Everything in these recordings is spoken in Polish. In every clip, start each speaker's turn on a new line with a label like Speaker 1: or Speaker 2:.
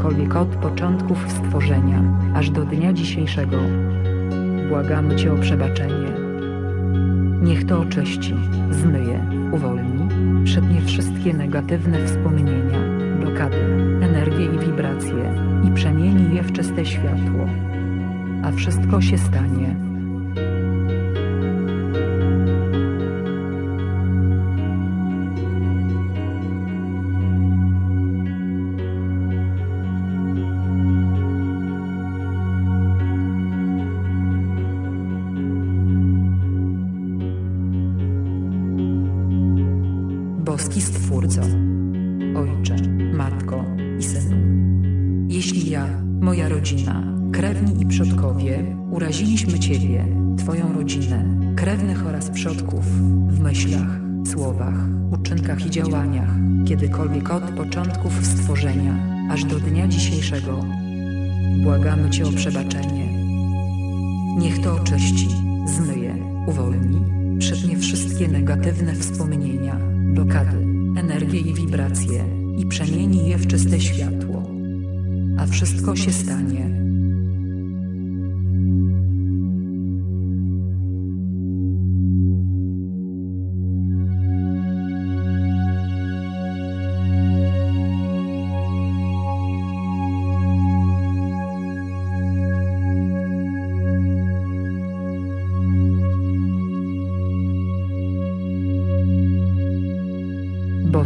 Speaker 1: Kiedykolwiek od początków stworzenia, aż do dnia dzisiejszego, błagamy Cię o przebaczenie. Niech to oczyści, zmyje, uwolni, przetnie wszystkie negatywne wspomnienia, blokady, energię i wibracje i przemieni je w czyste światło. A wszystko się stanie.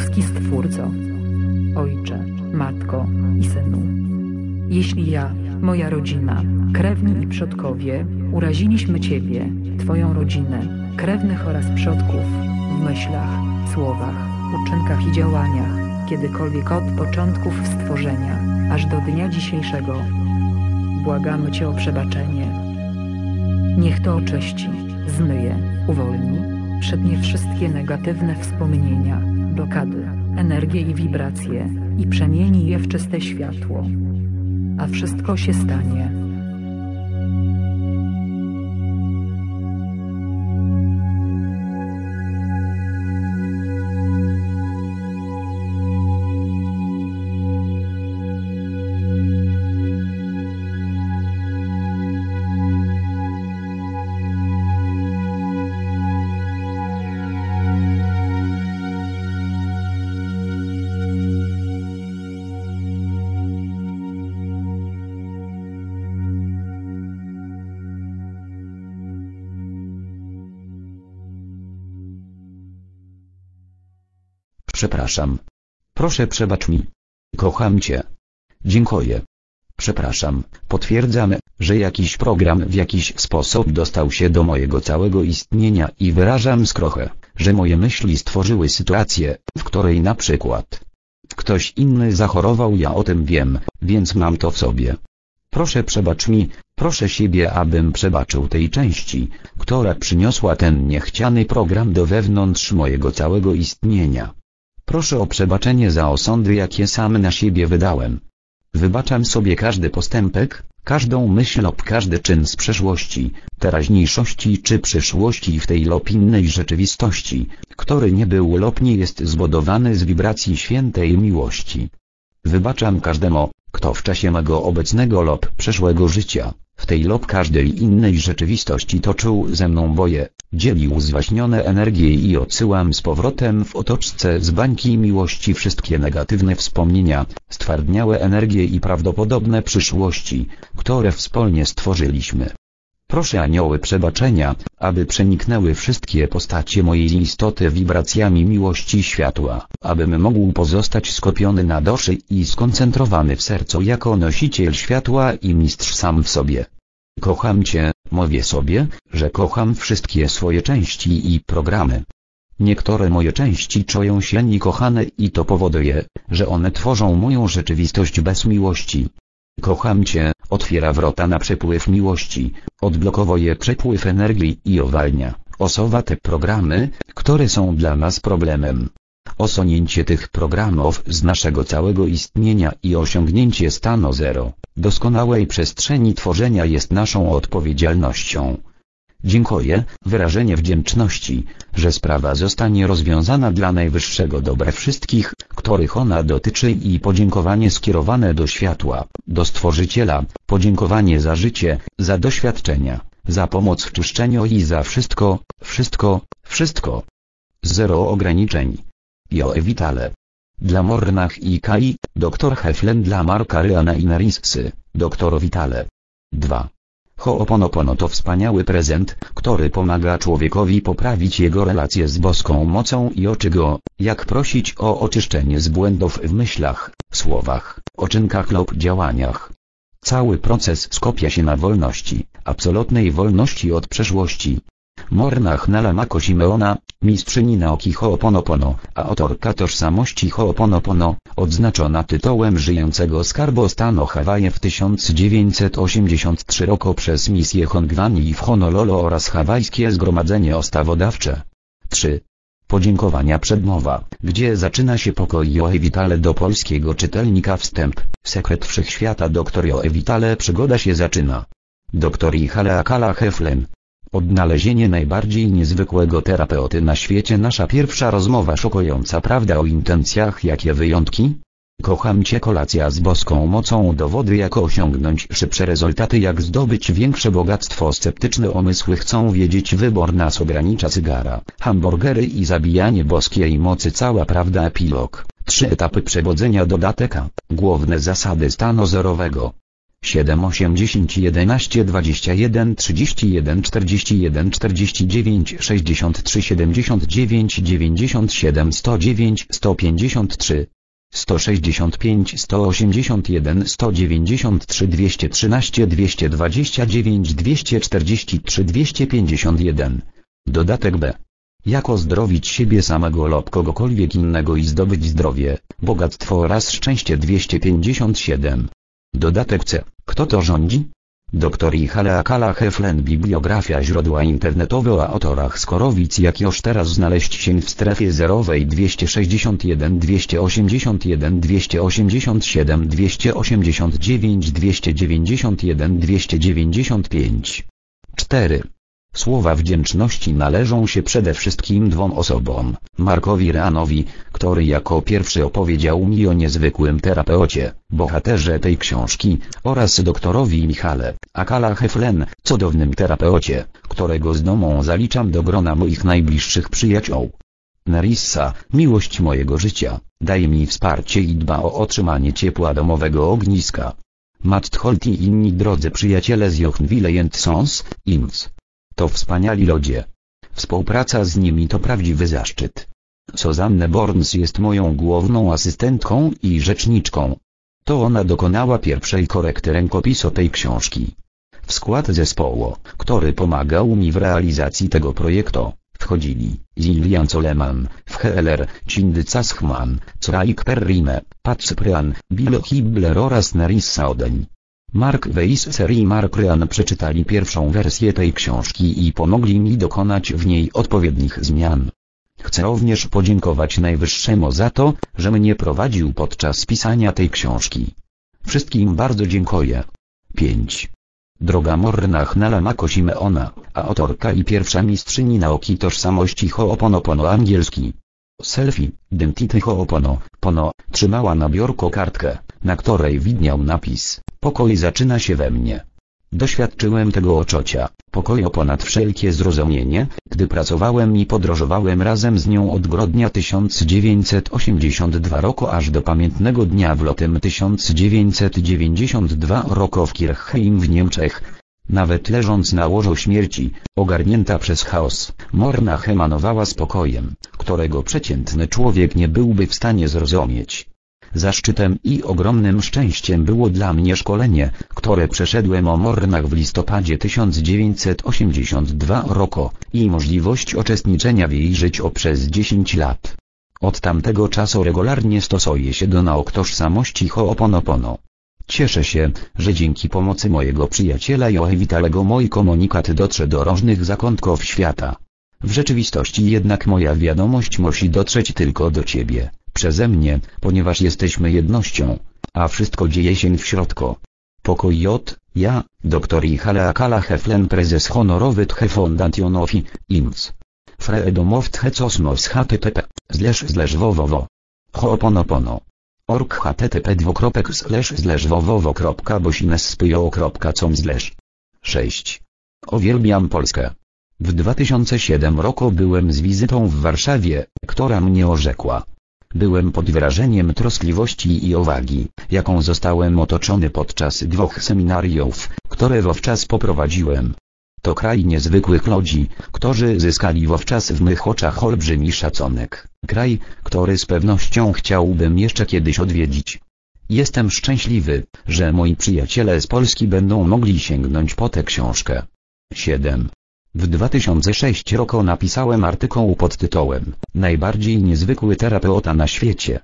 Speaker 1: Boski Stwórco, Ojcze, Matko i Synu. Jeśli ja, moja rodzina, krewni i przodkowie uraziliśmy Ciebie, Twoją rodzinę, krewnych oraz przodków w myślach, słowach, uczynkach i działaniach, kiedykolwiek od początków stworzenia, aż do dnia dzisiejszego, błagamy Cię o przebaczenie. Niech to oczyści, zmyje, uwolni, przetnie wszystkie negatywne wspomnienia, blokady, energię i wibracje i przemieni je w czyste światło. A wszystko się stanie.
Speaker 2: Przepraszam. Proszę przebacz mi. Kocham cię. Dziękuję. Przepraszam, potwierdzam, że jakiś program w jakiś sposób dostał się do mojego całego istnienia i wyrażam skrochę, że moje myśli stworzyły sytuację, w której na przykład ktoś inny zachorował ja o tym wiem, więc mam to w sobie. Proszę przebacz mi, proszę siebie abym przebaczył tej części, która przyniosła ten niechciany program do wewnątrz mojego całego istnienia. Proszę o przebaczenie za osądy jakie sam na siebie wydałem. Wybaczam sobie każdy postępek, każdą myśl lub każdy czyn z przeszłości, teraźniejszości czy przyszłości w tej lub innej rzeczywistości, który nie był lub nie jest zbudowany z wibracji świętej miłości. Wybaczam każdemu, kto w czasie mego obecnego lub przeszłego życia, w tej lub każdej innej rzeczywistości toczył ze mną boje, dzielił zwaśnione energie i odsyłam z powrotem w otoczce z bańki miłości wszystkie negatywne wspomnienia, stwardniałe energie i prawdopodobne przyszłości, które wspólnie stworzyliśmy. Proszę anioły przebaczenia, aby przeniknęły wszystkie postacie mojej istoty wibracjami miłości światła, abym mógł pozostać skopiony na duszy i skoncentrowany w sercu jako nosiciel światła i mistrz sam w sobie. Kocham Cię, mówię sobie, że kocham wszystkie swoje części i programy. Niektóre moje części czują się niekochane i to powoduje, że one tworzą moją rzeczywistość bez miłości. Kocham Cię, otwiera wrota na przepływ miłości, odblokowuje przepływ energii i owalnia, osuwa te programy, które są dla nas problemem. Osunięcie tych programów z naszego całego istnienia i osiągnięcie stanu zero, doskonałej przestrzeni tworzenia jest naszą odpowiedzialnością. Dziękuję, wyrażenie wdzięczności, że sprawa zostanie rozwiązana dla najwyższego dobra wszystkich, których ona dotyczy i podziękowanie skierowane do światła, do Stworzyciela, podziękowanie za życie, za doświadczenia, za pomoc w czyszczeniu i za wszystko, wszystko, wszystko. Zero ograniczeń. Joe Vitale. Dla Mornach i Kai, dr Heflen dla Marka Ryana i Narissy, dr Vitale. 2. Ho'oponopono to wspaniały prezent, który pomaga człowiekowi poprawić jego relacje z boską mocą i oczy go, jak prosić o oczyszczenie z błędów w myślach, słowach, oczynkach lub działaniach. Cały proces skopia się na wolności, absolutnej wolności od przeszłości. Mornach Nalamako Simeona, mistrzyni nauki Ho'oponopono, a autorka tożsamości Ho'oponopono, odznaczona tytułem żyjącego skarbostanu Hawaje w 1983 roku przez misję Hongwani w Honolulu oraz hawajskie zgromadzenie ostawodawcze. 3. Podziękowania przedmowa, gdzie zaczyna się pokoj Joe Vitale do polskiego czytelnika wstęp, sekret wszechświata dr Joe Vitale przygoda się zaczyna. Dr Ihale Akala Heflen, Odnalezienie najbardziej niezwykłego terapeuty na świecie. Nasza pierwsza rozmowa szokująca prawda o intencjach. Jakie wyjątki? Kocham Cię kolacja z boską mocą. Dowody jak osiągnąć szybsze rezultaty jak zdobyć większe bogactwo. Sceptyczne omysły chcą wiedzieć wybór nas ogranicza cygara, hamburgery i zabijanie boskiej mocy. Cała prawda epilog, trzy etapy przewodzenia dodatek A, główne zasady stanu zerowego, 7 8 10 11 21 31 41 49 63 79 97 109 153 165 181 193 213 229 243 251 Dodatek B. Jak ozdrowić siebie samego lub kogokolwiek innego i zdobyć zdrowie, bogactwo oraz szczęście 257 Dodatek C. Kto to rządzi? Dr Ihale Akala Heflen Bibliografia źródła internetowe o autorach Skorowic jak już teraz znaleźć się w strefie zerowej 261 281 287 289 291 295 4. Słowa wdzięczności należą się przede wszystkim dwom osobom, Markowi Reanowi, który jako pierwszy opowiedział mi o niezwykłym terapeucie, bohaterze tej książki, oraz doktorowi Michale, Akala Heflen, cudownym terapeucie, którego z domą zaliczam do grona moich najbliższych przyjaciół. Narissa, miłość mojego życia, daje mi wsparcie i dba o otrzymanie ciepła domowego ogniska. Matt Holt i inni drodzy przyjaciele z Jochville Sons, Inns. To wspaniali ludzie. Współpraca z nimi to prawdziwy zaszczyt. Suzanne Borns jest moją główną asystentką i rzeczniczką. To ona dokonała pierwszej korekty rękopisu tej książki. W skład zespołu, który pomagał mi w realizacji tego projektu, wchodzili Zilian Coleman, Wheeler, Cindy Caschman, Craig Perrine, Pat Cyprian, Bill Hibler oraz Nerissa Odeń. Mark Weisser i Mark Ryan przeczytali pierwszą wersję tej książki i pomogli mi dokonać w niej odpowiednich zmian. Chcę również podziękować Najwyższemu za to, że mnie prowadził podczas pisania tej książki. Wszystkim bardzo dziękuję. 5. Droga Morna Hnala Mako Simeona, autorka i pierwsza mistrzyni nauki tożsamości Ho'oponopono angielski. Selfie, Identity Ho'opono, Pono, trzymała na biurko kartkę, na której widniał napis, pokoj zaczyna się we mnie. Doświadczyłem tego oczocia, pokoju ponad wszelkie zrozumienie, gdy pracowałem i podróżowałem razem z nią od grudnia 1982 roku aż do pamiętnego dnia w lutym 1992 roku w Kirchheim w Niemczech. Nawet leżąc na łożu śmierci, ogarnięta przez chaos, Morna emanowała spokojem, którego przeciętny człowiek nie byłby w stanie zrozumieć. Zaszczytem i ogromnym szczęściem było dla mnie szkolenie, które przeszedłem o Mornach w listopadzie 1982 roku, i możliwość uczestniczenia w jej życiu przez 10 lat. Od tamtego czasu regularnie stosuję się do nauk tożsamości Ho'oponopono. Cieszę się, że dzięki pomocy mojego przyjaciela Joe Vitalego mój komunikat dotrze do różnych zakątków świata. W rzeczywistości jednak moja wiadomość musi dotrzeć tylko do ciebie, przeze mnie, ponieważ jesteśmy jednością, a wszystko dzieje się w środku. Pokoj J, ja, dr Ihale Akala Heflen prezes honorowy Tche Foundation of IMS. Freedomoft Hecosmos http, zleż zleż wowowo. Ho'oponopono. Org http dwukropek slash slash wowowo.bosines.com slash 6. Uwielbiam Polskę. W 2007 roku byłem z wizytą w Warszawie, która mnie orzekła. Byłem pod wrażeniem troskliwości i uwagi, jaką zostałem otoczony podczas dwóch seminariów, które wówczas poprowadziłem. To kraj niezwykłych ludzi, którzy zyskali wówczas w mych oczach olbrzymi szacunek. Kraj, który z pewnością chciałbym jeszcze kiedyś odwiedzić. Jestem szczęśliwy, że moi przyjaciele z Polski będą mogli sięgnąć po tę książkę. 7. W 2006 roku napisałem artykuł pod tytułem Najbardziej niezwykły terapeuta na świecie.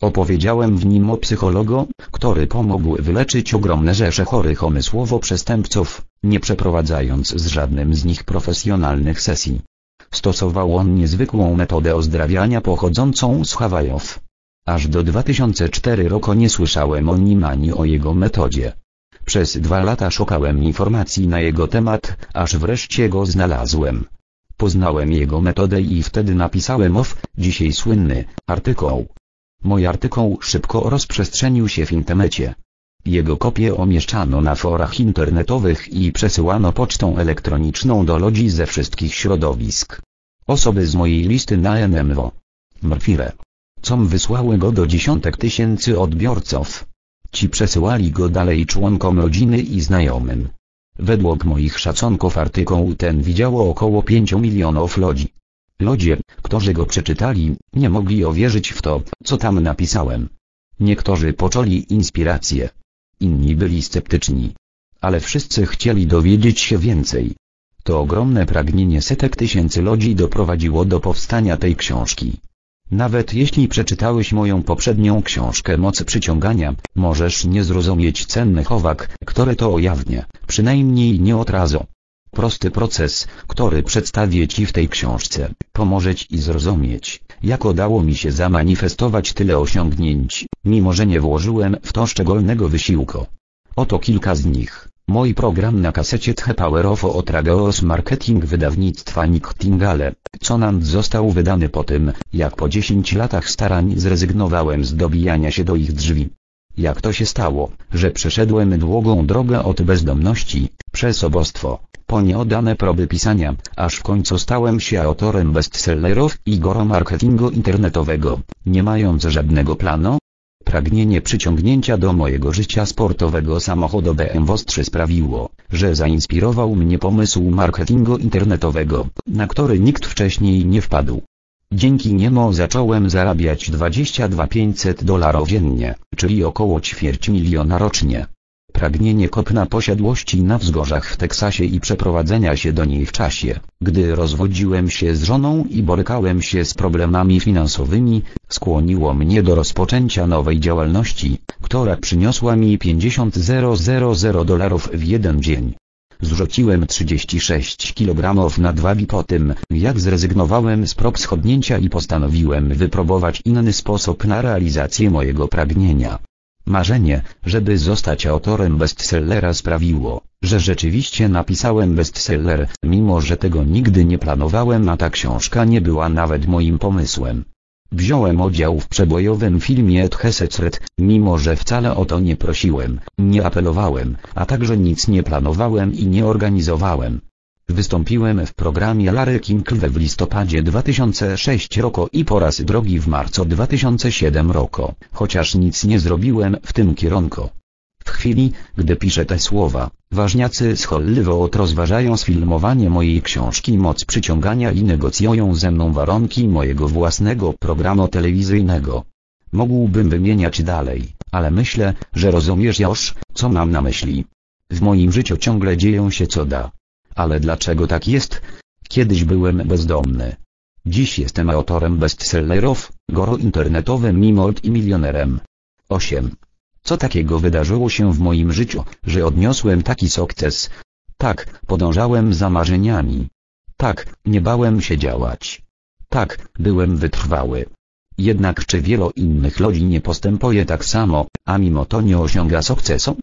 Speaker 2: Opowiedziałem w nim o psychologu, który pomógł wyleczyć ogromne rzesze chorych umysłowo przestępców, nie przeprowadzając z żadnym z nich profesjonalnych sesji. Stosował on niezwykłą metodę ozdrawiania pochodzącą z Hawajów. Aż do 2004 roku nie słyszałem o nim ani o jego metodzie. Przez dwa lata szukałem informacji na jego temat, aż wreszcie go znalazłem. Poznałem jego metodę i wtedy napisałem ow, dzisiaj słynny, artykuł. Mój artykuł szybko rozprzestrzenił się w internecie. Jego kopie umieszczano na forach internetowych i przesyłano pocztą elektroniczną do ludzi ze wszystkich środowisk. Osoby z mojej listy na NMWO. Mrfire. Com wysłały go do dziesiątek tysięcy odbiorców. Ci przesyłali go dalej członkom rodziny i znajomym. Według moich szacunków artykuł ten widziało około 5 milionów ludzi. Ludzie, którzy go przeczytali, nie mogli uwierzyć w to, co tam napisałem. Niektórzy poczuli inspirację. Inni byli sceptyczni. Ale wszyscy chcieli dowiedzieć się więcej. To ogromne pragnienie setek tysięcy ludzi doprowadziło do powstania tej książki. Nawet jeśli przeczytałeś moją poprzednią książkę Moc Przyciągania, możesz nie zrozumieć cennych owak, które to ujawnia, przynajmniej nie od razu. Prosty proces, który przedstawię Ci w tej książce, pomoże Ci zrozumieć, jak udało mi się zamanifestować tyle osiągnięć, mimo że nie włożyłem w to szczególnego wysiłku. Oto kilka z nich. Mój program na kasecie The Power of Otrageos Marketing wydawnictwa Nightingale, Conant został wydany po tym, jak po 10 latach starań zrezygnowałem z dobijania się do ich drzwi. Jak to się stało, że przeszedłem długą drogę od bezdomności, przez obostwo, po nieodane próby pisania, aż w końcu stałem się autorem bestsellerów i goro marketingu internetowego, nie mając żadnego planu, Pragnienie przyciągnięcia do mojego życia sportowego samochodu BMW 3 sprawiło, że zainspirował mnie pomysł marketingu internetowego, na który nikt wcześniej nie wpadł. Dzięki niemu zacząłem zarabiać 22 500 dolarów dziennie, czyli około ćwierć miliona rocznie. Pragnienie kopna posiadłości na wzgórzach w Teksasie i przeprowadzenia się do niej w czasie, gdy rozwodziłem się z żoną i borykałem się z problemami finansowymi, skłoniło mnie do rozpoczęcia nowej działalności, która przyniosła mi 50 000 dolarów w jeden dzień. Zrzuciłem 36 kg nadwagi po tym, jak zrezygnowałem z prób schodnięcia i postanowiłem wypróbować inny sposób na realizację mojego pragnienia. Marzenie, żeby zostać autorem bestsellera sprawiło, że rzeczywiście napisałem bestseller, mimo że tego nigdy nie planowałem a ta książka nie była nawet moim pomysłem. Wziąłem udział w przebojowym filmie Thesecret, mimo że wcale o to nie prosiłem, nie apelowałem, a także nic nie planowałem i nie organizowałem. Wystąpiłem w programie Larry King w listopadzie 2006 roku i po raz drugi w marcu 2007 roku, chociaż nic nie zrobiłem w tym kierunku. W chwili, gdy piszę te słowa, ważniacy z Hollywood rozważają sfilmowanie mojej książki Moc Przyciągania i negocjują ze mną warunki mojego własnego programu telewizyjnego. Mógłbym wymieniać dalej, ale myślę, że rozumiesz już, co mam na myśli. W moim życiu ciągle dzieją się cuda. Ale dlaczego tak jest? Kiedyś byłem bezdomny. Dziś jestem autorem bestsellerów, goro internetowym i multimilionerem. 8. Co takiego wydarzyło się w moim życiu, że odniosłem taki sukces? Tak, podążałem za marzeniami. Tak, nie bałem się działać. Tak, byłem wytrwały. Jednak czy wielu innych ludzi nie postępuje tak samo, a mimo to nie osiąga sukcesu?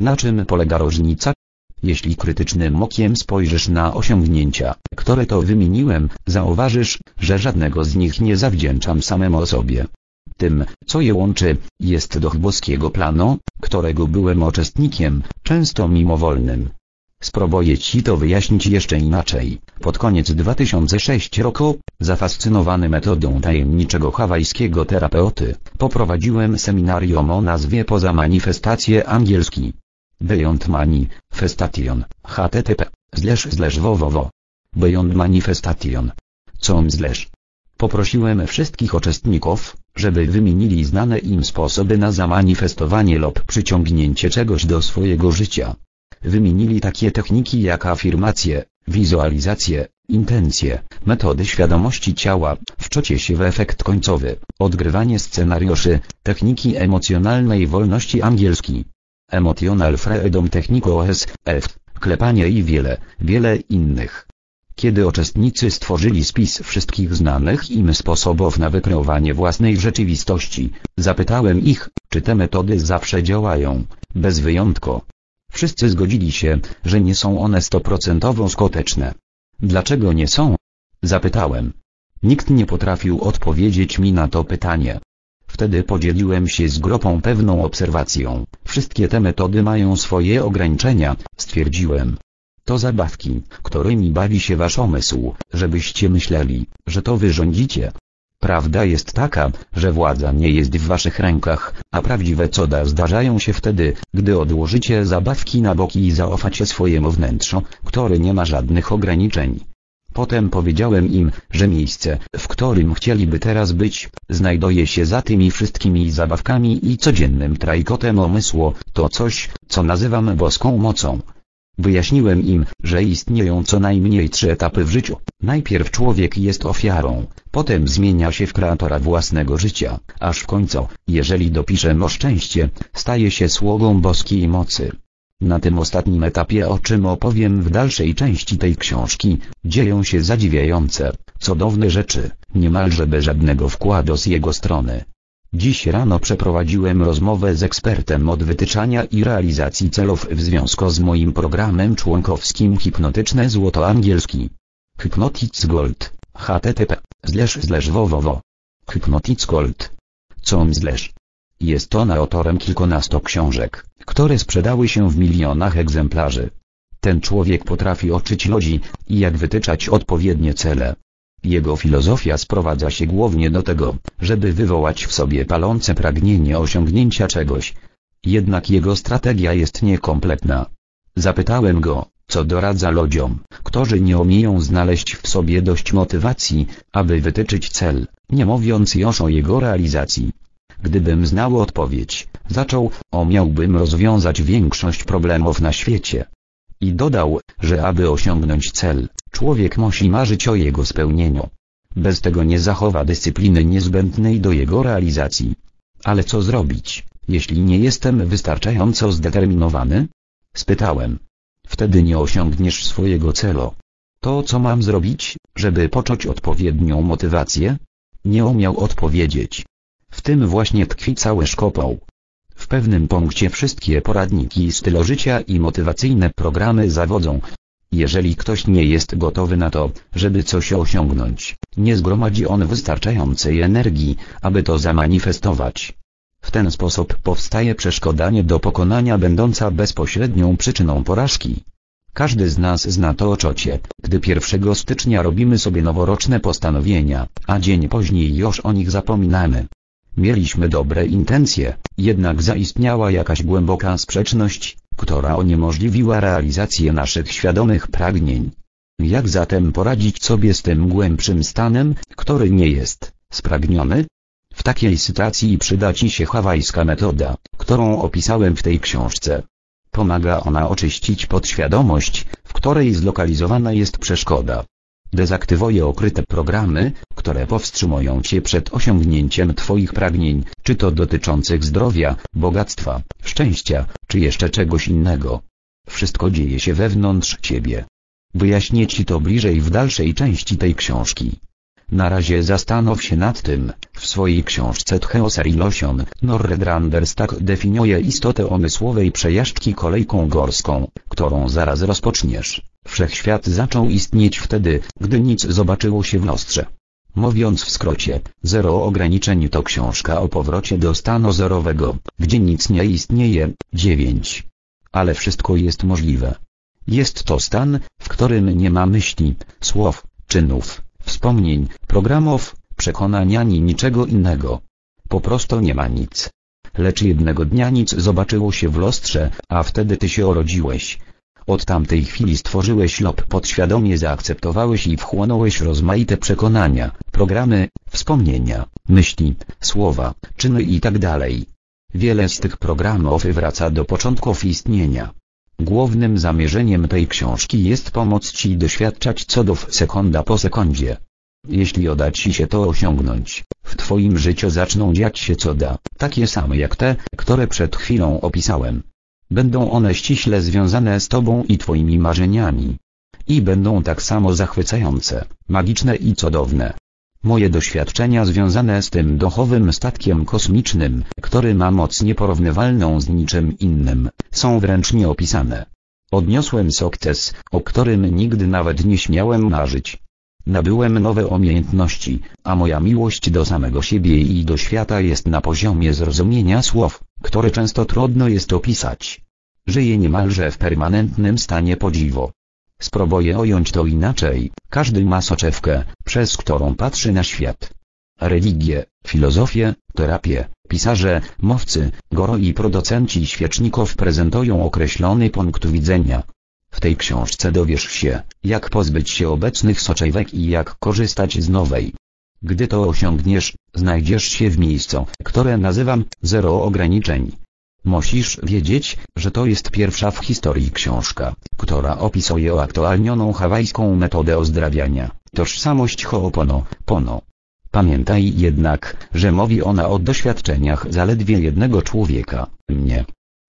Speaker 2: Na czym polega różnica? Jeśli krytycznym okiem spojrzysz na osiągnięcia, które to wymieniłem, zauważysz, że żadnego z nich nie zawdzięczam samemu sobie. Tym, co je łączy, jest duch boskiego planu, którego byłem uczestnikiem, często mimowolnym. Spróbuję Ci to wyjaśnić jeszcze inaczej. Pod koniec 2006 roku, zafascynowany metodą tajemniczego hawajskiego terapeuty, poprowadziłem seminarium o nazwie Poza manifestacje angielski. Beyond Manifestation, http, slash slash www. Beyond Manifestation. Com slash. Poprosiłem wszystkich uczestników, żeby wymienili znane im sposoby na zamanifestowanie lub przyciągnięcie czegoś do swojego życia. Wymienili takie techniki jak afirmacje, wizualizacje, intencje, metody świadomości ciała, wczocie się w efekt końcowy, odgrywanie scenariuszy, techniki emocjonalnej wolności angielski. Emotional Freedom Technique OSF, klepanie i wiele, wiele innych. Kiedy uczestnicy stworzyli spis wszystkich znanych im sposobów na wykreowanie własnej rzeczywistości, zapytałem ich, czy te metody zawsze działają, bez wyjątku. Wszyscy zgodzili się, że nie są one stoprocentowo skuteczne. Dlaczego nie są? Zapytałem. Nikt nie potrafił odpowiedzieć mi na to pytanie. Wtedy podzieliłem się z grupą pewną obserwacją. Wszystkie te metody mają swoje ograniczenia, stwierdziłem. To zabawki, którymi bawi się wasz umysł, żebyście myśleli, że to wy rządzicie. Prawda jest taka, że władza nie jest w waszych rękach, a prawdziwe cuda zdarzają się wtedy, gdy odłożycie zabawki na boki i zaufacie swojemu wnętrzu, który nie ma żadnych ograniczeń. Potem powiedziałem im, że miejsce, w którym chcieliby teraz być, znajduje się za tymi wszystkimi zabawkami i codziennym trajkotem umysłu, to coś, co nazywam boską mocą. Wyjaśniłem im, że istnieją co najmniej trzy etapy w życiu. Najpierw człowiek jest ofiarą, potem zmienia się w kreatora własnego życia, aż w końcu, jeżeli dopiszę o szczęście, staje się sługą boskiej mocy. Na tym ostatnim etapie o czym opowiem w dalszej części tej książki, dzieją się zadziwiające, cudowne rzeczy, niemalże bez żadnego wkładu z jego strony. Dziś rano przeprowadziłem rozmowę z ekspertem od wytyczania i realizacji celów w związku z moim programem członkowskim Hipnotyczne Złoto Angielski. Hypnotics Gold, http, slash slash www. Hypnotics Gold. Com slash. Jest on autorem kilkunastu książek, które sprzedały się w milionach egzemplarzy. Ten człowiek potrafi oczyć ludzi, i jak wytyczać odpowiednie cele. Jego filozofia sprowadza się głównie do tego, żeby wywołać w sobie palące pragnienie osiągnięcia czegoś. Jednak jego strategia jest niekompletna. Zapytałem go, co doradza ludziom, którzy nie umieją znaleźć w sobie dość motywacji, aby wytyczyć cel, nie mówiąc już o jego realizacji. Gdybym znał odpowiedź, zaczął, o miałbym rozwiązać większość problemów na świecie. I dodał, że aby osiągnąć cel, człowiek musi marzyć o jego spełnieniu. Bez tego nie zachowa dyscypliny niezbędnej do jego realizacji. Ale co zrobić, jeśli nie jestem wystarczająco zdeterminowany? Spytałem. Wtedy nie osiągniesz swojego celu. To co mam zrobić, żeby poczuć odpowiednią motywację? Nie umiał odpowiedzieć. W tym właśnie tkwi cały szkopoł. W pewnym punkcie wszystkie poradniki stylu życia i motywacyjne programy zawodzą. Jeżeli ktoś nie jest gotowy na to, żeby coś osiągnąć, nie zgromadzi on wystarczającej energii, aby to zamanifestować. W ten sposób powstaje przeszkodanie do pokonania będąca bezpośrednią przyczyną porażki. Każdy z nas zna to oczocie, gdy 1 stycznia robimy sobie noworoczne postanowienia, a dzień później już o nich zapominamy. Mieliśmy dobre intencje, jednak zaistniała jakaś głęboka sprzeczność, która uniemożliwiła realizację naszych świadomych pragnień. Jak zatem poradzić sobie z tym głębszym stanem, który nie jest spragniony? W takiej sytuacji przyda Ci się hawajska metoda, którą opisałem w tej książce. Pomaga ona oczyścić podświadomość, w której zlokalizowana jest przeszkoda. Dezaktywuje okryte programy, które powstrzymują Cię przed osiągnięciem Twoich pragnień, czy to dotyczących zdrowia, bogactwa, szczęścia, czy jeszcze czegoś innego. Wszystko dzieje się wewnątrz Ciebie. Wyjaśnię Ci to bliżej w dalszej części tej książki. Na razie zastanów się nad tym, w swojej książce Tcheosarilosion, Norredranders tak definiuje istotę umysłowej przejażdżki kolejką górską, którą zaraz rozpoczniesz. Wszechświat zaczął istnieć wtedy, gdy nic zobaczyło się w lustrze. Mówiąc w skrócie, Zero ograniczeń to książka o powrocie do stanu zerowego, gdzie nic nie istnieje. 9. Ale wszystko jest możliwe. Jest to stan, w którym nie ma myśli, słów, czynów, wspomnień, programów, przekonań ani niczego innego. Po prostu nie ma nic. Lecz jednego dnia nic zobaczyło się w lustrze, a wtedy ty się urodziłeś. Od tamtej chwili stworzyłeś lub podświadomie zaakceptowałeś i wchłonąłeś rozmaite przekonania, programy, wspomnienia, myśli, słowa, czyny itd. Wiele z tych programów wraca do początków istnienia. Głównym zamierzeniem tej książki jest pomóc Ci doświadczać cudów sekunda po sekundzie. Jeśli uda Ci się to osiągnąć, w Twoim życiu zaczną dziać się cuda, takie same jak te, które przed chwilą opisałem. Będą one ściśle związane z Tobą i Twoimi marzeniami. I będą tak samo zachwycające, magiczne i cudowne. Moje doświadczenia związane z tym duchowym statkiem kosmicznym, który ma moc nieporównywalną z niczym innym, są wręcz nieopisane. Odniosłem sukces, o którym nigdy nawet nie śmiałem marzyć. Nabyłem nowe umiejętności, a moja miłość do samego siebie i do świata jest na poziomie zrozumienia słów, które często trudno jest opisać. Żyję niemalże w permanentnym stanie podziwu. Spróbuję ująć to inaczej, każdy ma soczewkę, przez którą patrzy na świat. Religie, filozofię, terapię, pisarze, mówcy, goro i producenci świeczników prezentują określony punkt widzenia. W tej książce dowiesz się, jak pozbyć się obecnych soczewek i jak korzystać z nowej. Gdy to osiągniesz, znajdziesz się w miejscu, które nazywam zero ograniczeń. Musisz wiedzieć, że to jest pierwsza w historii książka, która opisuje aktualnioną hawajską metodę ozdrawiania, tożsamość Ho'oponopono. Pamiętaj jednak, że mówi ona o doświadczeniach zaledwie jednego człowieka, mnie.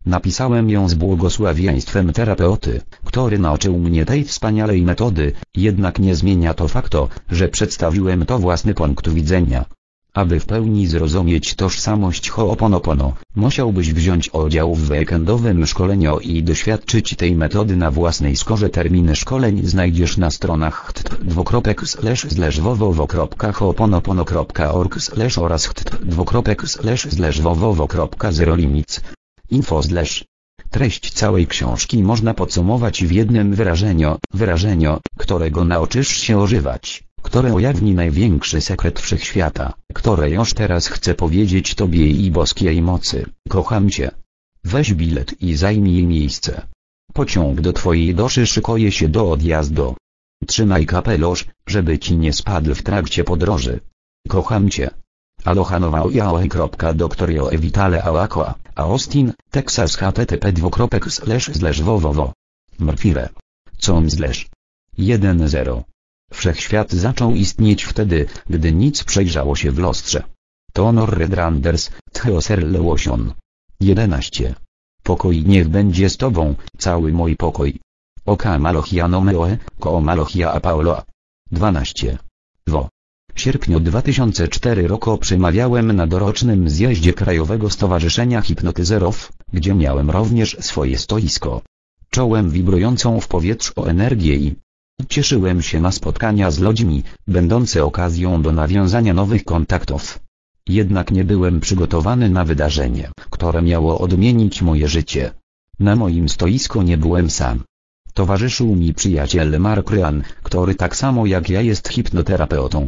Speaker 2: Napisałem ją z błogosławieństwem terapeuty, który nauczył mnie tej wspaniałej metody, jednak nie zmienia to faktu, że przedstawiłem to własny punkt widzenia. Aby w pełni zrozumieć tożsamość Ho'oponopono, musiałbyś wziąć udział w weekendowym szkoleniu i doświadczyć tej metody na własnej skórze. Terminy szkoleń znajdziesz na stronach htp www.ho'oponopono.org oraz htp.www.zerolimits. Info slash. Treść całej książki można podsumować w jednym wyrażeniu, wyrażeniu, którego nauczysz się używać które ujawni największy sekret wszechświata, które już teraz chcę powiedzieć Tobie i boskiej mocy. Kocham Cię. Weź bilet i zajmij miejsce. Pociąg do twojej doszy szykuje się do odjazdu. Trzymaj kapelusz, żeby ci nie spadł w trakcie podróży. Kocham cię. Aloha nowa Doktor Joe Vitale Ałakła, Austin, Texas http dwukropek slash slash wowowo. Mrfire. Com slash. 1.0. Wszechświat zaczął istnieć wtedy, gdy nic przejrzało się w lustrze. To Honor Redranders, Theoser Leosion. 11. Pokój niech będzie z tobą, cały mój pokój. Oka Malochia Nomeoe, Ko Malochia Apaoloa. 12. Wo. Sierpniu 2004 roku przemawiałem na dorocznym zjeździe Krajowego Stowarzyszenia Hipnotyzerów, gdzie miałem również swoje stoisko. Czołem wibrującą w powietrzu energię i cieszyłem się na spotkania z ludźmi, będące okazją do nawiązania nowych kontaktów. Jednak nie byłem przygotowany na wydarzenie, które miało odmienić moje życie. Na moim stoisku nie byłem sam. Towarzyszył mi przyjaciel Mark Ryan, który tak samo jak ja jest hipnoterapeutą.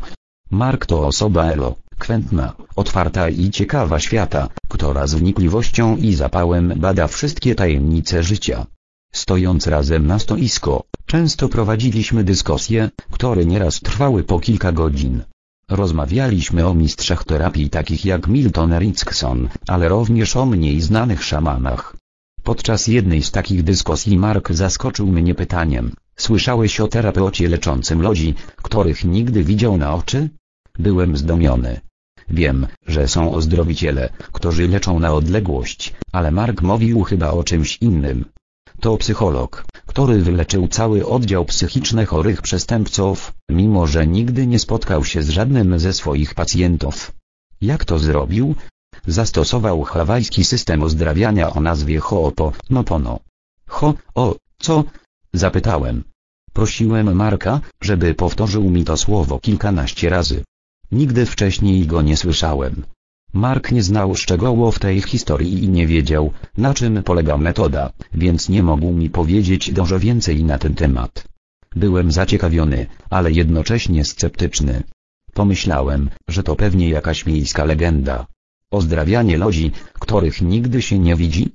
Speaker 2: Mark to osoba elokwentna, otwarta i ciekawa świata, która z wnikliwością i zapałem bada wszystkie tajemnice życia. Stojąc razem na stoisko, często prowadziliśmy dyskusje, które nieraz trwały po kilka godzin. Rozmawialiśmy o mistrzach terapii takich jak Milton Erickson, ale również o mniej znanych szamanach. Podczas jednej z takich dyskusji Mark zaskoczył mnie pytaniem, słyszałeś o terapeucie leczącym ludzi, których nigdy widział na oczy? Byłem zdumiony. Wiem, że są ozdrowiciele, którzy leczą na odległość, ale Mark mówił chyba o czymś innym. To psycholog, który wyleczył cały oddział psychiczny chorych przestępców, mimo że nigdy nie spotkał się z żadnym ze swoich pacjentów. Jak to zrobił? Zastosował hawajski system ozdrawiania o nazwie Ho'oponopono. Ho, o, co? Zapytałem. Prosiłem Marka, żeby powtórzył mi to słowo kilkanaście razy. Nigdy wcześniej go nie słyszałem. Mark nie znał szczegółów tej historii i nie wiedział, na czym polega metoda, więc nie mógł mi powiedzieć dużo więcej na ten temat. Byłem zaciekawiony, ale jednocześnie sceptyczny. Pomyślałem, że to pewnie jakaś miejska legenda. Ozdrawianie ludzi, których nigdy się nie widzi?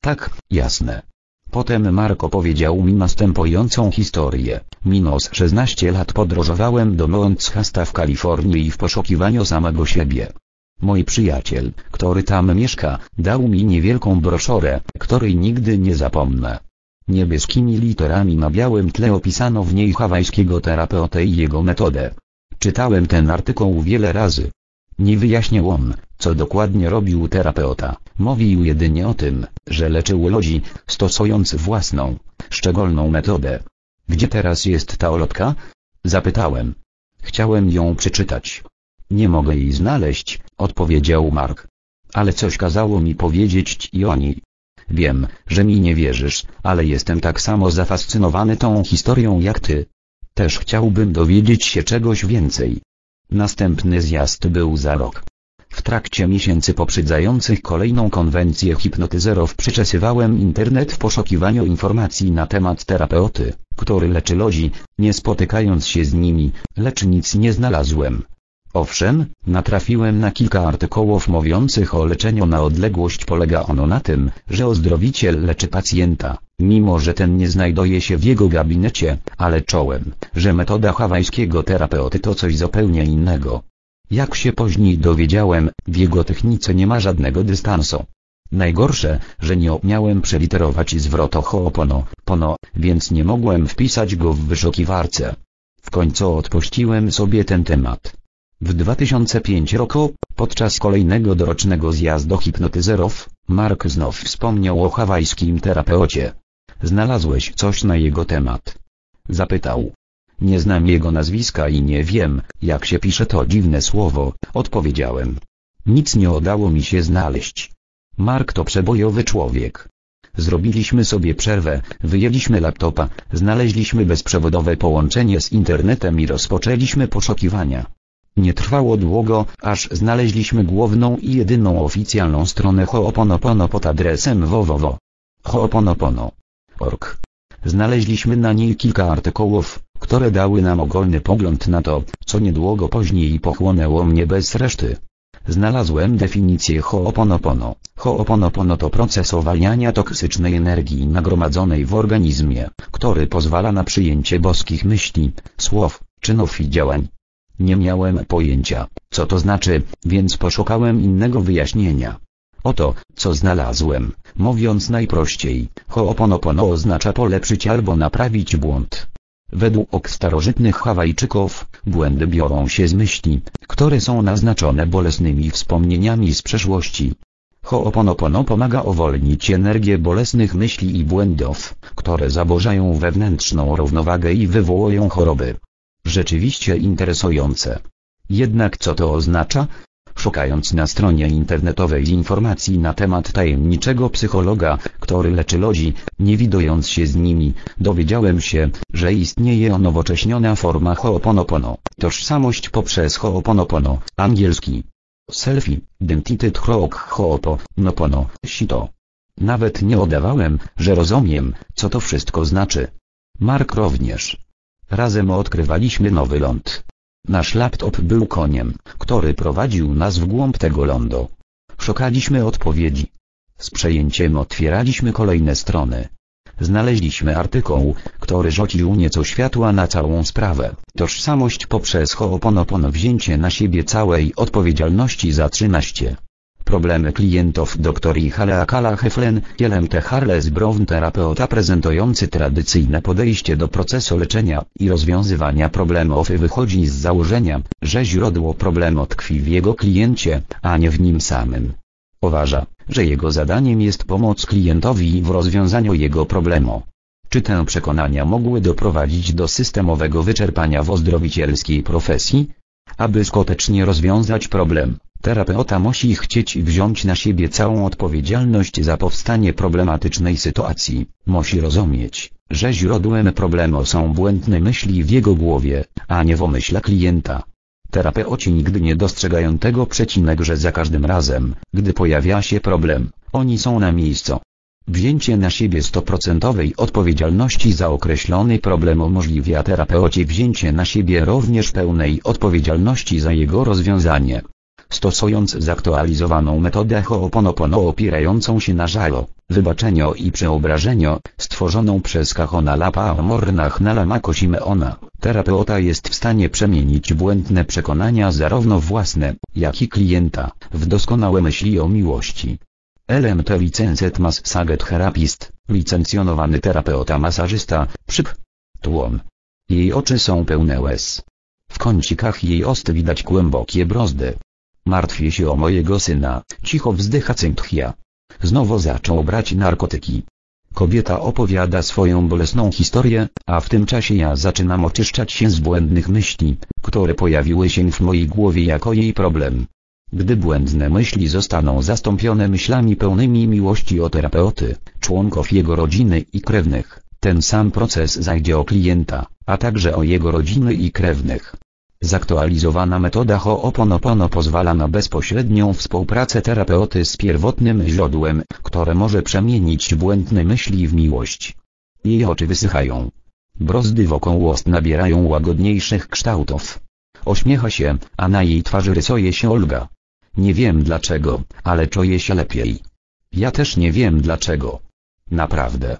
Speaker 2: Tak, jasne. Potem Mark opowiedział mi następującą historię. Minus 16 lat podróżowałem do Mount Shasta w Kalifornii w poszukiwaniu samego siebie. Mój przyjaciel, który tam mieszka, dał mi niewielką broszurę, której nigdy nie zapomnę. Niebieskimi literami na białym tle opisano w niej hawajskiego terapeutę i jego metodę. Czytałem ten artykuł wiele razy. Nie wyjaśniał on, co dokładnie robił terapeuta, mówił jedynie o tym, że leczył ludzi, stosując własną, szczególną metodę. Gdzie teraz jest ta olotka? Zapytałem. Chciałem ją przeczytać. Nie mogę jej znaleźć, odpowiedział Mark. Ale coś kazało mi powiedzieć ci o niej. Wiem, że mi nie wierzysz, ale jestem tak samo zafascynowany tą historią jak ty. Też chciałbym dowiedzieć się czegoś więcej. Następny zjazd był za rok. W trakcie miesięcy poprzedzających kolejną konwencję hipnotyzerów przeczesywałem internet w poszukiwaniu informacji na temat terapeuty, który leczy ludzi, nie spotykając się z nimi, lecz nic nie znalazłem. Owszem, natrafiłem na kilka artykułów mówiących o leczeniu na odległość polega ono na tym, że ozdrowiciel leczy pacjenta, mimo że ten nie znajduje się w jego gabinecie, ale czołem, że metoda hawajskiego terapeuty to coś zupełnie innego. Jak się później dowiedziałem, w jego technice nie ma żadnego dystansu. Najgorsze, że nie umiałem przeliterować zwrotu Ho'opono, pono, więc nie mogłem wpisać go w wyszukiwarce. W końcu odpuściłem sobie ten temat. W 2005 roku, podczas kolejnego dorocznego zjazdu hipnotyzerów, Mark znów wspomniał o hawajskim terapeucie. Znalazłeś coś na jego temat? Zapytał. Nie znam jego nazwiska i nie wiem, jak się pisze to dziwne słowo, odpowiedziałem. Nic nie udało mi się znaleźć. Mark to przebojowy człowiek. Zrobiliśmy sobie przerwę, wyjęliśmy laptopa, znaleźliśmy bezprzewodowe połączenie z internetem i rozpoczęliśmy poszukiwania. Nie trwało długo, aż znaleźliśmy główną i jedyną oficjalną stronę Ho'oponopono pod adresem www. Ho'oponopono.org. Znaleźliśmy na niej kilka artykułów, które dały nam ogólny pogląd na to, co niedługo później pochłonęło mnie bez reszty. Znalazłem definicję Ho'oponopono. Ho'oponopono to proces owalniania toksycznej energii nagromadzonej w organizmie, który pozwala na przyjęcie boskich myśli, słów, czynów i działań. Nie miałem pojęcia, co to znaczy, więc poszukałem innego wyjaśnienia. Oto, co znalazłem, mówiąc najprościej, Ho'oponopono oznacza polepszyć albo naprawić błąd. Według starożytnych Hawajczyków, błędy biorą się z myśli, które są naznaczone bolesnymi wspomnieniami z przeszłości. Ho'oponopono pomaga uwolnić energię bolesnych myśli i błędów, które zaburzają wewnętrzną równowagę i wywołują choroby. Rzeczywiście interesujące. Jednak co to oznacza? Szukając na stronie internetowej informacji na temat tajemniczego psychologa, który leczy ludzi, nie widując się z nimi, dowiedziałem się, że istnieje nowocześniona forma Ho'oponopono, tożsamość poprzez Ho'oponopono, angielski. Selfie, identity Ho'oponopono, sito. Nawet nie udawałem, że rozumiem, co to wszystko znaczy. Mark również. Razem odkrywaliśmy nowy ląd. Nasz laptop był koniem, który prowadził nas w głąb tego lądu. Szukaliśmy odpowiedzi. Z przejęciem otwieraliśmy kolejne strony. Znaleźliśmy artykuł, który rzucił nieco światła na całą sprawę. Tożsamość poprzez Ho'oponopono wzięcie na siebie całej odpowiedzialności za 13. Problemy klientów dr Haleakala Heflen, Kielem T. Harles Brown terapeuta prezentujący tradycyjne podejście do procesu leczenia i rozwiązywania problemów wychodzi z założenia, że źródło problemu tkwi w jego kliencie, a nie w nim samym. Uważa, że jego zadaniem jest pomoc klientowi w rozwiązaniu jego problemu. Czy te przekonania mogły doprowadzić do systemowego wyczerpania w ozdrowicielskiej profesji? Aby skutecznie rozwiązać problem, terapeuta musi chcieć wziąć na siebie całą odpowiedzialność za powstanie problematycznej sytuacji. Musi rozumieć, że źródłem problemu są błędne myśli w jego głowie, a nie w omyśle klienta. Terapeuci nigdy nie dostrzegają tego przecinek, że za każdym razem, gdy pojawia się problem, oni są na miejscu. Wzięcie na siebie stoprocentowej odpowiedzialności za określony problem umożliwia terapeucie wzięcie na siebie również pełnej odpowiedzialności za jego rozwiązanie. Stosując zaktualizowaną metodę Ho'oponopono opierającą się na żalo, wybaczeniu i przeobrażeniu, stworzoną przez Kahona Lapa Mornach na Lamako Simeona, terapeuta jest w stanie przemienić błędne przekonania zarówno własne, jak i klienta, w doskonałe myśli o miłości. LMT Licencet Mas Saget Therapist, licencjonowany terapeuta masażysta, przyp. Tłon. Jej oczy są pełne łez. W kącikach jej ost widać głębokie brozdy. Martwię się o mojego syna, cicho wzdycha Cynthia. Znowu zaczął brać narkotyki. Kobieta opowiada swoją bolesną historię, a w tym czasie ja zaczynam oczyszczać się z błędnych myśli, które pojawiły się w mojej głowie jako jej problem. Gdy błędne myśli zostaną zastąpione myślami pełnymi miłości o terapeuty, członków jego rodziny i krewnych, ten sam proces zajdzie o klienta, a także o jego rodziny i krewnych. Zaktualizowana metoda Ho'oponopono pozwala na bezpośrednią współpracę terapeuty z pierwotnym źródłem, które może przemienić błędne myśli w miłość. Jej oczy wysychają. Brozdy wokół ust nabierają łagodniejszych kształtów. Ośmiecha się, a na jej twarzy rysuje się Olga. Nie wiem dlaczego, ale czuję się lepiej. Ja też nie wiem dlaczego. Naprawdę.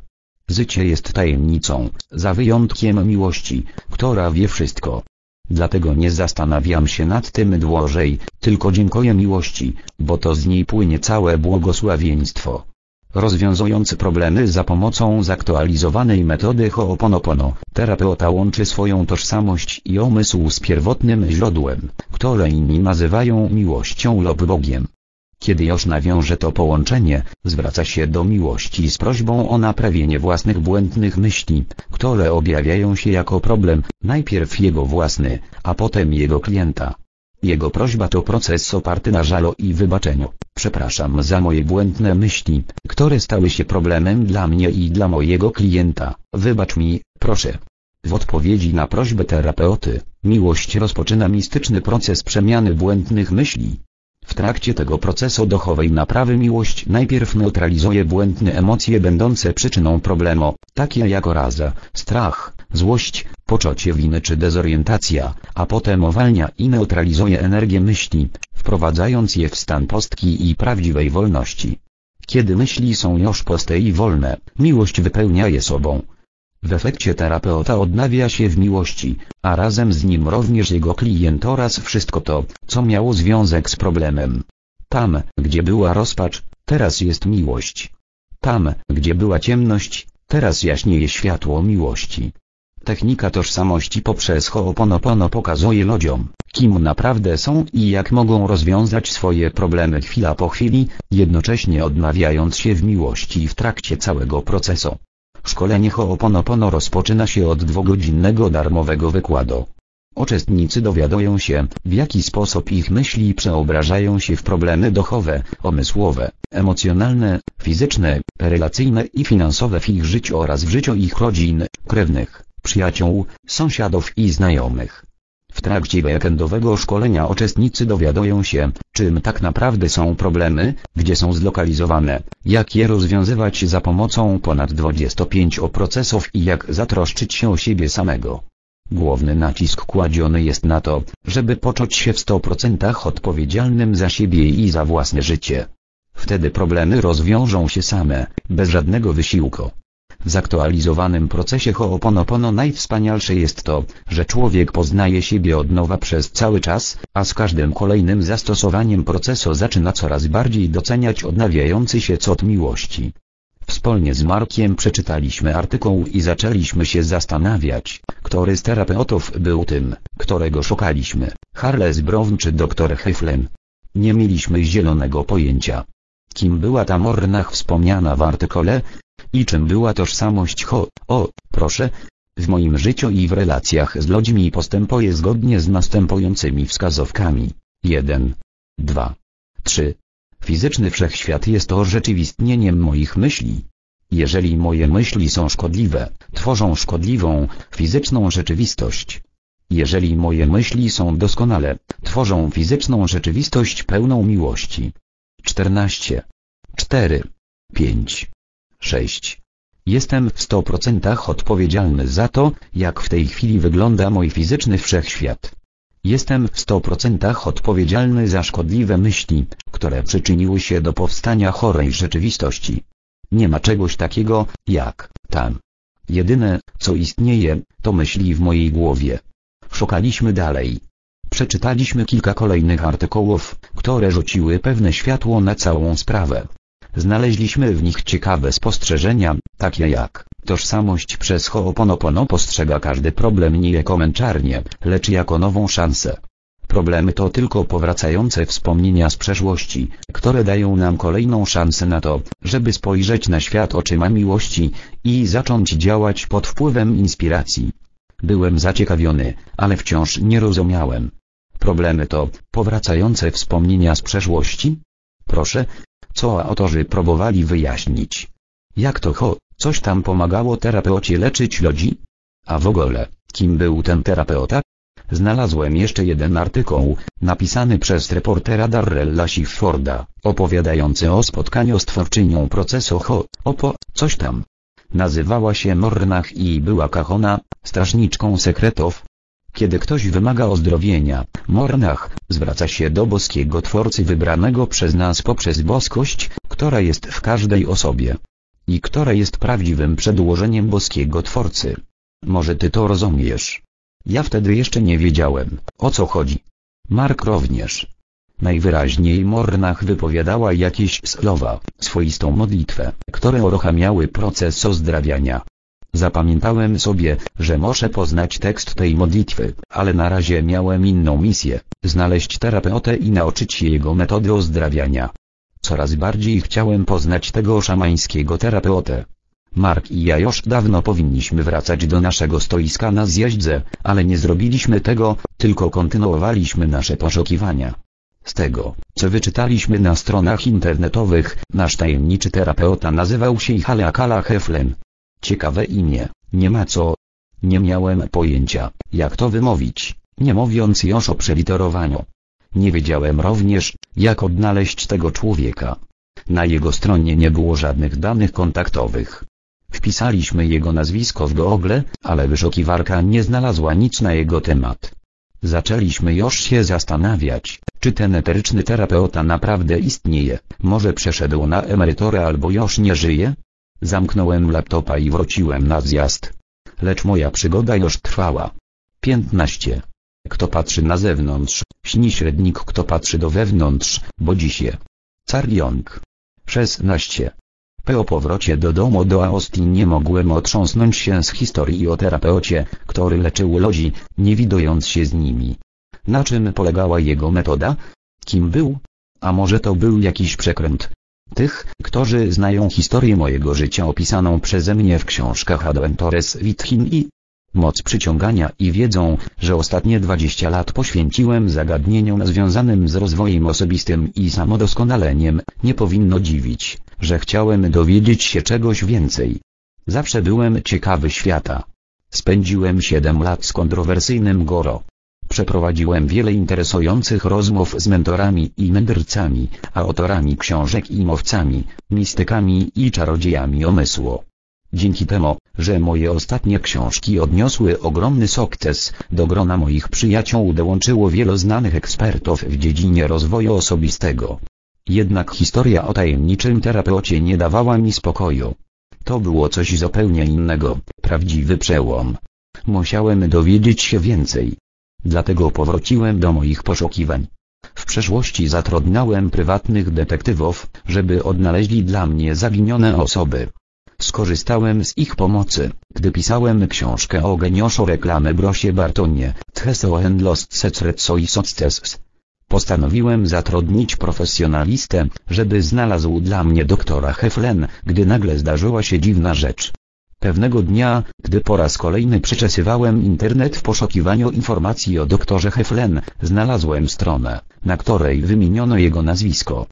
Speaker 2: Życie jest tajemnicą, za wyjątkiem miłości, która wie wszystko. Dlatego nie zastanawiam się nad tym dłużej, tylko dziękuję miłości, bo to z niej płynie całe błogosławieństwo. Rozwiązując problemy za pomocą zaktualizowanej metody Ho'oponopono, terapeuta łączy swoją tożsamość i umysł z pierwotnym źródłem, które inni nazywają miłością lub Bogiem. Kiedy już nawiąże to połączenie, zwraca się do miłości z prośbą o naprawienie własnych błędnych myśli, które objawiają się jako problem, najpierw jego własny, a potem jego klienta. Jego prośba to proces oparty na żalo i wybaczeniu. Przepraszam za moje błędne myśli, które stały się problemem dla mnie i dla mojego klienta. Wybacz mi, proszę. W odpowiedzi na prośbę terapeuty, miłość rozpoczyna mistyczny proces przemiany błędnych myśli. W trakcie tego procesu duchowej naprawy miłość najpierw neutralizuje błędne emocje będące przyczyną problemu, takie jak oraza, strach, złość, poczucie winy czy dezorientacja, a potem owalnia i neutralizuje energię myśli, wprowadzając je w stan postki i prawdziwej wolności. Kiedy myśli są już puste i wolne, miłość wypełnia je sobą. W efekcie terapeuta odnawia się w miłości, a razem z nim również jego klient oraz wszystko to, co miało związek z problemem. Tam, gdzie była rozpacz, teraz jest miłość. Tam, gdzie była ciemność, teraz jaśnieje światło miłości. Technika tożsamości poprzez Ho'oponopono pokazuje ludziom, kim naprawdę są i jak mogą rozwiązać swoje problemy chwila po chwili, jednocześnie odnawiając się w miłości w trakcie całego procesu. Szkolenie Ho'oponopono rozpoczyna się od dwugodzinnego darmowego wykładu. Uczestnicy dowiadują się, w jaki sposób ich myśli przeobrażają się w problemy duchowe, umysłowe, emocjonalne, fizyczne, relacyjne i finansowe w ich życiu oraz w życiu ich rodzin, krewnych, przyjaciół, sąsiadów i znajomych. W trakcie weekendowego szkolenia uczestnicy dowiadują się, czym tak naprawdę są problemy, gdzie są zlokalizowane, jak je rozwiązywać za pomocą ponad 25 procesów i jak zatroszczyć się o siebie samego. Główny nacisk kładziony jest na to, żeby poczuć się w 100% odpowiedzialnym za siebie i za własne życie. Wtedy problemy rozwiążą się same, bez żadnego wysiłku. W zaktualizowanym procesie Ho'oponopono najwspanialsze jest to, że człowiek poznaje siebie od nowa przez cały czas, a z każdym kolejnym zastosowaniem procesu zaczyna coraz bardziej doceniać odnawiający się cud miłości. Wspólnie z Markiem przeczytaliśmy artykuł i zaczęliśmy się zastanawiać, który z terapeutów był tym, którego szukaliśmy, Harles Brown czy dr Heflem. Nie mieliśmy zielonego pojęcia. Kim była ta Mornach wspomniana w artykule? I czym była tożsamość Ho? O, proszę. W moim życiu i w relacjach z ludźmi postępuję zgodnie z następującymi wskazówkami. 1. 2. 3. Fizyczny wszechświat jest orzeczywistnieniem moich myśli. Jeżeli moje myśli są szkodliwe, tworzą szkodliwą, fizyczną rzeczywistość. Jeżeli moje myśli są doskonale, tworzą fizyczną rzeczywistość pełną miłości. 14. 4. 5. 6. Jestem w 100% odpowiedzialny za to, jak w tej chwili wygląda mój fizyczny wszechświat. Jestem w 100% odpowiedzialny za szkodliwe myśli, które przyczyniły się do powstania chorej rzeczywistości. Nie ma czegoś takiego, jak tam. Jedyne, co istnieje, to myśli w mojej głowie. Szukaliśmy dalej. Przeczytaliśmy kilka kolejnych artykułów, które rzuciły pewne światło na całą sprawę. Znaleźliśmy w nich ciekawe spostrzeżenia, takie jak tożsamość przez Ho'oponopono postrzega każdy problem nie jako męczarnię, lecz jako nową szansę. Problemy to tylko powracające wspomnienia z przeszłości, które dają nam kolejną szansę na to, żeby spojrzeć na świat oczyma miłości i zacząć działać pod wpływem inspiracji. Byłem zaciekawiony, ale wciąż nie rozumiałem. Problemy to powracające wspomnienia z przeszłości? Proszę, co autorzy próbowali wyjaśnić. Jak to ho, coś tam pomagało terapeucie leczyć ludzi? A w ogóle, kim był ten terapeuta? Znalazłem jeszcze jeden artykuł, napisany przez reportera Darrella Shifforda, opowiadający o spotkaniu z twórczynią procesu Ho, Opo, coś tam. Nazywała się Mornach i była Kahona, strażniczką sekretów. Kiedy ktoś wymaga ozdrowienia, Mornach, zwraca się do boskiego Twórcy wybranego przez nas poprzez boskość, która jest w każdej osobie. I która jest prawdziwym przedłożeniem boskiego Twórcy. Może ty to rozumiesz. Ja wtedy jeszcze nie wiedziałem, o co chodzi. Mark również. Najwyraźniej Mornach wypowiadała jakieś słowa, swoistą modlitwę, które uruchamiały proces ozdrawiania. Zapamiętałem sobie, że muszę poznać tekst tej modlitwy, ale na razie miałem inną misję, znaleźć terapeutę i nauczyć jego metody ozdrawiania. Coraz bardziej chciałem poznać tego szamańskiego terapeutę. Mark i ja już dawno powinniśmy wracać do naszego stoiska na zjeźdźce, ale nie zrobiliśmy tego, tylko kontynuowaliśmy nasze poszukiwania. Z tego, co wyczytaliśmy na stronach internetowych, nasz tajemniczy terapeuta nazywał się Haleakala Heflen. Ciekawe imię, nie ma co. Nie miałem pojęcia, jak to wymówić, nie mówiąc już o przeliterowaniu. Nie wiedziałem również, jak odnaleźć tego człowieka. Na jego stronie nie było żadnych danych kontaktowych. Wpisaliśmy jego nazwisko w Google, ale wyszukiwarka nie znalazła nic na jego temat. Zaczęliśmy już się zastanawiać, czy ten eteryczny terapeuta naprawdę istnieje, może przeszedł na emeryturę albo już nie żyje? Zamknąłem laptopa i wróciłem na zjazd. Lecz moja przygoda już trwała. 15. Kto patrzy na zewnątrz, śni średnik kto patrzy do wewnątrz, bo dziś je. Carliong. 16. Po powrocie do domu do Austin nie mogłem otrząsnąć się z historii o terapeucie, który leczył ludzi, nie widując się z nimi. Na czym polegała jego metoda? Kim był? A może to był jakiś przekręt? Tych, którzy znają historię mojego życia opisaną przeze mnie w książkach Adventures Within i moc przyciągania i wiedzą, że ostatnie 20 lat poświęciłem zagadnieniom związanym z rozwojem osobistym i samodoskonaleniem, nie powinno dziwić, że chciałem dowiedzieć się czegoś więcej. Zawsze byłem ciekawy świata. Spędziłem 7 lat z kontrowersyjnym Goro. Przeprowadziłem wiele interesujących rozmów z mentorami i mędrcami, autorami książek i mowcami, mistykami i czarodziejami omysłu. Dzięki temu, że moje ostatnie książki odniosły ogromny sukces, do grona moich przyjaciół dołączyło wielu znanych ekspertów w dziedzinie rozwoju osobistego. Jednak historia o tajemniczym terapeucie nie dawała mi spokoju. To było coś zupełnie innego, prawdziwy przełom. Musiałem dowiedzieć się więcej. Dlatego powróciłem do moich poszukiwań. W przeszłości zatrudniałem prywatnych detektywów, żeby odnaleźli dla mnie zaginione osoby. Skorzystałem z ich pomocy, gdy pisałem książkę o geniuszu reklamy Brosie Bartonie, Tcheso and Lost Secrets i Success. Postanowiłem zatrudnić profesjonalistę, żeby znalazł dla mnie doktora Heflen, gdy nagle zdarzyła się dziwna rzecz. Pewnego dnia, gdy po raz kolejny przeczesywałem internet w poszukiwaniu informacji o doktorze Heflen, znalazłem stronę, na której wymieniono jego nazwisko.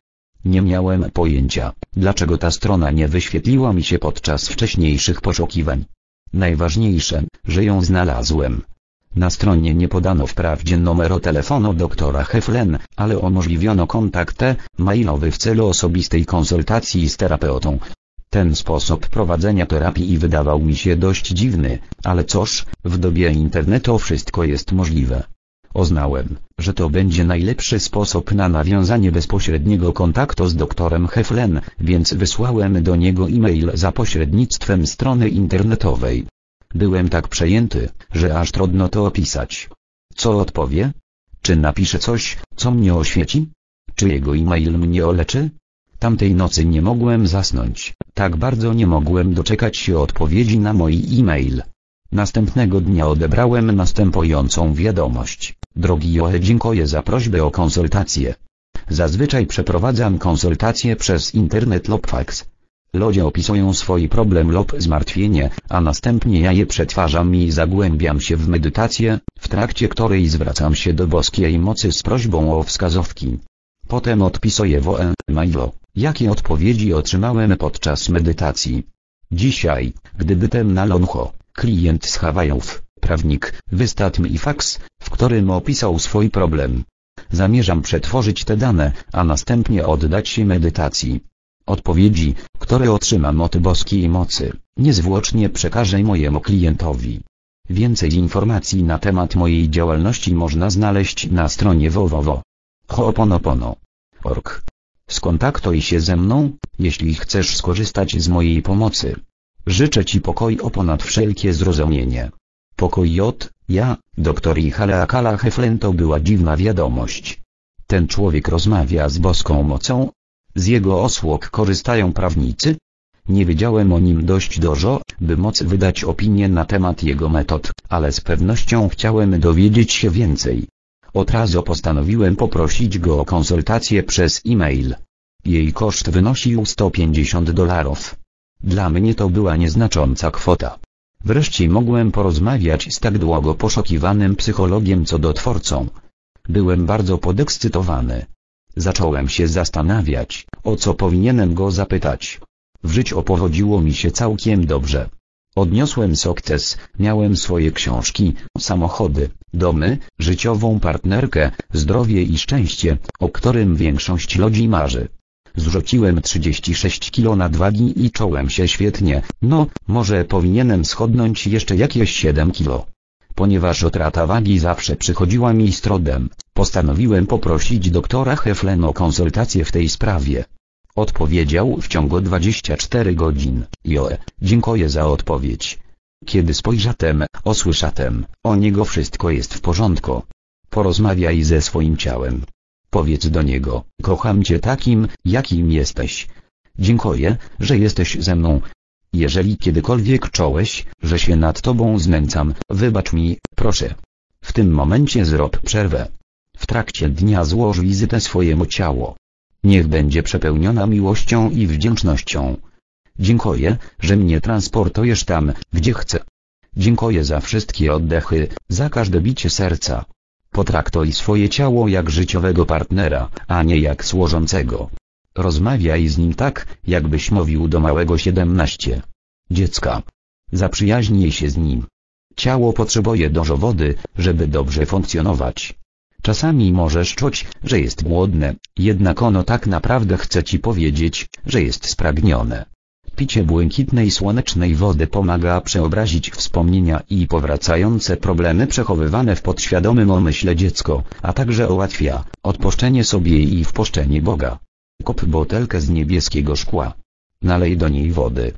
Speaker 2: Nie miałem pojęcia, dlaczego ta strona nie wyświetliła mi się podczas wcześniejszych poszukiwań. Najważniejsze, że ją znalazłem. Na stronie nie podano wprawdzie numeru telefonu doktora Heflen, ale umożliwiono kontakt mailowy w celu osobistej konsultacji z terapeutą. Ten sposób prowadzenia terapii wydawał mi się dość dziwny, ale cóż, w dobie internetu wszystko jest możliwe. Oznałem, że to będzie najlepszy sposób na nawiązanie bezpośredniego kontaktu z doktorem Heflen, więc wysłałem do niego e-mail za pośrednictwem strony internetowej. Byłem tak przejęty, że aż trudno to opisać. Co odpowie? Czy napisze coś, co mnie oświeci? Czy jego e-mail mnie oleczy? Tamtej nocy nie mogłem zasnąć, tak bardzo nie mogłem doczekać się odpowiedzi na mój e-mail. Następnego dnia odebrałem następującą wiadomość. Drogi Joe dziękuję za prośbę o konsultację. Zazwyczaj przeprowadzam konsultacje przez internet lub fax. Ludzie opisują swój problem lub zmartwienie, a następnie ja je przetwarzam i zagłębiam się w medytację, w trakcie której zwracam się do boskiej mocy z prośbą o wskazówki. Potem odpisuję w e-mailu, jakie odpowiedzi otrzymałem podczas medytacji. Dzisiaj, gdy bytem na Loncho, klient z Hawajów, prawnik, wystatł mi fax, w którym opisał swój problem. Zamierzam przetworzyć te dane, a następnie oddać się medytacji. Odpowiedzi, które otrzymam od boskiej mocy, niezwłocznie przekażę mojemu klientowi. Więcej informacji na temat mojej działalności można znaleźć na stronie www. Skontaktuj się ze mną, jeśli chcesz skorzystać z mojej pomocy. Życzę Ci pokoju ponad wszelkie zrozumienie. Pokoj J, ja, doktor Ihala Akala Heflen to była dziwna wiadomość. Ten człowiek rozmawia z boską mocą? Z jego osług korzystają prawnicy? Nie wiedziałem o nim dość dużo, by móc wydać opinię na temat jego metod, ale z pewnością chciałem dowiedzieć się więcej. Od razu postanowiłem poprosić go o konsultację przez e-mail. Jej koszt wynosił 150 dolarów. Dla mnie to była nieznacząca kwota. Wreszcie mogłem porozmawiać z tak długo poszukiwanym psychologiem co do twórcą. Byłem bardzo podekscytowany. Zacząłem się zastanawiać, o co powinienem go zapytać. W życiu powodziło mi się całkiem dobrze. Odniosłem sukces, miałem swoje książki, samochody, domy, życiową partnerkę, zdrowie i szczęście, o którym większość ludzi marzy. Zrzuciłem 36 kilo nadwagi i czułem się świetnie, no, może powinienem schodnąć jeszcze jakieś 7 kilo. ponieważ utrata wagi zawsze przychodziła mi z trudem, postanowiłem poprosić doktora Heflen o konsultację w tej sprawie. Odpowiedział w ciągu 24 godzin. Joe, dziękuję za odpowiedź. Kiedy spojrzatem, osłyszatem, o niego wszystko jest w porządku. Porozmawiaj ze swoim ciałem. Powiedz do niego, kocham cię takim, jakim jesteś. Dziękuję, że jesteś ze mną. Jeżeli kiedykolwiek czułeś, że się nad tobą znęcam, wybacz mi, proszę. W tym momencie zrób przerwę. W trakcie dnia złoż wizytę swojemu ciału. Niech będzie przepełniona miłością i wdzięcznością. Dziękuję, że mnie transportujesz tam, gdzie chcę. Dziękuję za wszystkie oddechy, za każde bicie serca. Potraktuj swoje ciało jak życiowego partnera, a nie jak służącego. Rozmawiaj z nim tak, jakbyś mówił do małego 17 dziecka. Zaprzyjaźnij się z nim. Ciało potrzebuje dużo wody, żeby dobrze funkcjonować. Czasami możesz czuć, że jest głodne, jednak ono tak naprawdę chce ci powiedzieć, że jest spragnione. Picie błękitnej słonecznej wody pomaga przeobrazić wspomnienia i powracające problemy przechowywane w podświadomym umyśle dziecko, a także ułatwia odpuszczenie sobie i wpuszczenie Boga. Kop butelkę z niebieskiego szkła. Nalej do niej wody.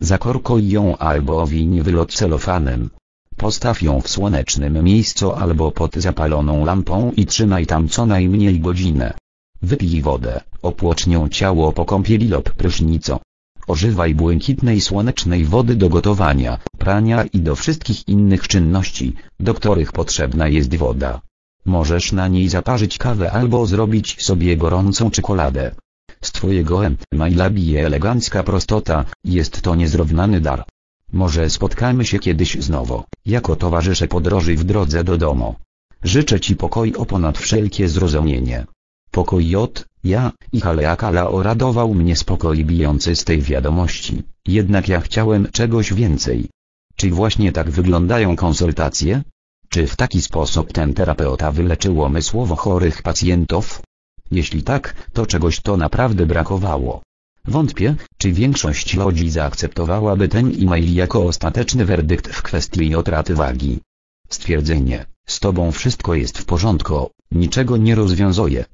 Speaker 2: Zakorkuj ją albo owiń wylot celofanem. Postaw ją w słonecznym miejscu albo pod zapaloną lampą i trzymaj tam co najmniej godzinę. Wypij wodę, opłocz nią ciało po kąpieli lub prysznico. Ożywaj błękitnej słonecznej wody do gotowania, prania i do wszystkich innych czynności, do których potrzebna jest woda. Możesz na niej zaparzyć kawę albo zrobić sobie gorącą czekoladę. Z twojego maila bije elegancka prostota, jest to niezrównany dar. Może spotkamy się kiedyś znowu, jako towarzysze podróży w drodze do domu. Życzę Ci pokoju ponad wszelkie zrozumienie. Pokój J, ja, i Haleakala oradował mnie spokój bijący z tej wiadomości, jednak ja chciałem czegoś więcej. Czy właśnie tak wyglądają konsultacje? Czy w taki sposób ten terapeuta wyleczył umysłowo chorych pacjentów? Jeśli tak, to czegoś to naprawdę brakowało. Wątpię, czy większość ludzi zaakceptowałaby ten e-mail jako ostateczny werdykt w kwestii utraty wagi. Stwierdzenie, z tobą wszystko jest w porządku, niczego nie rozwiązuje.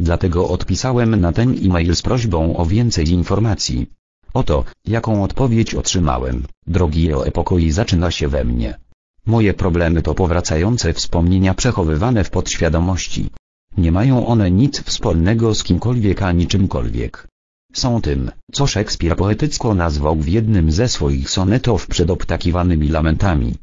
Speaker 2: Dlatego odpisałem na ten e-mail z prośbą o więcej informacji. Oto, jaką odpowiedź otrzymałem. Drogi o epokoi zaczyna się we mnie. Moje problemy to powracające wspomnienia przechowywane w podświadomości. Nie mają one nic wspólnego z kimkolwiek ani czymkolwiek. Są tym, co Szekspir poetycko nazwał w jednym ze swoich sonetów przed obtakiwanymi lamentami.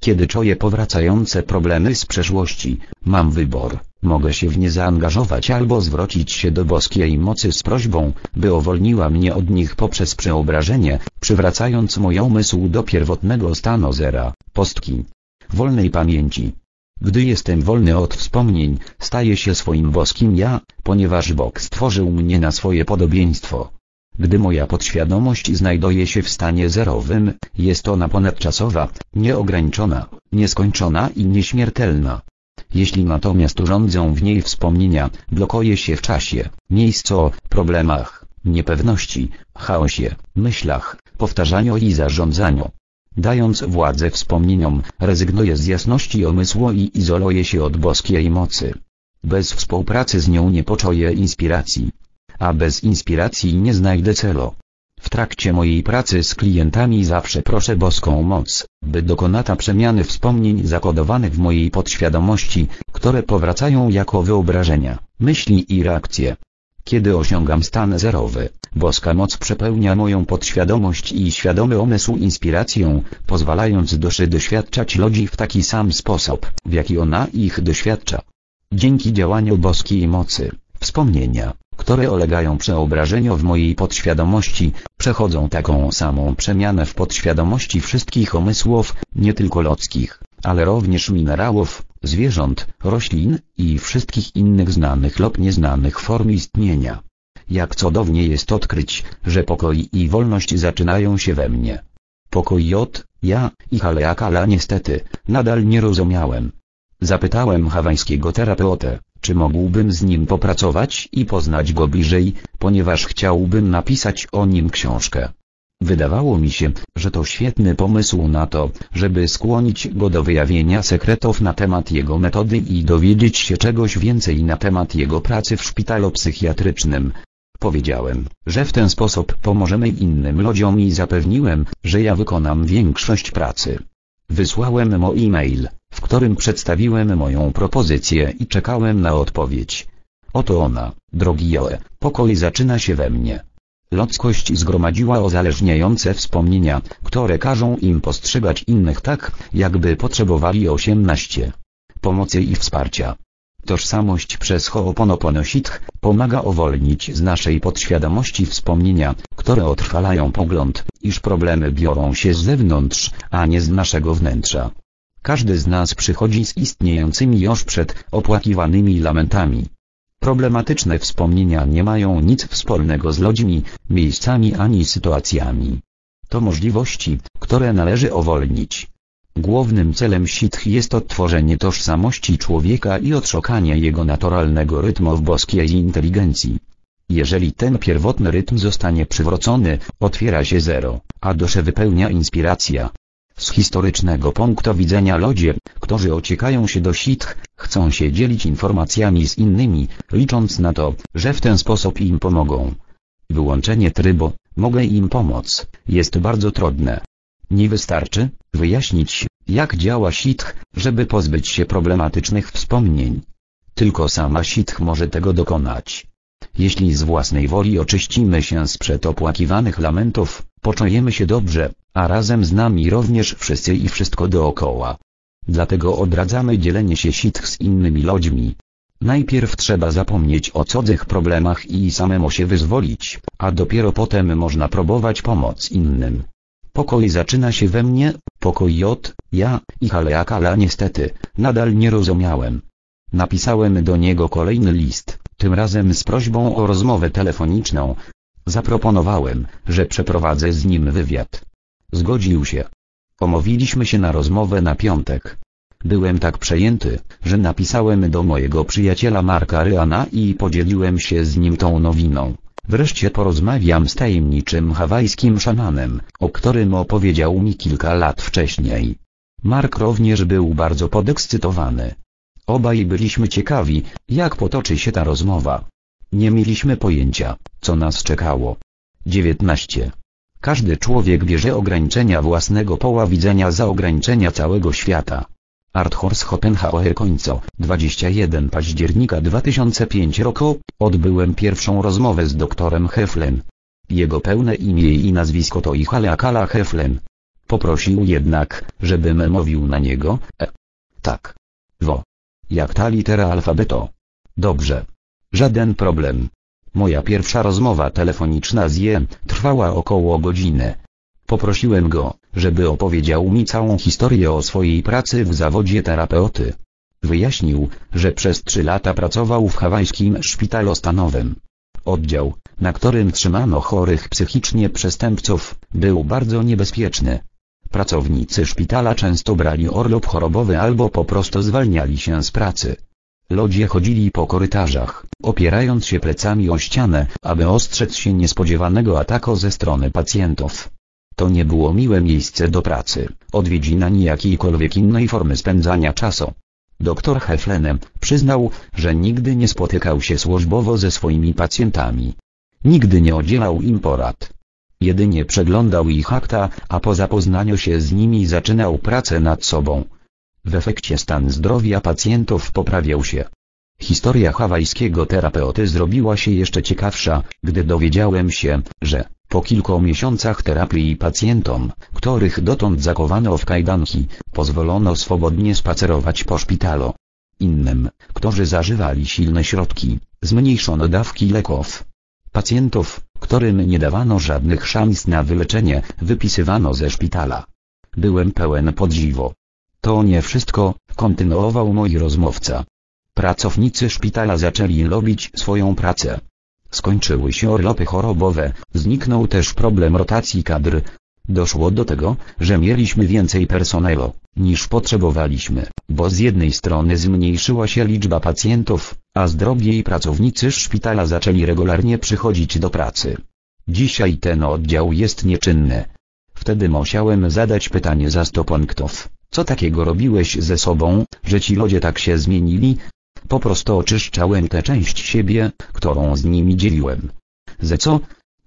Speaker 2: Kiedy czuję powracające problemy z przeszłości, mam wybór, mogę się w nie zaangażować albo zwrócić się do boskiej mocy z prośbą, by uwolniła mnie od nich poprzez przeobrażenie, przywracając mój umysł do pierwotnego stanu zera, postki, wolnej pamięci. Gdy jestem wolny od wspomnień, staję się swoim boskim ja, ponieważ Bóg stworzył mnie na swoje podobieństwo. Gdy moja podświadomość znajduje się w stanie zerowym, jest ona ponadczasowa, nieograniczona, nieskończona i nieśmiertelna. Jeśli natomiast urządzą w niej wspomnienia, blokuje się w czasie, miejscu, problemach, niepewności, chaosie, myślach, powtarzaniu i zarządzaniu. Dając władzę wspomnieniom, rezygnuje z jasności umysłu i izoluje się od boskiej mocy. Bez współpracy z nią nie poczuję inspiracji. A bez inspiracji nie znajdę celu. W trakcie mojej pracy z klientami zawsze proszę boską moc, by dokonata przemiany wspomnień zakodowanych w mojej podświadomości, które powracają jako wyobrażenia, myśli i reakcje. Kiedy osiągam stan zerowy, boska moc przepełnia moją podświadomość i świadomy umysł inspiracją, pozwalając duszy doświadczać ludzi w taki sam sposób, w jaki ona ich doświadcza. Dzięki działaniu boskiej mocy, wspomnienia, które ulegają przeobrażeniu w mojej podświadomości, przechodzą taką samą przemianę w podświadomości wszystkich umysłów, nie tylko ludzkich, ale również minerałów, zwierząt, roślin i wszystkich innych znanych lub nieznanych form istnienia. Jak cudownie jest odkryć, że pokój i wolność zaczynają się we mnie. Pokój J, ja i Haleakala niestety, nadal nie rozumiałem. Zapytałem hawańskiego terapeutę, czy mógłbym z nim popracować i poznać go bliżej, ponieważ chciałbym napisać o nim książkę. Wydawało mi się, że to świetny pomysł na to, żeby skłonić go do wyjawienia sekretów na temat jego metody i dowiedzieć się czegoś więcej na temat jego pracy w szpitalu psychiatrycznym. Powiedziałem, że w ten sposób pomożemy innym ludziom i zapewniłem, że ja wykonam większość pracy. Wysłałem mu e-mail, w którym przedstawiłem moją propozycję i czekałem na odpowiedź. Oto ona, drogi Joe, pokój zaczyna się we mnie. Ludzkość zgromadziła uzależniające wspomnienia, które każą im postrzegać innych tak, jakby potrzebowali 18 pomocy i wsparcia. Tożsamość przez Ho'oponoponositch pomaga uwolnić z naszej podświadomości wspomnienia, które otrwalają pogląd, iż problemy biorą się z zewnątrz, a nie z naszego wnętrza. Każdy z nas przychodzi z istniejącymi już przed opłakiwanymi lamentami. Problematyczne wspomnienia nie mają nic wspólnego z ludźmi, miejscami ani sytuacjami. To możliwości, które należy uwolnić. Głównym celem sitch jest odtworzenie tożsamości człowieka i odszukanie jego naturalnego rytmu w boskiej inteligencji. Jeżeli ten pierwotny rytm zostanie przywrócony, otwiera się zero, a duszę wypełnia inspiracja. Z historycznego punktu widzenia ludzie, którzy ociekają się do sitch, chcą się dzielić informacjami z innymi, licząc na to, że w ten sposób im pomogą. Wyłączenie trybu, mogę im pomóc, jest bardzo trudne. Nie wystarczy wyjaśnić, jak działa sitch, żeby pozbyć się problematycznych wspomnień. Tylko sama sitch może tego dokonać. Jeśli z własnej woli oczyścimy się sprzed opłakiwanych lamentów, poczujemy się dobrze, a razem z nami również wszyscy i wszystko dookoła. Dlatego odradzamy dzielenie się sitch z innymi ludźmi. Najpierw trzeba zapomnieć o cudzych problemach i samemu się wyzwolić, a dopiero potem można próbować pomóc innym. Pokój zaczyna się we mnie, pokój J, ja, i Haleakala niestety, nadal nie rozumiałem. Napisałem do niego kolejny list, tym razem z prośbą o rozmowę telefoniczną. Zaproponowałem, że przeprowadzę z nim wywiad. Zgodził się. Omówiliśmy się na rozmowę na piątek. Byłem tak przejęty, że napisałem do mojego przyjaciela Marka Ryana i podzieliłem się z nim tą nowiną. Wreszcie porozmawiam z tajemniczym hawajskim szamanem, o którym opowiedział mi kilka lat wcześniej. Mark również był bardzo podekscytowany. Obaj byliśmy ciekawi, jak potoczy się ta rozmowa. Nie mieliśmy pojęcia, co nas czekało. 19. Każdy człowiek bierze ograniczenia własnego poła widzenia za ograniczenia całego świata. Arthur Schopenhauer końco, 21 października 2005 roku, odbyłem pierwszą rozmowę z doktorem Heflem. Jego pełne imię i nazwisko to Ichaleakala Heflen. Poprosił jednak, żebym mówił na niego, e. Tak. Wo. Jak ta litera alfabeto. Dobrze. Żaden problem. Moja pierwsza rozmowa telefoniczna z Jem trwała około godziny. Poprosiłem go, żeby opowiedział mi całą historię o swojej pracy w zawodzie terapeuty. Wyjaśnił, że przez trzy lata pracował w hawajskim szpitalu stanowym. Oddział, na którym trzymano chorych psychicznie przestępców, był bardzo niebezpieczny. Pracownicy szpitala często brali urlop chorobowy albo po prostu zwalniali się z pracy. Ludzie chodzili po korytarzach, opierając się plecami o ścianę, aby ostrzec się niespodziewanego ataku ze strony pacjentów. To nie było miłe miejsce do pracy, odwiedzin ani jakiejkolwiek innej formy spędzania czasu. Doktor Heflenem przyznał, że nigdy nie spotykał się służbowo ze swoimi pacjentami. Nigdy nie udzielał im porad. Jedynie przeglądał ich akta, a po zapoznaniu się z nimi zaczynał pracę nad sobą. W efekcie stan zdrowia pacjentów poprawiał się. Historia hawajskiego terapeuty zrobiła się jeszcze ciekawsza, gdy dowiedziałem się, że, po kilku miesiącach terapii pacjentom, których dotąd zakowano w kajdanki, pozwolono swobodnie spacerować po szpitalu. Innym, którzy zażywali silne środki, zmniejszono dawki leków. Pacjentów, którym nie dawano żadnych szans na wyleczenie, wypisywano ze szpitala. Byłem pełen podziwu. To nie wszystko, kontynuował mój rozmówca. Pracownicy szpitala zaczęli robić swoją pracę. Skończyły się urlopy chorobowe, zniknął też problem rotacji kadr. Doszło do tego, że mieliśmy więcej personelu, niż potrzebowaliśmy, bo z jednej strony zmniejszyła się liczba pacjentów, a z drugiej pracownicy szpitala zaczęli regularnie przychodzić do pracy. Dzisiaj ten oddział jest nieczynny. Wtedy musiałem zadać pytanie za 100 punktów. Co takiego robiłeś ze sobą, że ci ludzie tak się zmienili? Po prostu oczyszczałem tę część siebie, którą z nimi dzieliłem. Ze co?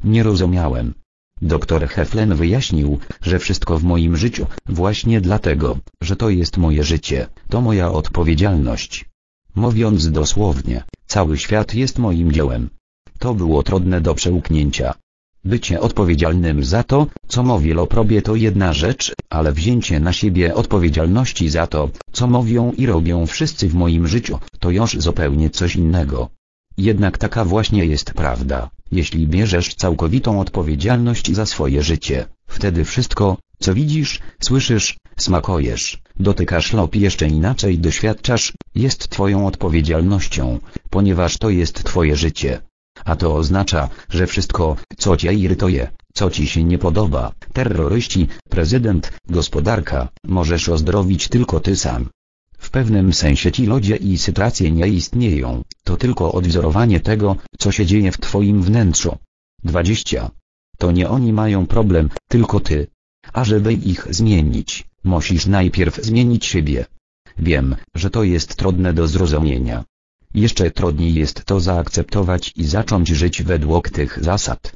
Speaker 2: Nie rozumiałem. Doktor Heflen wyjaśnił, że wszystko w moim życiu, właśnie dlatego, że to jest moje życie, to moja odpowiedzialność. Mówiąc dosłownie, cały świat jest moim dziełem. To było trudne do przełknięcia. Bycie odpowiedzialnym za to, co mówię lub robię to jedna rzecz, ale wzięcie na siebie odpowiedzialności za to, co mówią i robią wszyscy w moim życiu, to już zupełnie coś innego. Jednak taka właśnie jest prawda. Jeśli bierzesz całkowitą odpowiedzialność za swoje życie, wtedy wszystko, co widzisz, słyszysz, smakujesz, dotykasz lub jeszcze inaczej doświadczasz, jest twoją odpowiedzialnością, ponieważ to jest twoje życie. A to oznacza, że wszystko, co cię irytuje, co ci się nie podoba, terroryści, prezydent, gospodarka, możesz ozdrowić tylko ty sam. W pewnym sensie ci ludzie i sytuacje nie istnieją, to tylko odwzorowanie tego, co się dzieje w twoim wnętrzu. 20. To nie oni mają problem, tylko ty. A żeby ich zmienić, musisz najpierw zmienić siebie. Wiem, że to jest trudne do zrozumienia. Jeszcze trudniej jest to zaakceptować i zacząć żyć według tych zasad.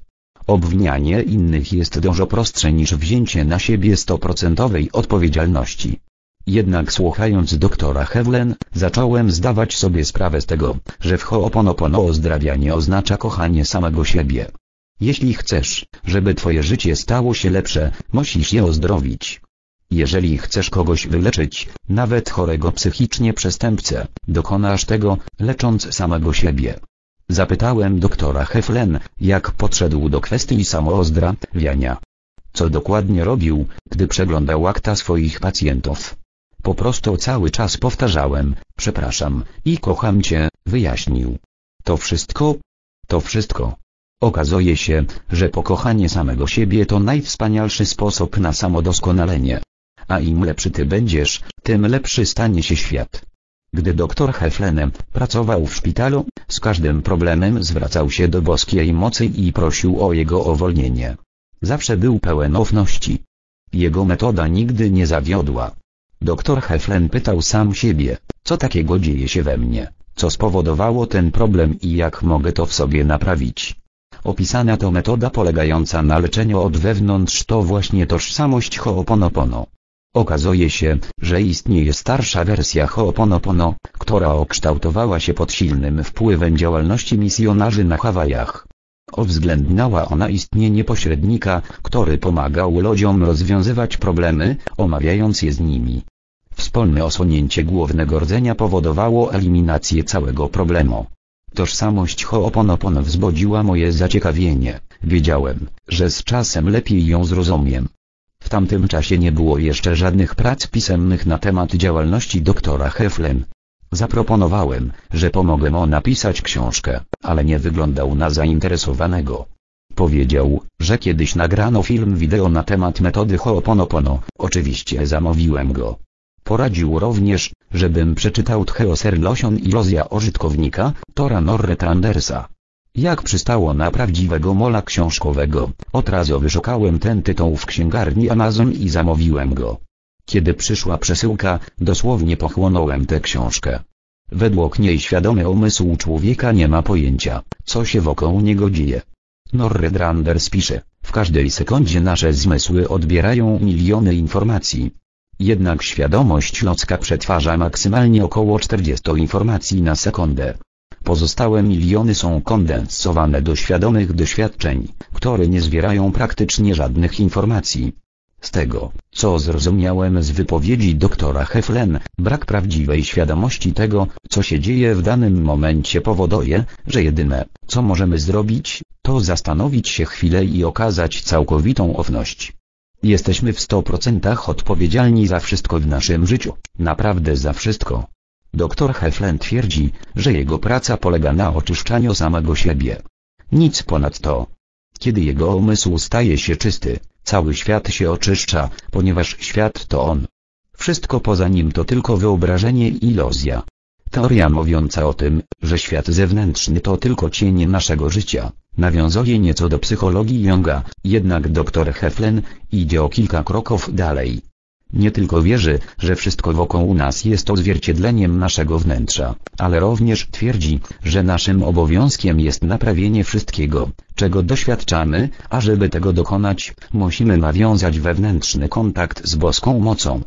Speaker 2: Obwinianie innych jest dużo prostsze niż wzięcie na siebie stoprocentowej odpowiedzialności. Jednak słuchając doktora Hewlen, zacząłem zdawać sobie sprawę z tego, że w Ho'oponopono ozdrawianie oznacza kochanie samego siebie. Jeśli chcesz, żeby twoje życie stało się lepsze, musisz je ozdrowić. Jeżeli chcesz kogoś wyleczyć, nawet chorego psychicznie przestępcę, dokonasz tego, lecząc samego siebie. Zapytałem doktora Heflen, jak podszedł do kwestii samoozdrawiania. Co dokładnie robił, gdy przeglądał akta swoich pacjentów. Po prostu cały czas powtarzałem, przepraszam, i kocham cię, wyjaśnił. To wszystko? To wszystko. Okazuje się, że pokochanie samego siebie to najwspanialszy sposób na samodoskonalenie. A im lepszy ty będziesz, tym lepszy stanie się świat. Gdy doktor Heflenem pracował w szpitalu, z każdym problemem zwracał się do boskiej mocy i prosił o jego owolnienie. Zawsze był pełen ufności. Jego metoda nigdy nie zawiodła. Doktor Heflen pytał sam siebie, co takiego dzieje się we mnie, co spowodowało ten problem i jak mogę to w sobie naprawić. Opisana to metoda polegająca na leczeniu od wewnątrz to właśnie tożsamość Ho'oponopono. Okazuje się, że istnieje starsza wersja Ho'oponopono, która okształtowała się pod silnym wpływem działalności misjonarzy na Hawajach. Uwzględniała ona istnienie pośrednika, który pomagał ludziom rozwiązywać problemy, omawiając je z nimi. Wspólne osłonięcie głównego rdzenia powodowało eliminację całego problemu. Tożsamość Ho'oponopono wzbudziła moje zaciekawienie, wiedziałem, że z czasem lepiej ją zrozumiem. W tamtym czasie nie było jeszcze żadnych prac pisemnych na temat działalności doktora Heflen. Zaproponowałem, że pomogę mu napisać książkę, ale nie wyglądał na zainteresowanego. Powiedział, że kiedyś nagrano film wideo na temat metody Ho'oponopono, oczywiście zamówiłem go. Poradził również, żebym przeczytał Tcheoser Losion i Lozja użytkownika, Tora Norret Andersa. Jak przystało na prawdziwego mola książkowego, od razu wyszukałem ten tytuł w księgarni Amazon i zamówiłem go. Kiedy przyszła przesyłka, dosłownie pochłonąłem tę książkę. Według niej świadomy umysł człowieka nie ma pojęcia, co się wokół niego dzieje. Norred Randers pisze, w każdej sekundzie nasze zmysły odbierają miliony informacji. Jednak świadomość ludzka przetwarza maksymalnie około 40 informacji na sekundę. Pozostałe miliony są kondensowane do świadomych doświadczeń, które nie zwierają praktycznie żadnych informacji. Z tego, co zrozumiałem z wypowiedzi doktora Heflen, brak prawdziwej świadomości tego, co się dzieje w danym momencie powoduje, że jedyne, co możemy zrobić, to zastanowić się chwilę i okazać całkowitą ufność. Jesteśmy w 100% odpowiedzialni za wszystko w naszym życiu, naprawdę za wszystko. Doktor Heflen twierdzi, że jego praca polega na oczyszczaniu samego siebie. Nic ponad to. Kiedy jego umysł staje się czysty, cały świat się oczyszcza, ponieważ świat to on. Wszystko poza nim to tylko wyobrażenie i iluzja. Teoria mówiąca o tym, że świat zewnętrzny to tylko cień naszego życia, Nawiązuje nieco do psychologii Junga, jednak dr Heflen idzie o kilka kroków dalej. Nie tylko wierzy, że wszystko wokół nas jest odzwierciedleniem naszego wnętrza, ale również twierdzi, że naszym obowiązkiem jest naprawienie wszystkiego, czego doświadczamy, a żeby tego dokonać, musimy nawiązać wewnętrzny kontakt z boską mocą.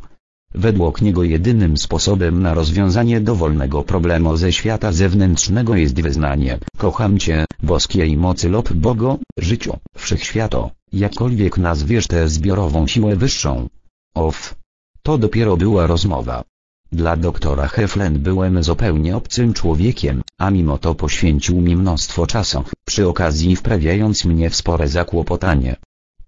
Speaker 2: Według niego jedynym sposobem na rozwiązanie dowolnego problemu ze świata zewnętrznego jest wyznanie, kocham Cię, boskiej mocy lub Bogo, życiu, wszechświato, jakkolwiek nazwiesz tę zbiorową siłę wyższą. Off. To dopiero była rozmowa. Dla doktora Heflen byłem zupełnie obcym człowiekiem, a mimo to poświęcił mi mnóstwo czasu, przy okazji wprawiając mnie w spore zakłopotanie.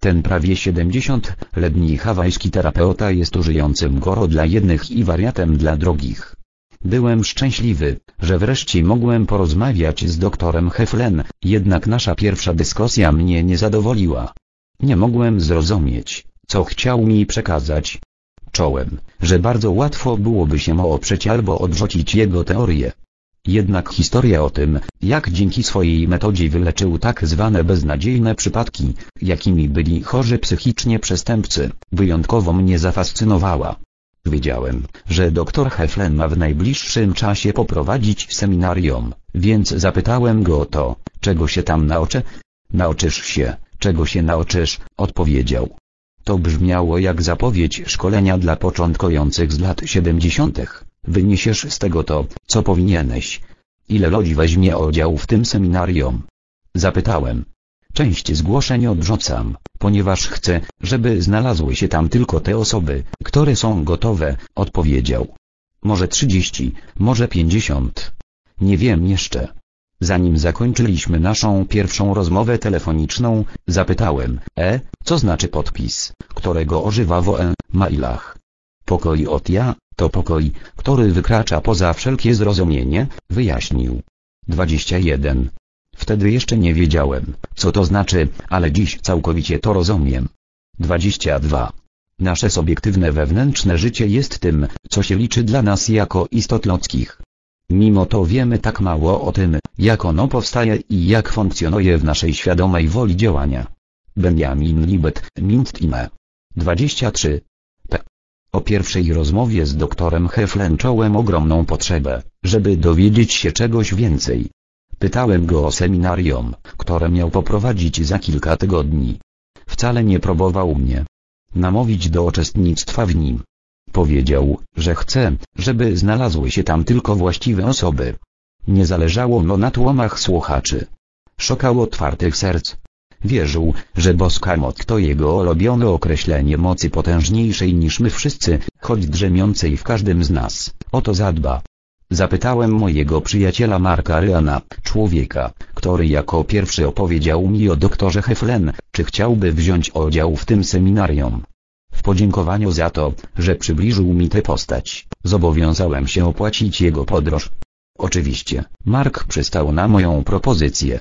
Speaker 2: Ten prawie 70-letni hawajski terapeuta jest użyjącym goro dla jednych i wariatem dla drugich. Byłem szczęśliwy, że wreszcie mogłem porozmawiać z doktorem Heflen, jednak nasza pierwsza dyskusja mnie nie zadowoliła. Nie mogłem zrozumieć, co chciał mi przekazać. Czołem, że bardzo łatwo byłoby się oprzeć albo odrzucić jego teorię. Jednak historia o tym, jak dzięki swojej metodzie wyleczył tak zwane beznadziejne przypadki, jakimi byli chorzy psychicznie przestępcy, wyjątkowo mnie zafascynowała. Wiedziałem, że dr Heflen ma w najbliższym czasie poprowadzić seminarium, więc zapytałem go o to, czego się tam nauczę? Nauczysz się, czego się nauczysz, odpowiedział. To brzmiało jak zapowiedź szkolenia dla początkujących z lat 70. Wyniesiesz z tego to, co powinieneś. Ile ludzi weźmie udział w tym seminarium? Zapytałem. Część zgłoszeń odrzucam, ponieważ chcę, żeby znalazły się tam tylko te osoby, które są gotowe, odpowiedział. Może 30, może 50. Nie wiem jeszcze. Zanim zakończyliśmy naszą pierwszą rozmowę telefoniczną, zapytałem, e, co znaczy podpis, którego używa w e-mailach. Pokoi od ja, to pokoi, który wykracza poza wszelkie zrozumienie, wyjaśnił. 21. Wtedy jeszcze nie wiedziałem, co to znaczy, ale dziś całkowicie to rozumiem. 22. Nasze subiektywne wewnętrzne życie jest tym, co się liczy dla nas jako istot ludzkich. Mimo to wiemy tak mało o tym, jak ono powstaje i jak funkcjonuje w naszej świadomej woli działania. Benjamin Libet, Mintime. 23. P. O pierwszej rozmowie z doktorem Heflen czułem ogromną potrzebę, żeby dowiedzieć się czegoś więcej. Pytałem go o seminarium, które miał poprowadzić za kilka tygodni. Wcale nie próbował mnie namówić do uczestnictwa w nim. Powiedział, że chce, żeby znalazły się tam tylko właściwe osoby. Nie zależało mu na tłomach słuchaczy. Szukał otwartych serc. Wierzył, że boska moc to jego ulubione określenie mocy potężniejszej niż my wszyscy, choć drzemiącej w każdym z nas. O to zadba. Zapytałem mojego przyjaciela Marka Ryana, człowieka, który jako pierwszy opowiedział mi o doktorze Heflen, czy chciałby wziąć udział w tym seminarium. W podziękowaniu za to, że przybliżył mi tę postać, zobowiązałem się opłacić jego podróż. Oczywiście, Mark przystał na moją propozycję.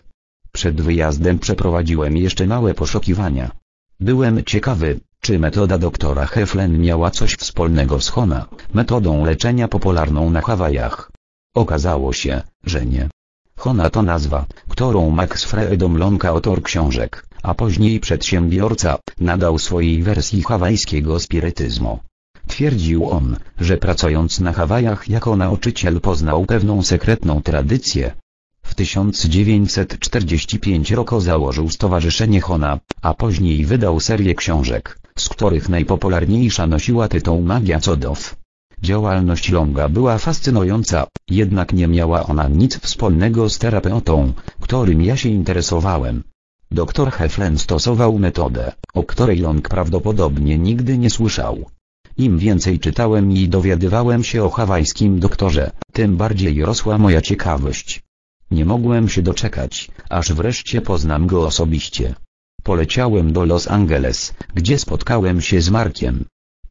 Speaker 2: Przed wyjazdem przeprowadziłem jeszcze małe poszukiwania. Byłem ciekawy, czy metoda doktora Heflen miała coś wspólnego z Hona, metodą leczenia popularną na Hawajach. Okazało się, że nie. Hona to nazwa, którą Max Freedom autor książek, a później przedsiębiorca, nadał swojej wersji hawajskiego spirytyzmu. Twierdził on, że pracując na Hawajach jako nauczyciel poznał pewną sekretną tradycję. W 1945 roku założył Stowarzyszenie Hona, a później wydał serię książek, z których najpopularniejsza nosiła tytuł Magia Codów. Działalność Longa była fascynująca, jednak nie miała ona nic wspólnego z terapeutą, którym ja się interesowałem. Doktor Heflen stosował metodę, o której Long prawdopodobnie nigdy nie słyszał. Im więcej czytałem i dowiadywałem się o hawajskim doktorze, tym bardziej rosła moja ciekawość. Nie mogłem się doczekać, aż wreszcie poznam go osobiście. Poleciałem do Los Angeles, gdzie spotkałem się z Markiem.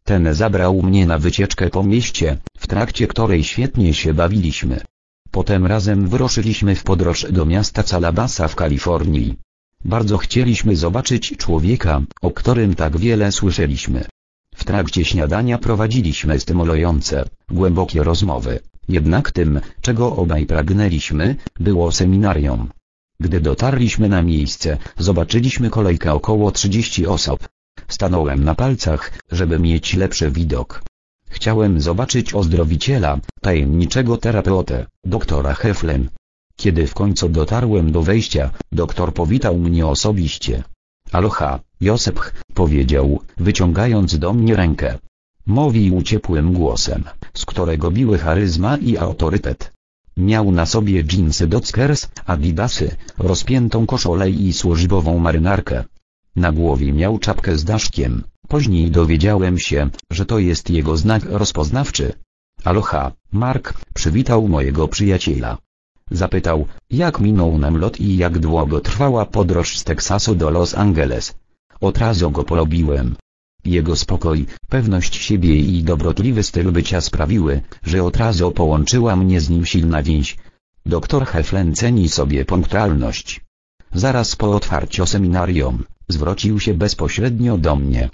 Speaker 2: Ten zabrał mnie na wycieczkę po mieście, w trakcie której świetnie się bawiliśmy. Potem razem wyruszyliśmy w podróż do miasta Calabasa w Kalifornii. Bardzo chcieliśmy zobaczyć człowieka, o którym tak wiele słyszeliśmy. W trakcie śniadania prowadziliśmy stymulujące, głębokie rozmowy, jednak tym, czego obaj pragnęliśmy, było seminarium. Gdy dotarliśmy na miejsce, zobaczyliśmy kolejkę około 30 osób. Stanąłem na palcach, żeby mieć lepszy widok. Chciałem zobaczyć ozdrowiciela, tajemniczego terapeutę, doktora Heflen. Kiedy w końcu dotarłem do wejścia, doktor powitał mnie osobiście. Aloha, Josep, powiedział, wyciągając do mnie rękę. Mówił ciepłym głosem, z którego biły charyzma i autorytet. Miał na sobie dżinsy Dockers, adidasy, rozpiętą koszulę i służbową marynarkę. Na głowie miał czapkę z daszkiem, później dowiedziałem się, że to jest jego znak rozpoznawczy. Aloha, Mark, przywitał mojego przyjaciela. Zapytał, jak minął nam lot i jak długo trwała podróż z Teksasu do Los Angeles. Od razu go polubiłem. Jego spokój, pewność siebie i dobrotliwy styl bycia sprawiły, że od razu połączyła mnie z nim silna więź. Doktor Heflen ceni sobie punktualność. Zaraz po otwarciu seminarium, zwrócił się bezpośrednio do mnie.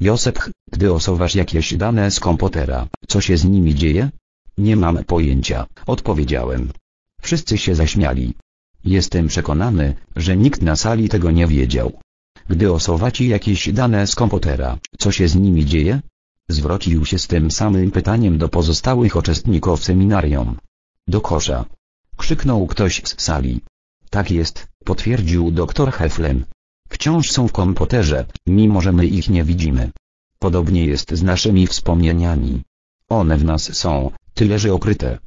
Speaker 2: Josep, gdy osuwasz jakieś dane z komputera, co się z nimi dzieje? Nie mam pojęcia, odpowiedziałem. Wszyscy się zaśmiali. Jestem przekonany, że nikt na sali tego nie wiedział. Gdy osuwacie jakieś dane z komputera, co się z nimi dzieje? Zwrócił się z tym samym pytaniem do pozostałych uczestników seminarium. Do kosza. Krzyknął ktoś z sali. Tak jest, potwierdził doktor Heflen. Wciąż są w komputerze, mimo że my ich nie widzimy. Podobnie jest z naszymi wspomnieniami. One w nas są, tyle że okryte.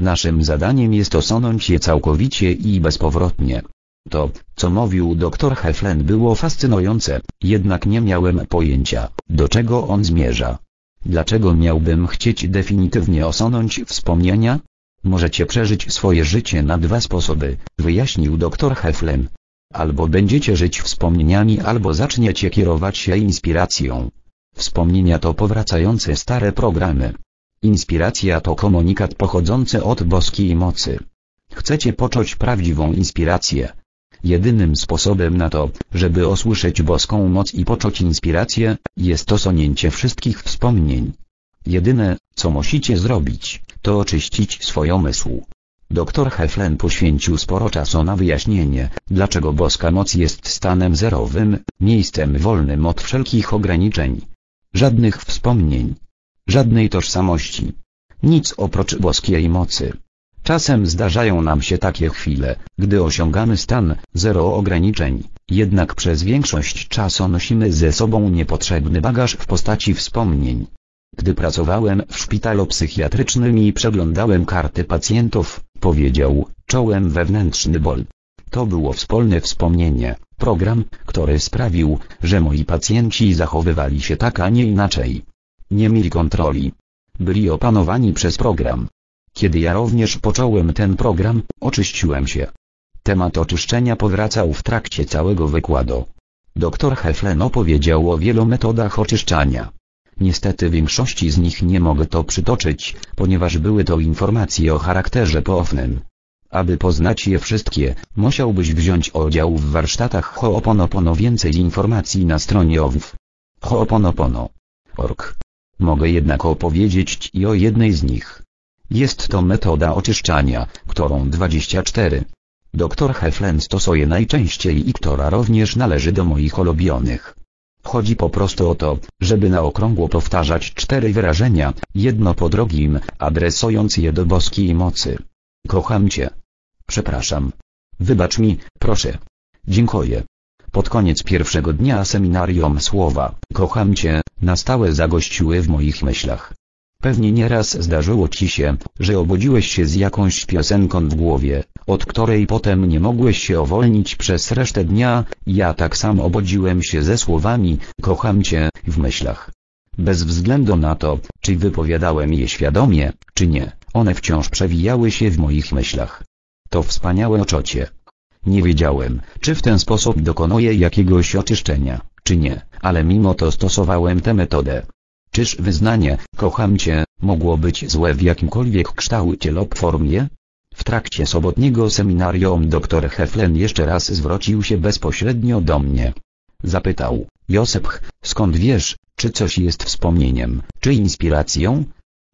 Speaker 2: Naszym zadaniem jest osunąć je całkowicie i bezpowrotnie. To, co mówił dr Heflen było fascynujące, jednak nie miałem pojęcia, do czego on zmierza. Dlaczego miałbym chcieć definitywnie osunąć wspomnienia? Możecie przeżyć swoje życie na dwa sposoby, wyjaśnił dr Heflen. Albo będziecie żyć wspomnieniami albo zaczniecie kierować się inspiracją. Wspomnienia to powracające stare programy. Inspiracja to komunikat pochodzący od boskiej mocy. Chcecie poczuć prawdziwą inspirację. Jedynym sposobem na to, żeby osłyszeć boską moc i poczuć inspirację, jest osunięcie wszystkich wspomnień. Jedyne, co musicie zrobić, to oczyścić swój umysł. Dr Heflen poświęcił sporo czasu na wyjaśnienie, dlaczego boska moc jest stanem zerowym, miejscem wolnym od wszelkich ograniczeń. Żadnych wspomnień. Żadnej tożsamości. Nic oprócz boskiej mocy. Czasem zdarzają nam się takie chwile, gdy osiągamy stan zero ograniczeń, jednak przez większość czasu nosimy ze sobą niepotrzebny bagaż w postaci wspomnień. Gdy pracowałem w szpitalu psychiatrycznym i przeglądałem karty pacjentów, powiedział, czołem wewnętrzny ból. To było wspólne wspomnienie, program, który sprawił, że moi pacjenci zachowywali się tak a nie inaczej. Nie mieli kontroli. Byli opanowani przez program. Kiedy ja również począłem ten program, oczyściłem się. Temat oczyszczenia powracał w trakcie całego wykładu. Dr Heflen opowiedział o wielu metodach oczyszczania. Niestety większości z nich nie mogę to przytoczyć, ponieważ były to informacje o charakterze poufnym. Aby poznać je wszystkie, musiałbyś wziąć udział w warsztatach Ho'oponopono więcej informacji na stronie OWF. Ho'oponopono.org. Mogę jednak opowiedzieć Ci o jednej z nich. Jest to metoda oczyszczania, którą 24. Dr Heflen stosuje najczęściej i która również należy do moich ulubionych. Chodzi po prostu o to, żeby na okrągło powtarzać cztery wyrażenia, jedno po drugim, adresując je do boskiej mocy. Kocham Cię. Przepraszam. Wybacz mi, proszę. Dziękuję. Pod koniec pierwszego dnia seminarium słowa kocham Cię na stałe zagościły w moich myślach. Pewnie nieraz zdarzyło Ci się, że obudziłeś się z jakąś piosenką w głowie, od której potem nie mogłeś się uwolnić przez resztę dnia, ja tak samo obudziłem się ze słowami, kocham Cię, w myślach. Bez względu na to, czy wypowiadałem je świadomie, czy nie, one wciąż przewijały się w moich myślach. To wspaniałe oczocie. Nie wiedziałem, czy w ten sposób dokonuję jakiegoś oczyszczenia, czy nie, ale mimo to stosowałem tę metodę. Czyż wyznanie, kocham Cię, mogło być złe w jakimkolwiek kształcie lub formie? W trakcie sobotniego seminarium dr Heflen jeszcze raz zwrócił się bezpośrednio do mnie. Zapytał, Josep, skąd wiesz, czy coś jest wspomnieniem, czy inspiracją?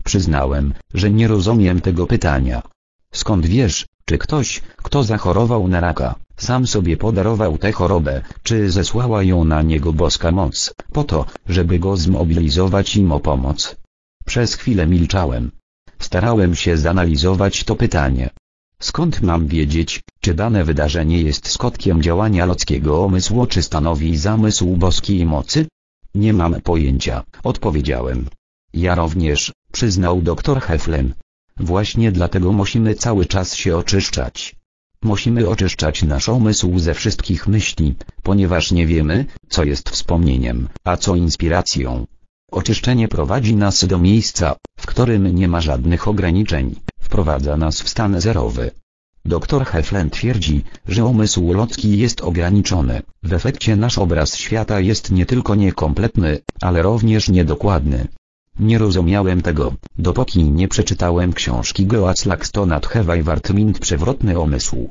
Speaker 2: Przyznałem, że nie rozumiem tego pytania. Skąd wiesz, czy ktoś, kto zachorował na raka, Sam sobie podarował tę chorobę, czy zesłała ją na niego boska moc, po to, żeby go zmobilizować im o pomoc. Przez chwilę milczałem. Starałem się zanalizować to pytanie. Skąd mam wiedzieć, czy dane wydarzenie jest skutkiem działania ludzkiego umysłu czy stanowi zamysł boskiej mocy? Nie mam pojęcia, odpowiedziałem. Ja również, przyznał doktor Heflen. Właśnie dlatego musimy cały czas się oczyszczać. Musimy oczyszczać nasz umysł ze wszystkich myśli, ponieważ nie wiemy, co jest wspomnieniem, a co inspiracją. Oczyszczenie prowadzi nas do miejsca, w którym nie ma żadnych ograniczeń, wprowadza nas w stan zerowy. Dr Heflen twierdzi, że umysł ludzki jest ograniczony, w efekcie nasz obraz świata jest nie tylko niekompletny, ale również niedokładny. Nie rozumiałem tego, dopóki nie przeczytałem książki Goa Slackstona Tchewaj Wartmind Przewrotny Umysł.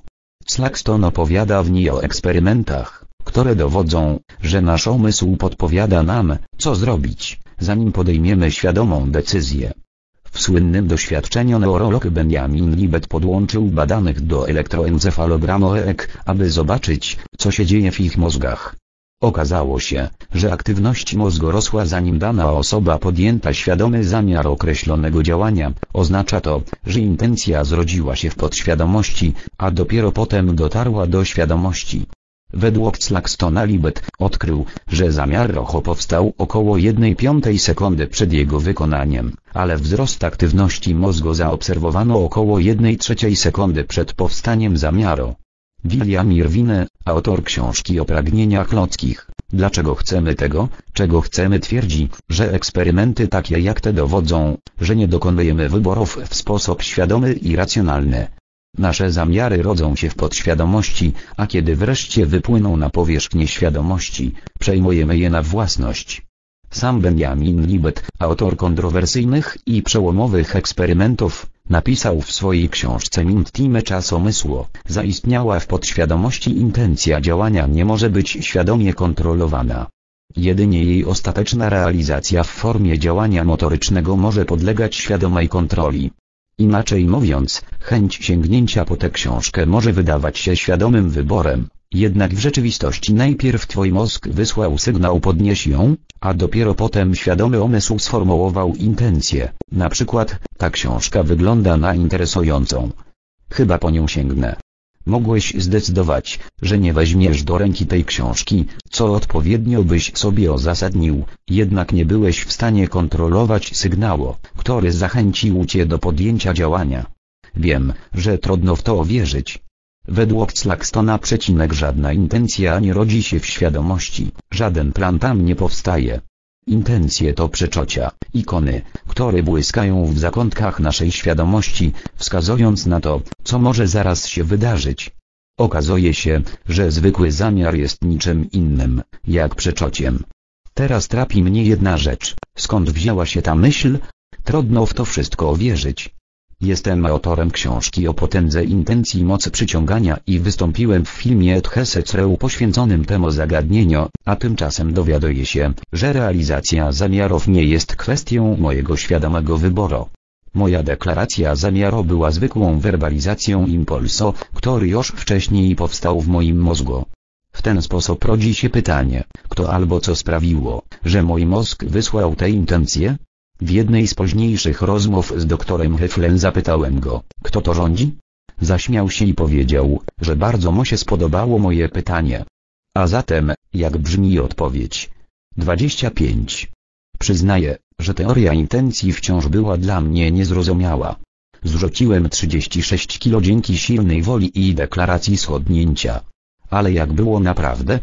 Speaker 2: Slackston opowiada w niej o eksperymentach, które dowodzą, że nasz umysł podpowiada nam, co zrobić, zanim podejmiemy świadomą decyzję. W słynnym doświadczeniu neurolog Benjamin Libet podłączył badanych do elektroencefalogramu EEG, aby zobaczyć, co się dzieje w ich mózgach. Okazało się, że aktywność mózgu rosła zanim dana osoba podjęta świadomy zamiar określonego działania, oznacza to, że intencja zrodziła się w podświadomości, a dopiero potem dotarła do świadomości. Według Slackstona Libet odkrył, że zamiar Rocho powstał około 1 piątej sekundy przed jego wykonaniem, ale wzrost aktywności mózgu zaobserwowano około 1 trzeciej sekundy przed powstaniem zamiaru. William Irwine, autor książki o pragnieniach ludzkich, dlaczego chcemy tego, czego chcemy twierdzi, że eksperymenty takie jak te dowodzą, że nie dokonujemy wyborów w sposób świadomy i racjonalny. Nasze zamiary rodzą się w podświadomości, a kiedy wreszcie wypłyną na powierzchnię świadomości, przejmujemy je na własność. Sam Benjamin Libet, autor kontrowersyjnych i przełomowych eksperymentów, napisał w swojej książce Mintime czas omysłu, zaistniała w podświadomości intencja działania nie może być świadomie kontrolowana. Jedynie jej ostateczna realizacja w formie działania motorycznego może podlegać świadomej kontroli. Inaczej mówiąc, chęć sięgnięcia po tę książkę może wydawać się świadomym wyborem, jednak w rzeczywistości najpierw twój mózg wysłał sygnał podnieś ją, a dopiero potem świadomy umysł sformułował intencję. Na przykład, ta książka wygląda na interesującą. Chyba po nią sięgnę. Mogłeś zdecydować, że nie weźmiesz do ręki tej książki, co odpowiednio byś sobie uzasadnił, jednak nie byłeś w stanie kontrolować sygnału, który zachęcił cię do podjęcia działania. Wiem, że trudno w to wierzyć. Według Slackstona przecinek żadna intencja nie rodzi się w świadomości, żaden plan tam nie powstaje. Intencje to przeczocia, ikony, które błyskają w zakątkach naszej świadomości, wskazując na to, co może zaraz się wydarzyć. Okazuje się, że zwykły zamiar jest niczym innym, jak przeczociem. Teraz trapi mnie jedna rzecz, skąd wzięła się ta myśl? Trudno w to wszystko wierzyć. Jestem autorem książki o potędze intencji mocy przyciągania i wystąpiłem w filmie Tchesecreu poświęconym temu zagadnieniu, a tymczasem dowiaduję się, że realizacja zamiarów nie jest kwestią mojego świadomego wyboru. Moja deklaracja zamiaru była zwykłą werbalizacją impulsu, który już wcześniej powstał w moim mózgu. W ten sposób rodzi się pytanie, kto albo co sprawiło, że mój mózg wysłał tę intencję? W jednej z późniejszych rozmów z doktorem Heflen zapytałem go, kto to rządzi? Zaśmiał się i powiedział, że bardzo mu się spodobało moje pytanie. A zatem, jak brzmi odpowiedź? 25. Przyznaję, że teoria intencji wciąż była dla mnie niezrozumiała. Zrzuciłem 36 kilo dzięki silnej woli i deklaracji schodnięcia. Ale jak było naprawdę?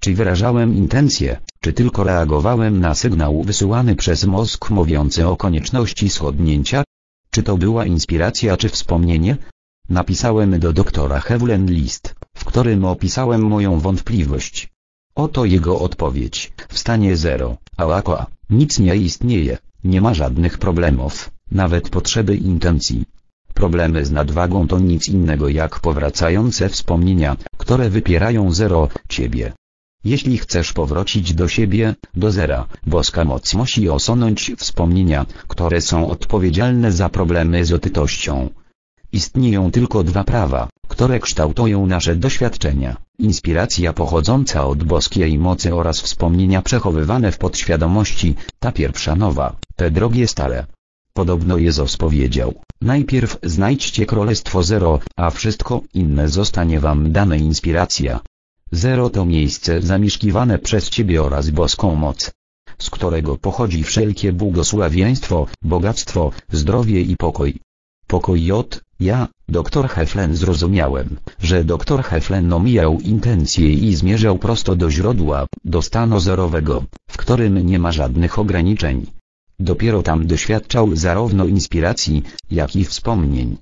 Speaker 2: Czy wyrażałem intencje, czy tylko reagowałem na sygnał wysyłany przez mózg mówiący o konieczności schodnięcia? Czy to była inspiracja czy wspomnienie? Napisałem do doktora Hewlen list, w którym opisałem moją wątpliwość. Oto jego odpowiedź, w stanie zero, ałakła, nic nie istnieje, nie ma żadnych problemów, nawet potrzeby intencji. Problemy z nadwagą to nic innego jak powracające wspomnienia, które wypierają zero, ciebie. Jeśli chcesz powrócić do siebie, do zera, boska moc musi osunąć wspomnienia, które są odpowiedzialne za problemy z otytością. Istnieją tylko dwa prawa, które kształtują nasze doświadczenia, inspiracja pochodząca od boskiej mocy oraz wspomnienia przechowywane w podświadomości, ta pierwsza nowa, te drogie stare. Podobno Jezus powiedział, najpierw znajdźcie królestwo zero, a wszystko inne zostanie wam dane inspiracja. Zero to miejsce zamieszkiwane przez Ciebie oraz boską moc, z którego pochodzi wszelkie błogosławieństwo, bogactwo, zdrowie i pokój. Pokój J, ja, doktor Heflen zrozumiałem, że doktor Heflen omijał intencje i zmierzał prosto do źródła, do stanu zerowego, w którym nie ma żadnych ograniczeń. Dopiero tam doświadczał zarówno inspiracji, jak i wspomnień.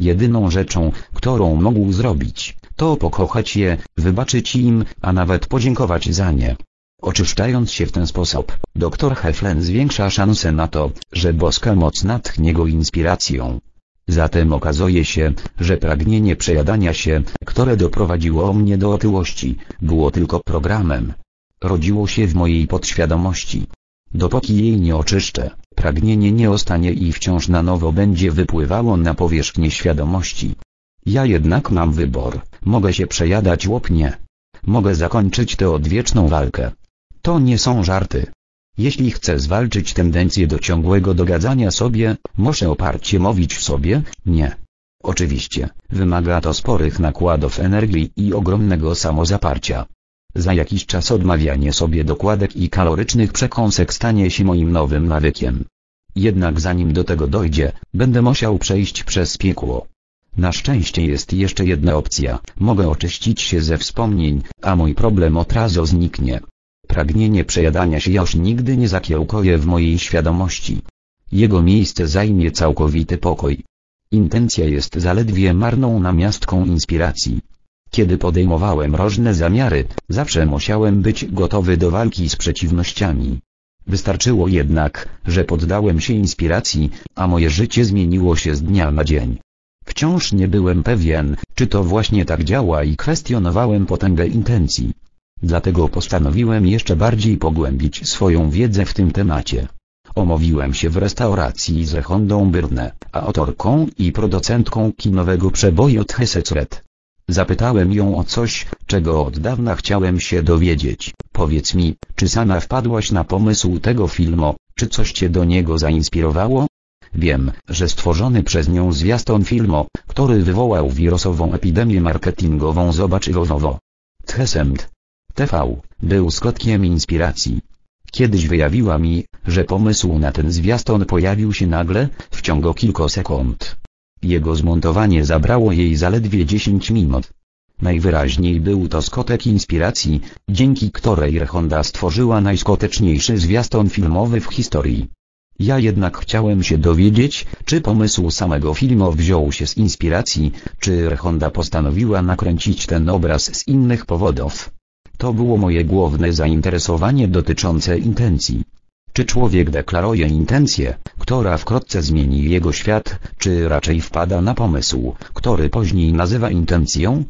Speaker 2: Jedyną rzeczą, którą mógł zrobić, to pokochać je, wybaczyć im, a nawet podziękować za nie. Oczyszczając się w ten sposób, dr Heflen zwiększa szanse na to, że boska moc natchnie go inspiracją. Zatem okazuje się, że pragnienie przejadania się, które doprowadziło mnie do otyłości, było tylko programem. Rodziło się w mojej podświadomości. Dopóki jej nie oczyszczę, pragnienie nie ostanie i wciąż na nowo będzie wypływało na powierzchnię świadomości. Ja jednak mam wybór, mogę się przejadać lub nie. Mogę zakończyć tę odwieczną walkę. To nie są żarty. Jeśli chcę zwalczyć tendencję do ciągłego dogadzania sobie, muszę oparcie mówić sobie, nie. Oczywiście, wymaga to sporych nakładów energii i ogromnego samozaparcia. Za jakiś czas odmawianie sobie dokładek i kalorycznych przekąsek stanie się moim nowym nawykiem. Jednak zanim do tego dojdzie, będę musiał przejść przez piekło. Na szczęście jest jeszcze jedna opcja, mogę oczyścić się ze wspomnień, a mój problem od razu zniknie. Pragnienie przejadania się już nigdy nie zakiełkuje w mojej świadomości. Jego miejsce zajmie całkowity pokój. Intencja jest zaledwie marną namiastką inspiracji. Kiedy podejmowałem różne zamiary, zawsze musiałem być gotowy do walki z przeciwnościami. Wystarczyło jednak, że poddałem się inspiracji, a moje życie zmieniło się z dnia na dzień. Wciąż nie byłem pewien, czy to właśnie tak działa i kwestionowałem potęgę intencji. Dlatego postanowiłem jeszcze bardziej pogłębić swoją wiedzę w tym temacie. Omówiłem się w restauracji z Rechondą Byrne, autorką i producentką kinowego przeboju Thesecret. Zapytałem ją o coś, czego od dawna chciałem się dowiedzieć. Powiedz mi, czy sama wpadłaś na pomysł tego filmu, czy coś cię do niego zainspirowało? Wiem, że stworzony przez nią zwiastun filmu, który wywołał wirusową epidemię marketingową zobaczywowo. Thesent. TV, był skutkiem inspiracji. Kiedyś wyjawiła mi, że pomysł na ten zwiastun pojawił się nagle, w ciągu kilku sekund. Jego zmontowanie zabrało jej zaledwie 10 minut. Najwyraźniej był to skotek inspiracji, dzięki której Rehonda stworzyła najskuteczniejszy zwiastun filmowy w historii. Ja jednak chciałem się dowiedzieć, czy pomysł samego filmu wziął się z inspiracji, czy Rehonda postanowiła nakręcić ten obraz z innych powodów. To było moje główne zainteresowanie dotyczące intencji. Czy człowiek deklaruje intencję, która wkrótce zmieni jego świat, czy raczej wpada na pomysł, który później nazywa intencją?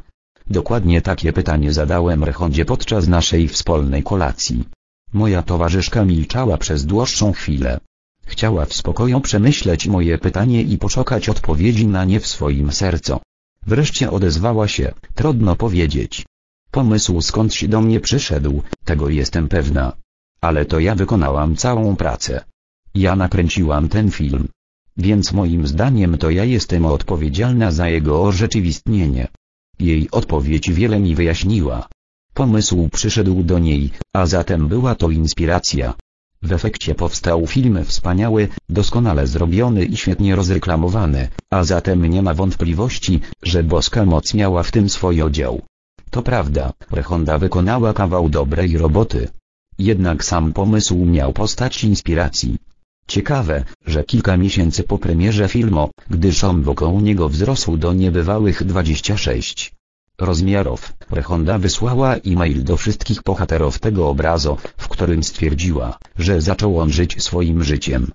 Speaker 2: Dokładnie takie pytanie zadałem Rechondzie podczas naszej wspólnej kolacji. Moja towarzyszka milczała przez dłuższą chwilę. Chciała w spokoju przemyśleć moje pytanie i poszukać odpowiedzi na nie w swoim sercu. Wreszcie odezwała się, trudno powiedzieć. Pomysł skądś do mnie przyszedł, tego jestem pewna. Ale to ja wykonałam całą pracę. Ja nakręciłam ten film. Więc moim zdaniem to ja jestem odpowiedzialna za jego orzeczywistnienie. Jej odpowiedź wiele mi wyjaśniła. Pomysł przyszedł do niej, a zatem była to inspiracja. W efekcie powstał film wspaniały, doskonale zrobiony i świetnie rozreklamowany, a zatem nie ma wątpliwości, że boska moc miała w tym swój udział. To prawda, Rehonda wykonała kawał dobrej roboty. Jednak sam pomysł miał postać inspiracji. Ciekawe, że kilka miesięcy po premierze filmu, gdy szum wokół niego wzrósł do niebywałych 26 rozmiarów, Rehonda wysłała e-mail do wszystkich bohaterów tego obrazu, w którym stwierdziła, że zaczął on żyć swoim życiem.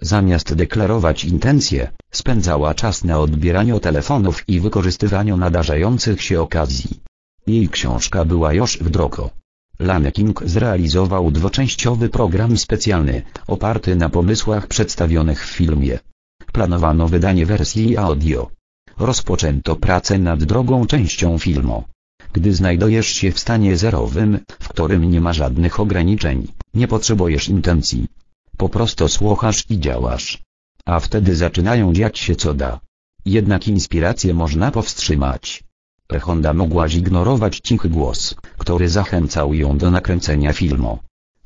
Speaker 2: Zamiast deklarować intencje, spędzała czas na odbieraniu telefonów i wykorzystywaniu nadarzających się okazji. Jej książka była już w drogo. Lane King zrealizował dwuczęściowy program specjalny, oparty na pomysłach przedstawionych w filmie. Planowano wydanie wersji audio. Rozpoczęto pracę nad drugą częścią filmu. Gdy znajdujesz się w stanie zerowym, w którym nie ma żadnych ograniczeń, nie potrzebujesz intencji. Po prostu słuchasz i działasz. A wtedy zaczynają dziać się cuda. Jednak inspirację można powstrzymać. Honda mogła zignorować cichy głos, który zachęcał ją do nakręcenia filmu.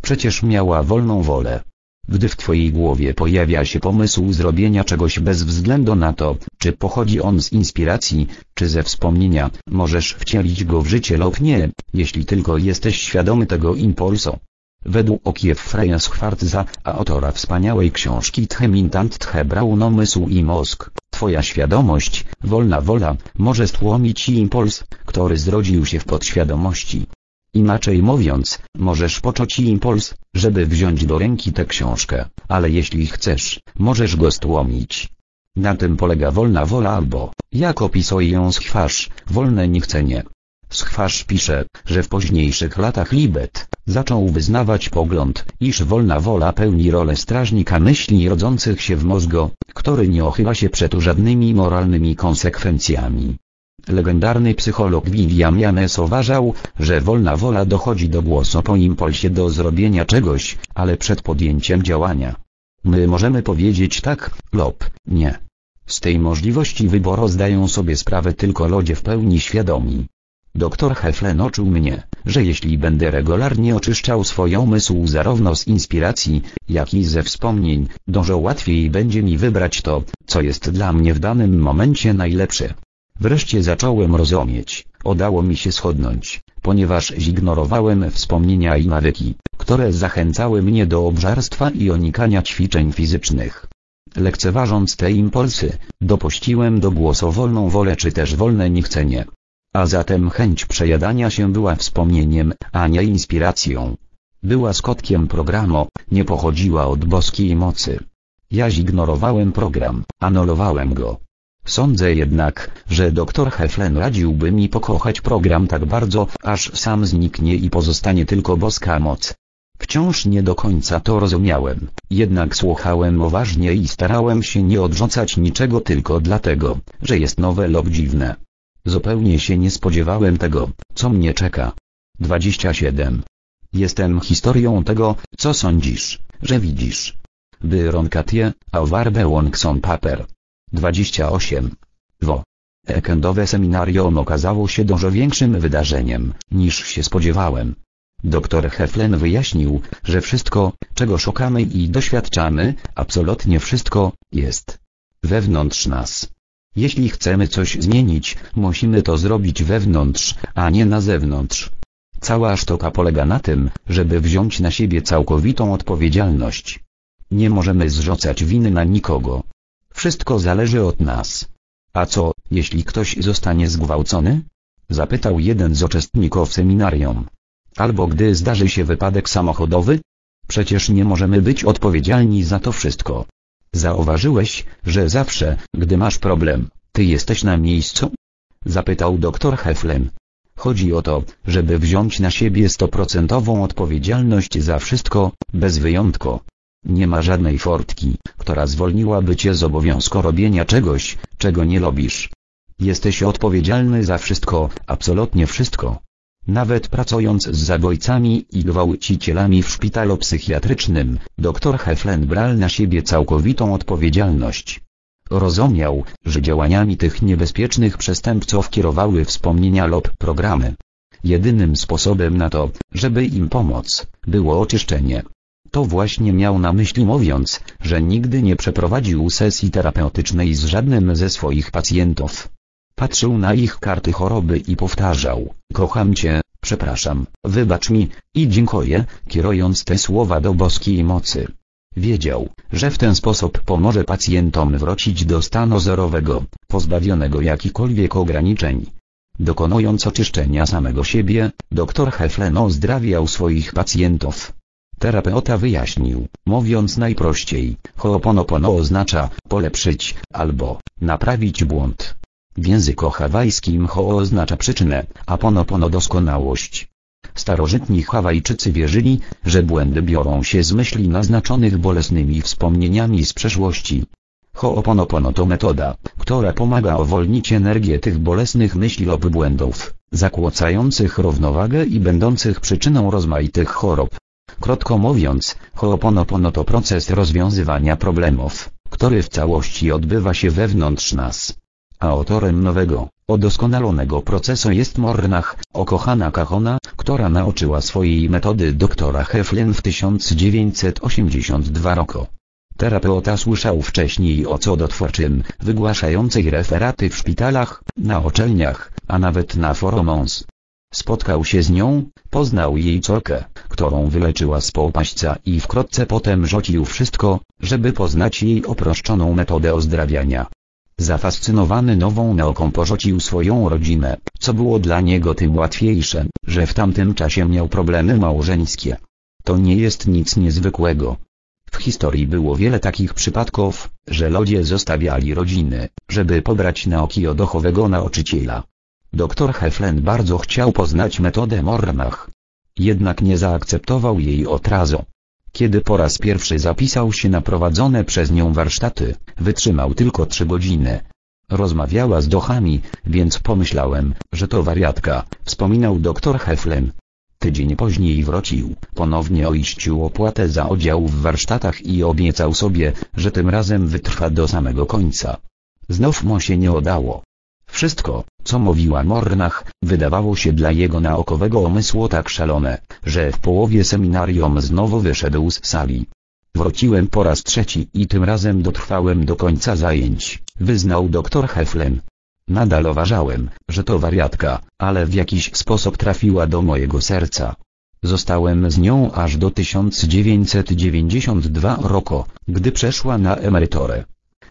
Speaker 2: Przecież miała wolną wolę. Gdy w twojej głowie pojawia się pomysł zrobienia czegoś bez względu na to, czy pochodzi on z inspiracji, czy ze wspomnienia, możesz wcielić go w życie lub nie, jeśli tylko jesteś świadomy tego impulsu. Według Okiew Freya Schwartza, autora wspaniałej książki Tchemintant Tche Braun Umysł i Mózg, twoja świadomość, wolna wola, może stłomić impuls, który zrodził się w podświadomości. Inaczej mówiąc, możesz poczuć impuls, żeby wziąć do ręki tę książkę, ale jeśli chcesz, możesz go stłomić. Na tym polega wolna wola albo, jak opisuje ją Schwarz, wolne niechcenie. Schwarz pisze, że w późniejszych latach Libet zaczął wyznawać pogląd, iż wolna wola pełni rolę strażnika myśli rodzących się w mózgu, który nie ochyla się przed żadnymi moralnymi konsekwencjami. Legendarny psycholog William James uważał, że wolna wola dochodzi do głosu po impulsie do zrobienia czegoś, ale przed podjęciem działania. My możemy powiedzieć tak, lub nie. Z tej możliwości wyboru zdają sobie sprawę tylko ludzie w pełni świadomi. Doktor Heflen oczył mnie, że jeśli będę regularnie oczyszczał swój umysł zarówno z inspiracji, jak i ze wspomnień, dużo łatwiej będzie mi wybrać to, co jest dla mnie w danym momencie najlepsze. Wreszcie zacząłem rozumieć, udało mi się schodnąć, ponieważ zignorowałem wspomnienia i nawyki, które zachęcały mnie do obżarstwa i unikania ćwiczeń fizycznych. Lekceważąc te impulsy, dopuściłem do głosu wolną wolę czy też wolne niechcenie. A zatem chęć przejadania się była wspomnieniem, a nie inspiracją. Była skutkiem programu, nie pochodziła od boskiej mocy. Ja zignorowałem program, anulowałem go. Sądzę jednak, że dr Heflen radziłby mi pokochać program tak bardzo, aż sam zniknie i pozostanie tylko boska moc. Wciąż nie do końca to rozumiałem, jednak słuchałem uważnie i starałem się nie odrzucać niczego tylko dlatego, że jest nowe lub dziwne. Zupełnie się nie spodziewałem tego, co mnie czeka. 27. Jestem historią tego, co sądzisz, że widzisz. Byron Katie, Auwarbe Wongson Paper. 28. Wo. Ekendowe seminarium okazało się dużo większym wydarzeniem, niż się spodziewałem. Dr Heflen wyjaśnił, że wszystko, czego szukamy i doświadczamy, absolutnie wszystko, jest wewnątrz nas. Jeśli chcemy coś zmienić, musimy to zrobić wewnątrz, a nie na zewnątrz. Cała sztuka polega na tym, żeby wziąć na siebie całkowitą odpowiedzialność. Nie możemy zrzucać winy na nikogo. Wszystko zależy od nas. A co, jeśli ktoś zostanie zgwałcony? Zapytał jeden z uczestników seminarium. Albo gdy zdarzy się wypadek samochodowy? Przecież nie możemy być odpowiedzialni za to wszystko. Zauważyłeś, że zawsze, gdy masz problem, ty jesteś na miejscu? Zapytał doktor Heflen. Chodzi o to, żeby wziąć na siebie stoprocentową odpowiedzialność za wszystko, bez wyjątku. Nie ma żadnej fortki, która zwolniłaby cię z obowiązku robienia czegoś, czego nie lubisz. Jesteś odpowiedzialny za wszystko, absolutnie wszystko. Nawet pracując z zabójcami i gwałcicielami w szpitalu psychiatrycznym, dr Heflen brał na siebie całkowitą odpowiedzialność. Rozumiał, że działaniami tych niebezpiecznych przestępców kierowały wspomnienia lub programy. Jedynym sposobem na to, żeby im pomóc, było oczyszczenie. To właśnie miał na myśli mówiąc, że nigdy nie przeprowadził sesji terapeutycznej z żadnym ze swoich pacjentów. Patrzył na ich karty choroby i powtarzał, kocham cię, przepraszam, wybacz mi, i dziękuję, kierując te słowa do boskiej mocy. Wiedział, że w ten sposób pomoże pacjentom wrócić do stanu zerowego, pozbawionego jakichkolwiek ograniczeń. Dokonując oczyszczenia samego siebie, dr Heflen ozdrawiał swoich pacjentów. Terapeuta wyjaśnił, mówiąc najprościej, Ho'oponopono oznacza polepszyć albo naprawić błąd. W języku hawajskim ho oznacza przyczynę, a ponopono doskonałość. Starożytni Hawajczycy wierzyli, że błędy biorą się z myśli naznaczonych bolesnymi wspomnieniami z przeszłości. Ho'oponopono to metoda, która pomaga uwolnić energię tych bolesnych myśli lub błędów, zakłócających równowagę i będących przyczyną rozmaitych chorób. Krótko mówiąc, Ho'oponopono to proces rozwiązywania problemów, który w całości odbywa się wewnątrz nas. A autorem nowego, odoskonalonego procesu jest Mornach, Okochana Kahona, która nauczyła swojej metody doktora Heflin w 1982 roku. Terapeuta słyszał wcześniej o cudotwórczym, wygłaszającej referaty w szpitalach, na uczelniach, a nawet na forumons. Spotkał się z nią, poznał jej córkę, którą wyleczyła z popaśćca i wkrótce potem rzucił wszystko, żeby poznać jej oproszczoną metodę ozdrawiania. Zafascynowany nową nauką porzucił swoją rodzinę, co było dla niego tym łatwiejsze, że w tamtym czasie miał problemy małżeńskie. To nie jest nic niezwykłego. W historii było wiele takich przypadków, że ludzie zostawiali rodziny, żeby pobrać nauki od duchowego nauczyciela. Doktor Heflen bardzo chciał poznać metodę Mornach. Jednak nie zaakceptował jej od razu. Kiedy po raz pierwszy zapisał się na prowadzone przez nią warsztaty, wytrzymał tylko trzy godziny. Rozmawiała z dochami, więc pomyślałem, że to wariatka, wspominał doktor Heflen. Tydzień później wrócił, ponownie oiścił opłatę za udział w warsztatach i obiecał sobie, że tym razem wytrwa do samego końca. Znów mu się nie udało. Wszystko, co mówiła Mornach, wydawało się dla jego naukowego umysłu tak szalone, że w połowie seminarium znowu wyszedł z sali. Wróciłem po raz trzeci i tym razem dotrwałem do końca zajęć, wyznał doktor Heflen. Nadal uważałem, że to wariatka, ale w jakiś sposób trafiła do mojego serca. Zostałem z nią aż do 1992 roku, gdy przeszła na emeryturę.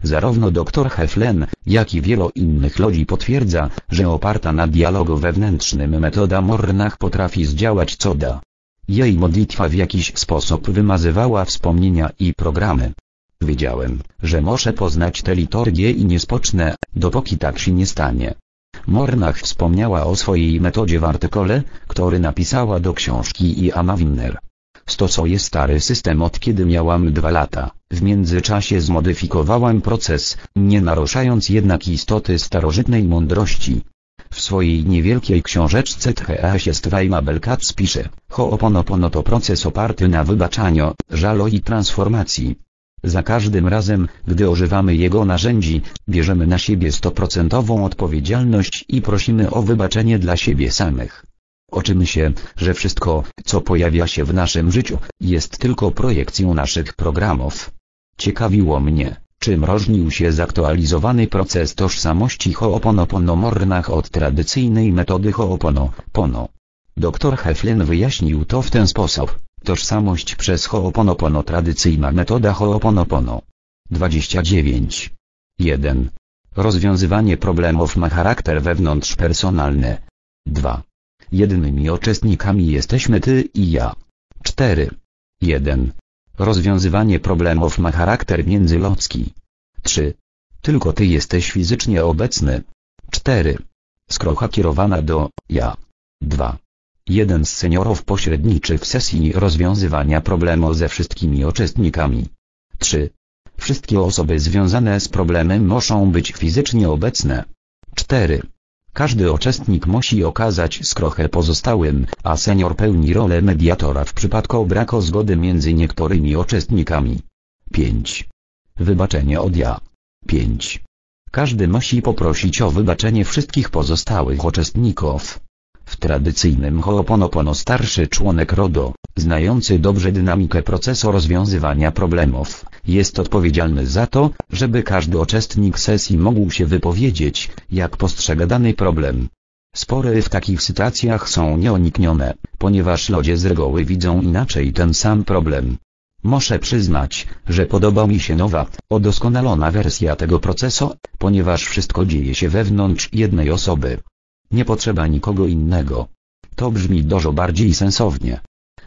Speaker 2: Zarówno dr Heflen, jak i wielu innych ludzi potwierdza, że oparta na dialogu wewnętrznym metoda Mornach potrafi zdziałać cuda. Jej modlitwa w jakiś sposób wymazywała wspomnienia i programy. Wiedziałem, że muszę poznać tę liturgię i nie spocznę, dopóki tak się nie stanie. Mornach wspomniała o swojej metodzie w artykole, który napisała do książki i Anna Winner. Stosuję stary system od kiedy miałam dwa lata. W międzyczasie zmodyfikowałam proces, nie naruszając jednak istoty starożytnej mądrości. W swojej niewielkiej książeczce Tcheasie Stwajma Belkat pisze, Ho'oponopono to proces oparty na wybaczaniu, żalu i transformacji. Za każdym razem, gdy używamy jego narzędzi, bierzemy na siebie stoprocentową odpowiedzialność i prosimy o wybaczenie dla siebie samych. Oczymy się, że wszystko, co pojawia się w naszym życiu, jest tylko projekcją naszych programów. Ciekawiło mnie, czym różnił się zaktualizowany proces tożsamości Ho'oponopono Mornach od tradycyjnej metody Ho'oponopono. Dr Heflin wyjaśnił to w ten sposób. Tożsamość przez Ho'oponopono tradycyjna metoda Ho'oponopono. 29. 1. Rozwiązywanie problemów ma charakter wewnątrzpersonalny. 2. Jednymi uczestnikami jesteśmy ty i ja. 4. 1. Rozwiązywanie problemów ma charakter międzyludzki. 3. Tylko ty jesteś fizycznie obecny. 4. Skrocha kierowana do ja. 2. Jeden z seniorów pośredniczy w sesji rozwiązywania problemu ze wszystkimi uczestnikami. 3. Wszystkie osoby związane z problemem muszą być fizycznie obecne. 4. Każdy uczestnik musi okazać skrochę pozostałym, a senior pełni rolę mediatora w przypadku braku zgody między niektórymi uczestnikami. 5. Wybaczenie od ja. 5. Każdy musi poprosić o wybaczenie wszystkich pozostałych uczestników. W tradycyjnym Ho'oponopono starszy członek RODO, znający dobrze dynamikę procesu rozwiązywania problemów, jest odpowiedzialny za to, żeby każdy uczestnik sesji mógł się wypowiedzieć, jak postrzega dany problem. Spory w takich sytuacjach są nieuniknione, ponieważ ludzie z reguły widzą inaczej ten sam problem. Muszę przyznać, że podoba mi się nowa, odoskonalona wersja tego procesu, ponieważ wszystko dzieje się wewnątrz jednej osoby. Nie potrzeba nikogo innego. To brzmi dużo bardziej sensownie.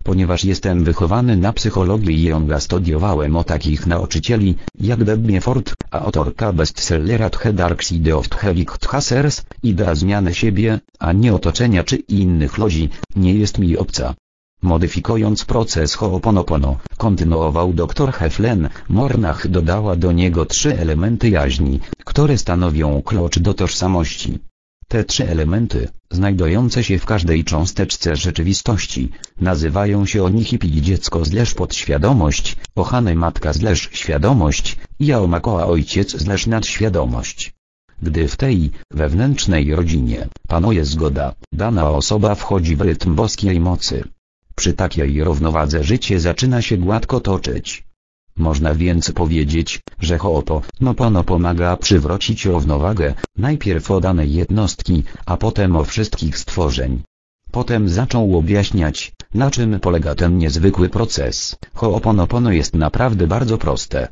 Speaker 2: Ponieważ jestem wychowany na psychologii i Junga studiowałem o takich nauczycieli, jak Debnie Ford, autorka bestsellera The Dark Side of the Wicked Hassers, idea zmiany siebie, a nie otoczenia czy innych ludzi, nie jest mi obca. Modyfikując proces Ho'oponopono, kontynuował dr Heflen, Mornach dodała do niego trzy elementy jaźni, które stanowią klucz do tożsamości. Te trzy elementy, znajdujące się w każdej cząsteczce rzeczywistości, nazywają się Onihipi dziecko zleż podświadomość, Ohane matka zleż świadomość, i Aomakoa ojciec zleż nadświadomość. Gdy w tej wewnętrznej rodzinie panuje zgoda, dana osoba wchodzi w rytm boskiej mocy. Przy takiej równowadze życie zaczyna się gładko toczyć. Można więc powiedzieć, że Ho'oponopono pomaga przywrócić równowagę, najpierw o danej jednostki, a potem o wszystkich stworzeń. Potem zaczął objaśniać, na czym polega ten niezwykły proces. Ho'oponopono jest naprawdę bardzo proste.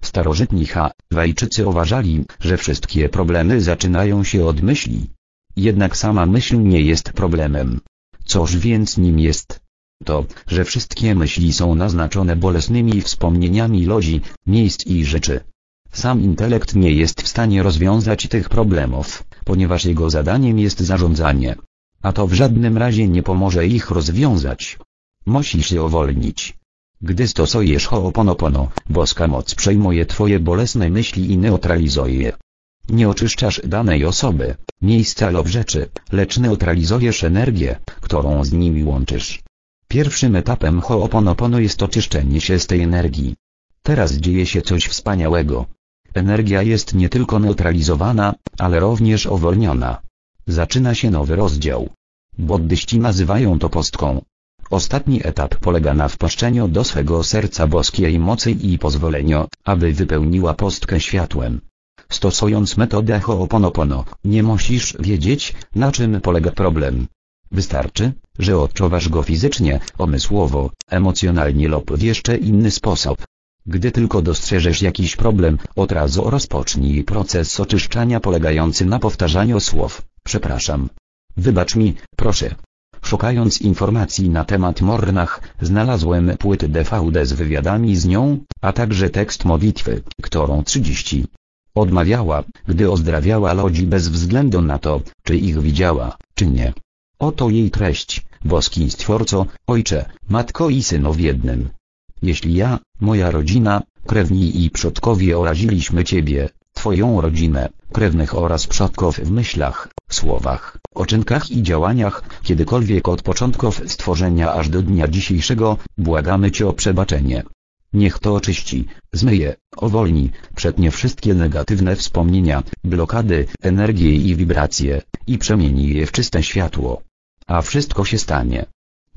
Speaker 2: Starożytni Hawajczycy uważali, że wszystkie problemy zaczynają się od myśli. Jednak sama myśl nie jest problemem. Coż więc nim jest? To, że wszystkie myśli są naznaczone bolesnymi wspomnieniami ludzi, miejsc i rzeczy. Sam intelekt nie jest w stanie rozwiązać tych problemów, ponieważ jego zadaniem jest zarządzanie. A to w żadnym razie nie pomoże ich rozwiązać. Musisz się uwolnić. Gdy stosujesz Ho'oponopono, boska moc przejmuje twoje bolesne myśli i neutralizuje je. Nie oczyszczasz danej osoby, miejsca lub rzeczy, lecz neutralizujesz energię, którą z nimi łączysz. Pierwszym etapem Ho'oponopono jest oczyszczenie się z tej energii. Teraz dzieje się coś wspaniałego. Energia jest nie tylko neutralizowana, ale również uwolniona. Zaczyna się nowy rozdział. Buddyści nazywają to postką. Ostatni etap polega na wpuszczeniu do swego serca boskiej mocy i pozwoleniu, aby wypełniła postkę światłem. Stosując metodę Ho'oponopono, nie musisz wiedzieć, na czym polega problem. Wystarczy, że odczuwasz go fizycznie, umysłowo, emocjonalnie lub w jeszcze inny sposób. Gdy tylko dostrzeżesz jakiś problem, od razu rozpocznij proces oczyszczania polegający na powtarzaniu słów, przepraszam. Wybacz mi, proszę. Szukając informacji na temat Mornach, znalazłem płyty DVD z wywiadami z nią, a także tekst modlitwy, którą 30 odmawiała, gdy ozdrawiała ludzi bez względu na to, czy ich widziała, czy nie. Oto jej treść, boski Stwórco, Ojcze, Matko i Syno w jednym. Jeśli ja, moja rodzina, krewni i przodkowie oraziliśmy Ciebie, Twoją rodzinę, krewnych oraz przodków w myślach, słowach, oczynkach i działaniach, kiedykolwiek od początków stworzenia aż do dnia dzisiejszego, błagamy Cię o przebaczenie. Niech to oczyści, zmyje, owolni, przetnie wszystkie negatywne wspomnienia, blokady, energię i wibracje, i przemieni je w czyste światło. A wszystko się stanie.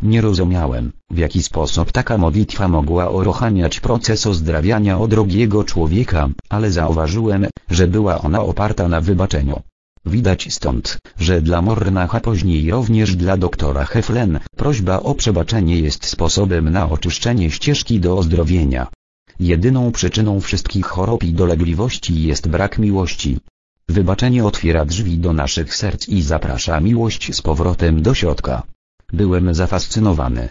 Speaker 2: Nie rozumiałem, w jaki sposób taka modlitwa mogła uruchamiać proces ozdrawiania od drugiego człowieka, ale zauważyłem, że była ona oparta na wybaczeniu. Widać stąd, że dla Mornacha później również dla doktora Heflen, prośba o przebaczenie jest sposobem na oczyszczenie ścieżki do ozdrowienia. Jedyną przyczyną wszystkich chorób i dolegliwości jest brak miłości. Wybaczenie otwiera drzwi do naszych serc i zaprasza miłość z powrotem do środka. Byłem zafascynowany.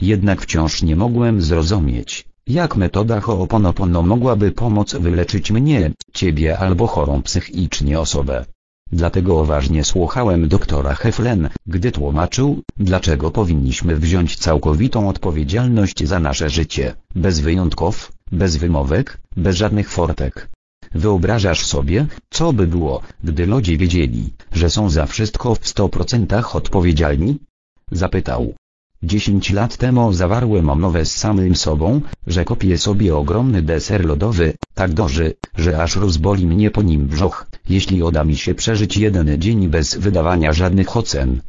Speaker 2: Jednak wciąż nie mogłem zrozumieć, jak metoda Ho'oponopono mogłaby pomóc wyleczyć mnie, ciebie albo chorą psychicznie osobę. Dlatego uważnie słuchałem doktora Heflen, gdy tłumaczył, dlaczego powinniśmy wziąć całkowitą odpowiedzialność za nasze życie, bez wyjątków, bez wymówek, bez żadnych fortek. Wyobrażasz sobie, co by było, gdy ludzie wiedzieli, że są za wszystko w sto procentach odpowiedzialni? Zapytał. Dziesięć lat temu zawarłem umowę z samym sobą, że kopię sobie ogromny deser lodowy, tak duży, że aż rozboli mnie po nim brzuch, jeśli uda mi się przeżyć jeden dzień bez wydawania żadnych ocen.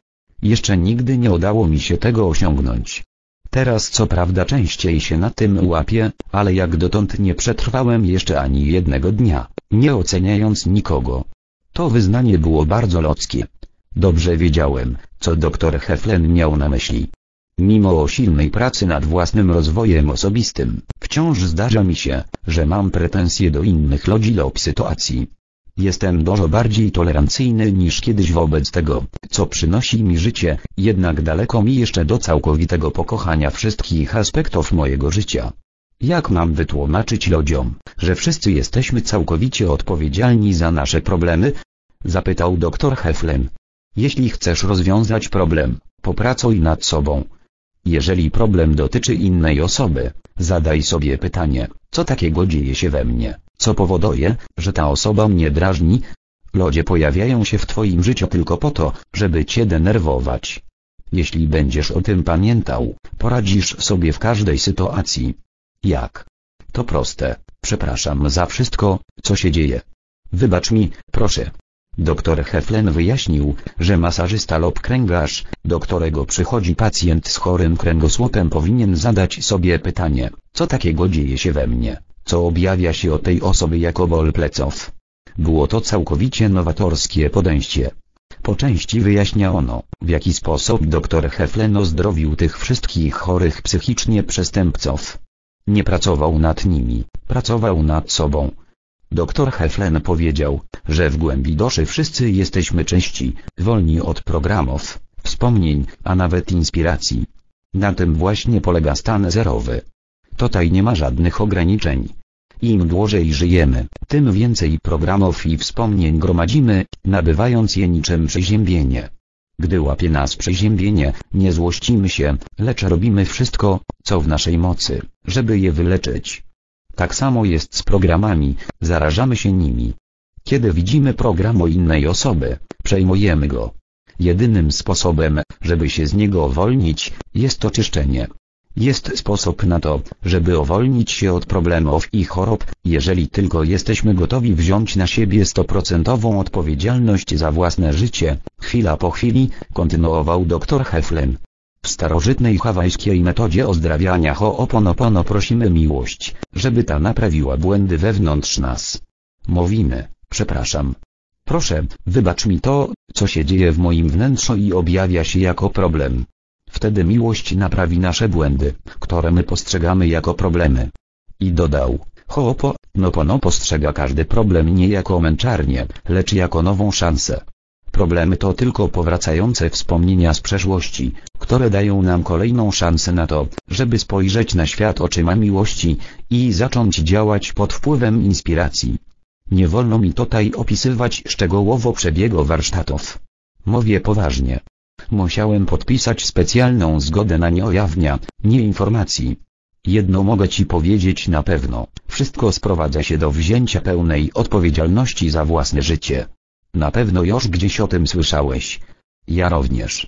Speaker 2: Jeszcze nigdy nie udało mi się tego osiągnąć. Teraz co prawda częściej się na tym łapię, ale jak dotąd nie przetrwałem jeszcze ani jednego dnia, nie oceniając nikogo. To wyznanie było bardzo ludzkie. Dobrze wiedziałem, co doktor Heflen miał na myśli. Mimo silnej pracy nad własnym rozwojem osobistym, wciąż zdarza mi się, że mam pretensje do innych ludzi lub sytuacji. Jestem dużo bardziej tolerancyjny niż kiedyś wobec tego, co przynosi mi życie, jednak daleko mi jeszcze do całkowitego pokochania wszystkich aspektów mojego życia. Jak mam wytłumaczyć ludziom, że wszyscy jesteśmy całkowicie odpowiedzialni za nasze problemy? Zapytał dr Heflen. Jeśli chcesz rozwiązać problem, popracuj nad sobą. Jeżeli problem dotyczy innej osoby, zadaj sobie pytanie, co takiego dzieje się we mnie, co powoduje, że ta osoba mnie drażni? Ludzie pojawiają się w twoim życiu tylko po to, żeby cię denerwować. Jeśli będziesz o tym pamiętał, poradzisz sobie w każdej sytuacji. Jak? To proste, przepraszam za wszystko, co się dzieje. Wybacz mi, proszę. Doktor Heflen wyjaśnił, że masażysta lub kręgarz, do którego przychodzi pacjent z chorym kręgosłupem powinien zadać sobie pytanie, co takiego dzieje się we mnie, co objawia się o tej osoby jako ból pleców. Było to całkowicie nowatorskie podejście. Po części wyjaśnia ono, w jaki sposób dr Heflen ozdrowił tych wszystkich chorych psychicznie przestępców. Nie pracował nad nimi, pracował nad sobą. Doktor Heflen powiedział, że w głębi duszy wszyscy jesteśmy czyści, wolni od programów, wspomnień, a nawet inspiracji. Na tym właśnie polega stan zerowy. Tutaj nie ma żadnych ograniczeń. Im dłużej żyjemy, tym więcej programów i wspomnień gromadzimy, nabywając je niczym przeziębienie. Gdy łapie nas przeziębienie, nie złościmy się, lecz robimy wszystko, co w naszej mocy, żeby je wyleczyć. Tak samo jest z programami, zarażamy się nimi. Kiedy widzimy program o innej osoby, przejmujemy go. Jedynym sposobem, żeby się z niego uwolnić, jest oczyszczenie. Jest sposób na to, żeby uwolnić się od problemów i chorób, jeżeli tylko jesteśmy gotowi wziąć na siebie stoprocentową odpowiedzialność za własne życie, chwila po chwili, kontynuował dr Heflen. W starożytnej hawajskiej metodzie ozdrawiania Ho'oponopono prosimy miłość, żeby ta naprawiła błędy wewnątrz nas. Mówimy, przepraszam. Proszę, wybacz mi to, co się dzieje w moim wnętrzu i objawia się jako problem. Wtedy miłość naprawi nasze błędy, które my postrzegamy jako problemy. I dodał, Ho'oponopono postrzega każdy problem nie jako męczarnię, lecz jako nową szansę. Problemy to tylko powracające wspomnienia z przeszłości, które dają nam kolejną szansę na to, żeby spojrzeć na świat oczyma miłości i zacząć działać pod wpływem inspiracji. Nie wolno mi tutaj opisywać szczegółowo przebiegu warsztatów. Mówię poważnie. Musiałem podpisać specjalną zgodę na nieojawnia, nie informacji. Jedno mogę ci powiedzieć na pewno, wszystko sprowadza się do wzięcia pełnej odpowiedzialności za własne życie. Na pewno już gdzieś o tym słyszałeś. Ja również.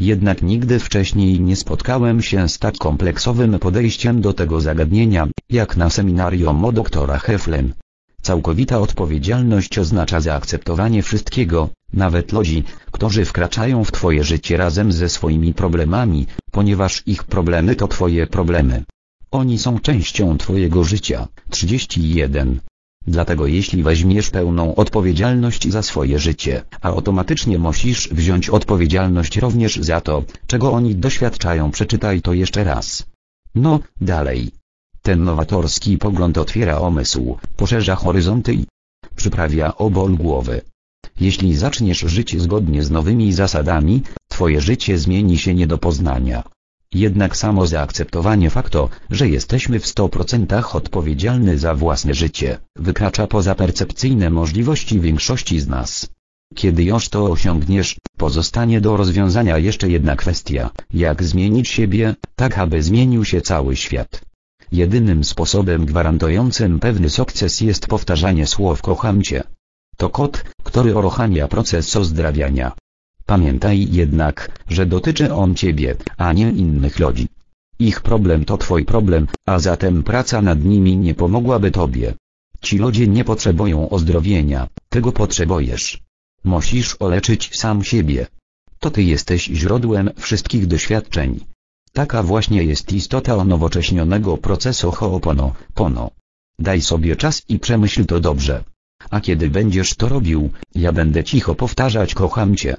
Speaker 2: Jednak nigdy wcześniej nie spotkałem się z tak kompleksowym podejściem do tego zagadnienia, jak na seminarium o doktora Heflen. Całkowita odpowiedzialność oznacza zaakceptowanie wszystkiego, nawet ludzi, którzy wkraczają w Twoje życie razem ze swoimi problemami, ponieważ ich problemy to Twoje problemy. Oni są częścią Twojego życia. 31. Dlatego jeśli weźmiesz pełną odpowiedzialność za swoje życie, automatycznie musisz wziąć odpowiedzialność również za to, czego oni doświadczają. Przeczytaj to jeszcze raz. No, dalej. Ten nowatorski pogląd otwiera umysł, poszerza horyzonty i przyprawia obol głowy. Jeśli zaczniesz żyć zgodnie z nowymi zasadami, twoje życie zmieni się nie do poznania. Jednak samo zaakceptowanie faktu, że jesteśmy w 100% odpowiedzialny za własne życie, wykracza poza percepcyjne możliwości większości z nas. Kiedy już to osiągniesz, pozostanie do rozwiązania jeszcze jedna kwestia, jak zmienić siebie, tak aby zmienił się cały świat. Jedynym sposobem gwarantującym pewny sukces jest powtarzanie słów kocham cię. To kod, który uruchamia proces ozdrawiania. Pamiętaj jednak, że dotyczy on ciebie, a nie innych ludzi. Ich problem to twój problem, a zatem praca nad nimi nie pomogłaby tobie. Ci ludzie nie potrzebują ozdrowienia, tego potrzebujesz. Musisz oleczyć sam siebie. To ty jesteś źródłem wszystkich doświadczeń. Taka właśnie jest istota onowocześnionego procesu Ho'oponopono. Daj sobie czas i przemyśl to dobrze. A kiedy będziesz to robił, ja będę cicho powtarzać kocham cię.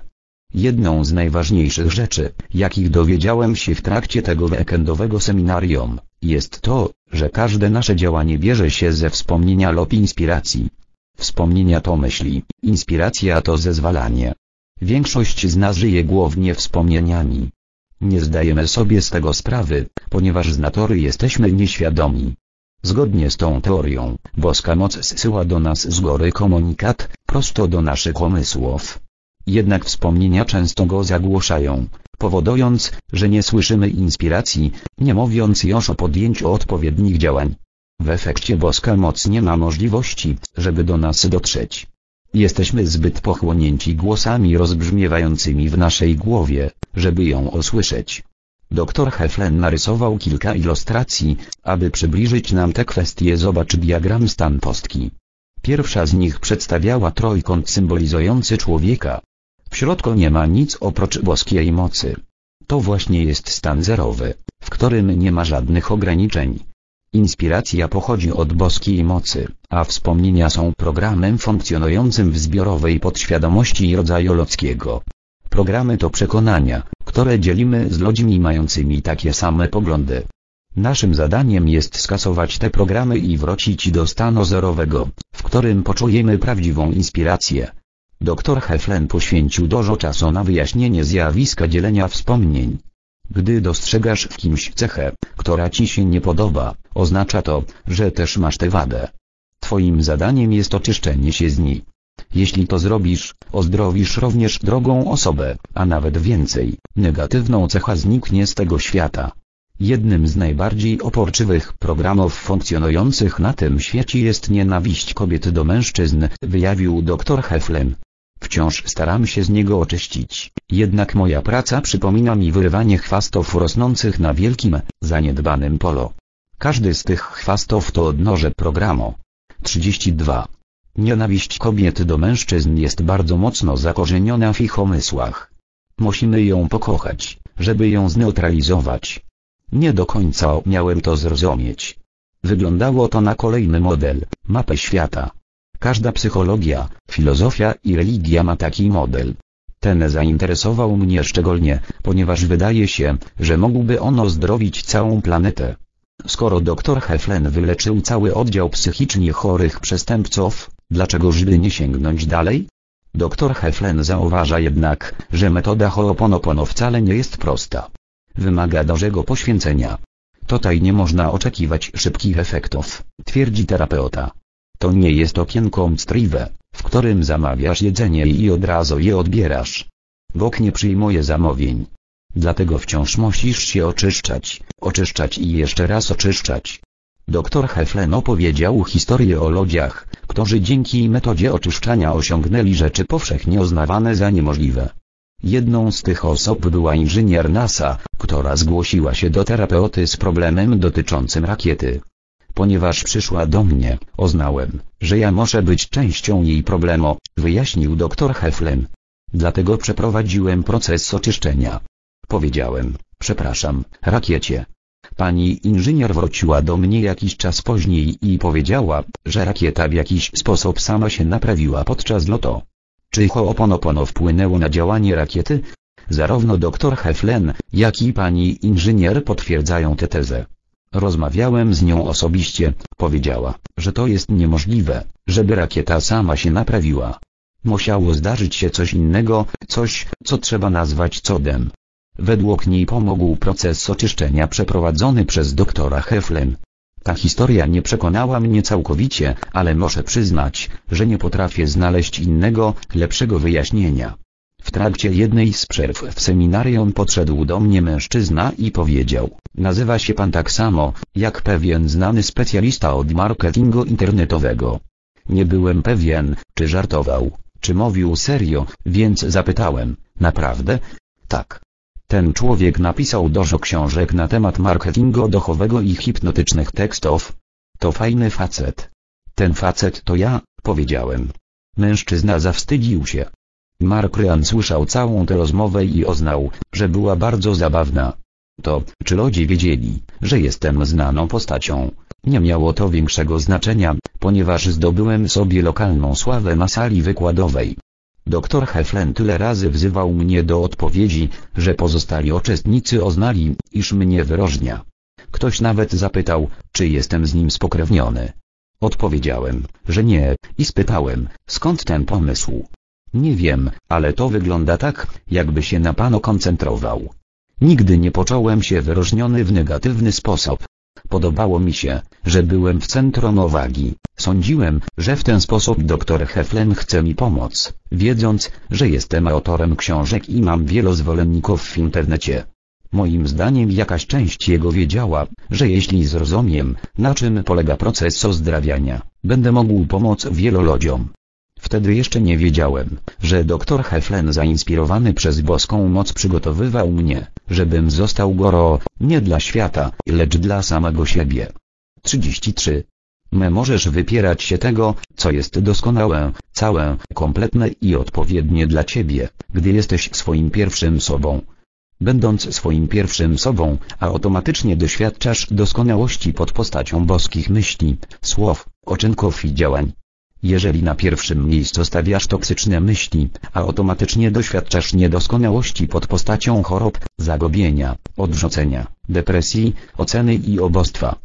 Speaker 2: Jedną z najważniejszych rzeczy, jakich dowiedziałem się w trakcie tego weekendowego seminarium, jest to, że każde nasze działanie bierze się ze wspomnienia lub inspiracji. Wspomnienia to myśli, inspiracja to zezwalanie. Większość z nas żyje głównie wspomnieniami. Nie zdajemy sobie z tego sprawy, ponieważ z natury jesteśmy nieświadomi. Zgodnie z tą teorią, boska moc zsyła do nas z góry komunikat, prosto do naszych umysłów. Jednak wspomnienia często go zagłuszają, powodując, że nie słyszymy inspiracji, nie mówiąc już o podjęciu odpowiednich działań. W efekcie boska moc nie ma możliwości, żeby do nas dotrzeć. Jesteśmy zbyt pochłonięci głosami rozbrzmiewającymi w naszej głowie, żeby ją usłyszeć. Doktor Heflen narysował kilka ilustracji, aby przybliżyć nam te kwestie. Zobacz diagram stan postki. Pierwsza z nich przedstawiała trójkąt symbolizujący człowieka. W środku nie ma nic oprócz boskiej mocy. To właśnie jest stan zerowy, w którym nie ma żadnych ograniczeń. Inspiracja pochodzi od boskiej mocy, a wspomnienia są programem funkcjonującym w zbiorowej podświadomości rodzaju ludzkiego. Programy to przekonania, które dzielimy z ludźmi mającymi takie same poglądy. Naszym zadaniem jest skasować te programy i wrócić do stanu zerowego, w którym poczujemy prawdziwą inspirację. Dr Heflen poświęcił dużo czasu na wyjaśnienie zjawiska dzielenia wspomnień. Gdy dostrzegasz w kimś cechę, która ci się nie podoba, oznacza to, że też masz tę wadę. Twoim zadaniem jest oczyszczenie się z niej. Jeśli to zrobisz, ozdrowisz również drogą osobę, a nawet więcej, negatywną cecha zniknie z tego świata. Jednym z najbardziej oporczywych programów funkcjonujących na tym świecie jest nienawiść kobiet do mężczyzn, wyjawił dr Heflen. Wciąż staram się z niego oczyścić, jednak moja praca przypomina mi wyrywanie chwastów rosnących na wielkim, zaniedbanym polu. Każdy z tych chwastów to odnoże programu. 32. Nienawiść kobiet do mężczyzn jest bardzo mocno zakorzeniona w ich umysłach. Musimy ją pokochać, żeby ją zneutralizować. Nie do końca miałem to zrozumieć. Wyglądało to na kolejny model, mapę świata. Każda psychologia, filozofia i religia ma taki model. Ten zainteresował mnie szczególnie, ponieważ wydaje się, że mógłby on zdrowić całą planetę. Skoro dr Heflen wyleczył cały oddział psychicznie chorych przestępców, dlaczego żeby nie sięgnąć dalej? Dr Heflen zauważa jednak, że metoda Ho'oponopono wcale nie jest prosta. Wymaga dużego poświęcenia. Tutaj nie można oczekiwać szybkich efektów, twierdzi terapeuta. To nie jest okienko mstriwe, w którym zamawiasz jedzenie i od razu je odbierasz. Bóg nie przyjmuje zamówień. Dlatego wciąż musisz się oczyszczać, oczyszczać i jeszcze raz oczyszczać. Doktor Heflen opowiedział historię o ludziach, którzy dzięki metodzie oczyszczania osiągnęli rzeczy powszechnie uznawane za niemożliwe. Jedną z tych osób była inżynier NASA, która zgłosiła się do terapeuty z problemem dotyczącym rakiety. Ponieważ przyszła do mnie, oznałem, że ja muszę być częścią jej problemu, wyjaśnił dr Heflen. Dlatego przeprowadziłem proces oczyszczenia. Powiedziałem, przepraszam, rakiecie. Pani inżynier wróciła do mnie jakiś czas później i powiedziała, że rakieta w jakiś sposób sama się naprawiła podczas lotu. Czy Ho'oponopono wpłynęło na działanie rakiety? Zarówno dr Heflen, jak i pani inżynier potwierdzają tę tezę. Rozmawiałem z nią osobiście, powiedziała, że to jest niemożliwe, żeby rakieta sama się naprawiła. Musiało zdarzyć się coś innego, coś, co trzeba nazwać cudem. Według niej pomógł proces oczyszczenia przeprowadzony przez doktora Heflen. Ta historia nie przekonała mnie całkowicie, ale muszę przyznać, że nie potrafię znaleźć innego, lepszego wyjaśnienia. W trakcie jednej z przerw w seminarium podszedł do mnie mężczyzna i powiedział, nazywa się pan tak samo, jak pewien znany specjalista od marketingu internetowego. Nie byłem pewien, czy żartował, czy mówił serio, więc zapytałem, naprawdę? Tak. Ten człowiek napisał dużo książek na temat marketingu dochowego i hipnotycznych tekstów. To fajny facet. Ten facet to ja, powiedziałem. Mężczyzna zawstydził się. Mark Ryan słyszał całą tę rozmowę i oznał, że była bardzo zabawna. To, czy ludzie wiedzieli, że jestem znaną postacią, nie miało to większego znaczenia, ponieważ zdobyłem sobie lokalną sławę na sali wykładowej. Doktor Heflen tyle razy wzywał mnie do odpowiedzi, że pozostali uczestnicy oznali, iż mnie wyróżnia. Ktoś nawet zapytał, czy jestem z nim spokrewniony. Odpowiedziałem, że nie, i spytałem, skąd ten pomysł. Nie wiem, ale to wygląda tak, jakby się na panu koncentrował. Nigdy nie poczułem się wyróżniony w negatywny sposób. Podobało mi się, że byłem w centrum uwagi. Sądziłem, że w ten sposób dr Heflen chce mi pomóc, wiedząc, że jestem autorem książek i mam wielu zwolenników w internecie. Moim zdaniem jakaś część jego wiedziała, że jeśli zrozumiem, na czym polega proces ozdrawiania, będę mógł pomóc wielu ludziom. Wtedy jeszcze nie wiedziałem, że dr Heflen zainspirowany przez boską moc przygotowywał mnie, żebym został goro, nie dla świata, lecz dla samego siebie. 33. Me możesz wypierać się tego, co jest doskonałe, całe, kompletne i odpowiednie dla ciebie, gdy jesteś swoim pierwszym sobą. Będąc swoim pierwszym sobą, automatycznie doświadczasz doskonałości pod postacią boskich myśli, słów, oczynków i działań. Jeżeli na pierwszym miejscu stawiasz toksyczne myśli, automatycznie doświadczasz niedoskonałości pod postacią chorób, zagobienia, odrzucenia, depresji, oceny i obostwa.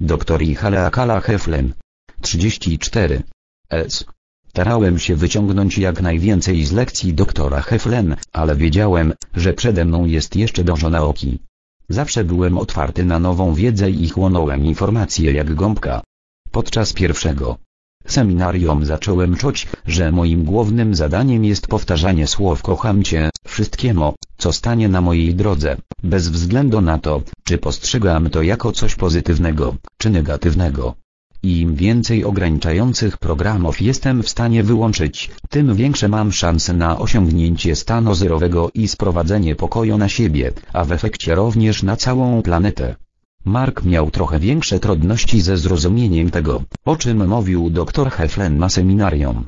Speaker 2: Dr Akala Heflen. 34. S. Starałem się wyciągnąć jak najwięcej z lekcji doktora Heflen, ale wiedziałem, że przede mną jest jeszcze dużo nauki. Zawsze byłem otwarty na nową wiedzę i chłonąłem informacje jak gąbka. Podczas pierwszego seminarium zacząłem czuć, że moim głównym zadaniem jest powtarzanie słów kocham cię, wszystkiemu, co stanie na mojej drodze, bez względu na to, czy postrzegam to jako coś pozytywnego, czy negatywnego. Im więcej ograniczających programów jestem w stanie wyłączyć, tym większe mam szanse na osiągnięcie stanu zerowego i sprowadzenie pokoju na siebie, a w efekcie również na całą planetę. Mark miał trochę większe trudności ze zrozumieniem tego, o czym mówił dr Heflen na seminarium.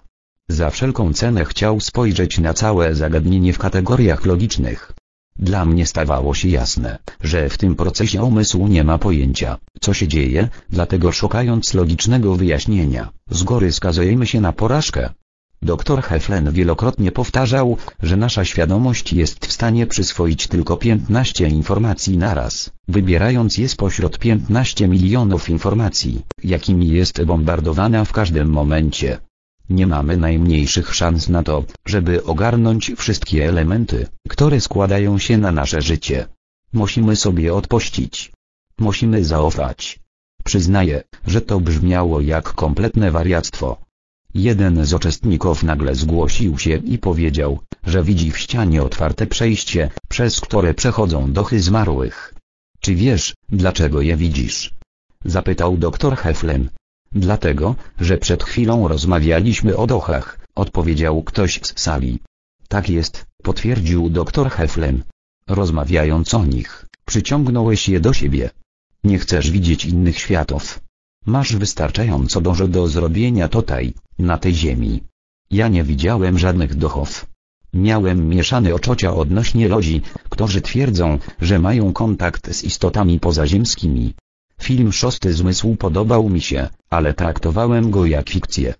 Speaker 2: Za wszelką cenę chciał spojrzeć na całe zagadnienie w kategoriach logicznych. Dla mnie stawało się jasne, że w tym procesie umysł nie ma pojęcia, co się dzieje, dlatego szukając logicznego wyjaśnienia, z góry skazujemy się na porażkę. Dr Heflen wielokrotnie powtarzał, że nasza świadomość jest w stanie przyswoić tylko 15 informacji naraz, wybierając je spośród 15 milionów informacji, jakimi jest bombardowana w każdym momencie. Nie mamy najmniejszych szans na to, żeby ogarnąć wszystkie elementy, które składają się na nasze życie. Musimy sobie odpuścić. Musimy zaufać. Przyznaję, że to brzmiało jak kompletne wariactwo. Jeden z uczestników nagle zgłosił się i powiedział, że widzi w ścianie otwarte przejście, przez które przechodzą dochy zmarłych. Czy wiesz, dlaczego je widzisz? Zapytał doktor Heflen. Dlatego, że przed chwilą rozmawialiśmy o dochach, odpowiedział ktoś z sali. Tak jest, potwierdził doktor Heflen. Rozmawiając o nich, przyciągnąłeś je do siebie. Nie chcesz widzieć innych światów. Masz wystarczająco dużo do zrobienia tutaj, na tej ziemi. Ja nie widziałem żadnych duchów. Miałem mieszane oczocia odnośnie ludzi, którzy twierdzą, że mają kontakt z istotami pozaziemskimi. Film Szósty Zmysł podobał mi się, ale traktowałem go jak fikcję.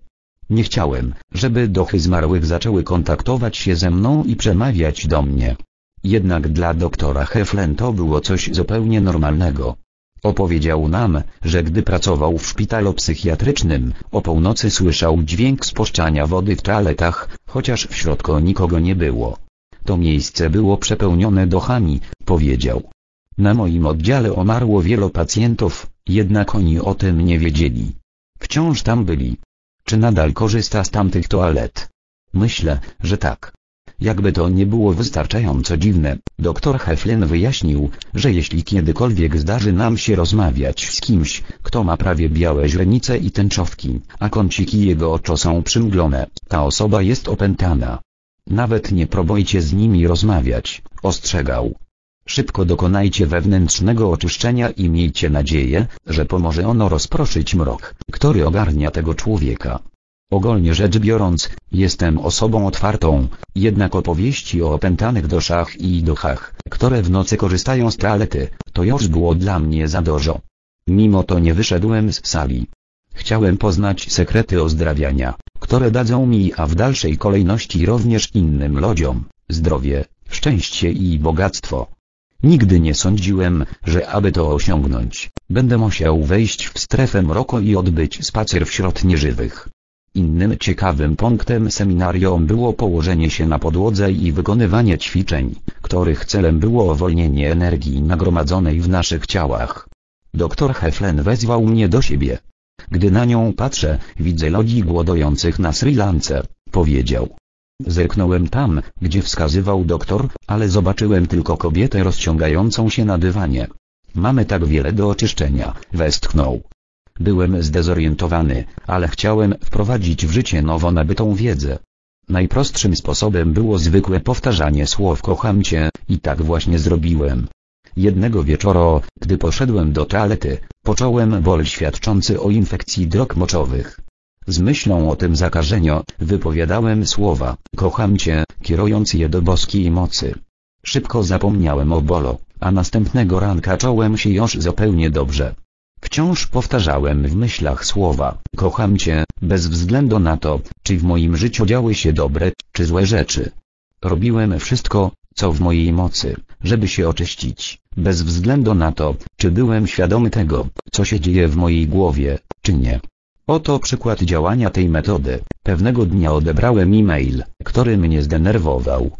Speaker 2: Nie chciałem, żeby duchy zmarłych zaczęły kontaktować się ze mną i przemawiać do mnie. Jednak dla doktora Heflen to było coś zupełnie normalnego. Opowiedział nam, że gdy pracował w szpitalu psychiatrycznym, o północy słyszał dźwięk spuszczania wody w toaletach, chociaż w środku nikogo nie było. To miejsce było przepełnione dochami, powiedział. Na moim oddziale omarło wielu pacjentów, jednak oni o tym nie wiedzieli. Wciąż tam byli. Czy nadal korzysta z tamtych toalet? Myślę, że tak. Jakby to nie było wystarczająco dziwne, dr Heflin wyjaśnił, że jeśli kiedykolwiek zdarzy nam się rozmawiać z kimś, kto ma prawie białe źrenice i tęczowki, a kąciki jego oczu są przymglone, ta osoba jest opętana. Nawet nie próbujcie z nimi rozmawiać, ostrzegał. Szybko dokonajcie wewnętrznego oczyszczenia i miejcie nadzieję, że pomoże ono rozproszyć mrok, który ogarnia tego człowieka. Ogólnie rzecz biorąc, jestem osobą otwartą, jednak opowieści o opętanych doszach i duchach, które w nocy korzystają z toalety, to już było dla mnie za dużo. Mimo to nie wyszedłem z sali. Chciałem poznać sekrety ozdrawiania, które dadzą mi a w dalszej kolejności również innym ludziom, zdrowie, szczęście i bogactwo. Nigdy nie sądziłem, że aby to osiągnąć, będę musiał wejść w strefę mroku i odbyć spacer wśród nieżywych. Innym ciekawym punktem seminarium było położenie się na podłodze i wykonywanie ćwiczeń, których celem było uwolnienie energii nagromadzonej w naszych ciałach. Doktor Heflen wezwał mnie do siebie. Gdy na nią patrzę, widzę ludzi głodujących na Sri Lance, powiedział. Zerknąłem tam, gdzie wskazywał doktor, ale zobaczyłem tylko kobietę rozciągającą się na dywanie. Mamy tak wiele do oczyszczenia, westchnął. Byłem zdezorientowany, ale chciałem wprowadzić w życie nowo nabytą wiedzę. Najprostszym sposobem było zwykłe powtarzanie słów kocham cię, i tak właśnie zrobiłem. Jednego wieczoru, gdy poszedłem do toalety, począłem ból świadczący o infekcji dróg moczowych. Z myślą o tym zakażeniu, wypowiadałem słowa, kocham cię, kierując je do boskiej mocy. Szybko zapomniałem o bolu, a następnego ranka czułem się już zupełnie dobrze. Wciąż powtarzałem w myślach słowa, kocham cię, bez względu na to, czy w moim życiu działy się dobre, czy złe rzeczy. Robiłem wszystko, co w mojej mocy, żeby się oczyścić, bez względu na to, czy byłem świadomy tego, co się dzieje w mojej głowie, czy nie. Oto przykład działania tej metody. Pewnego dnia odebrałem e-mail, który mnie zdenerwował.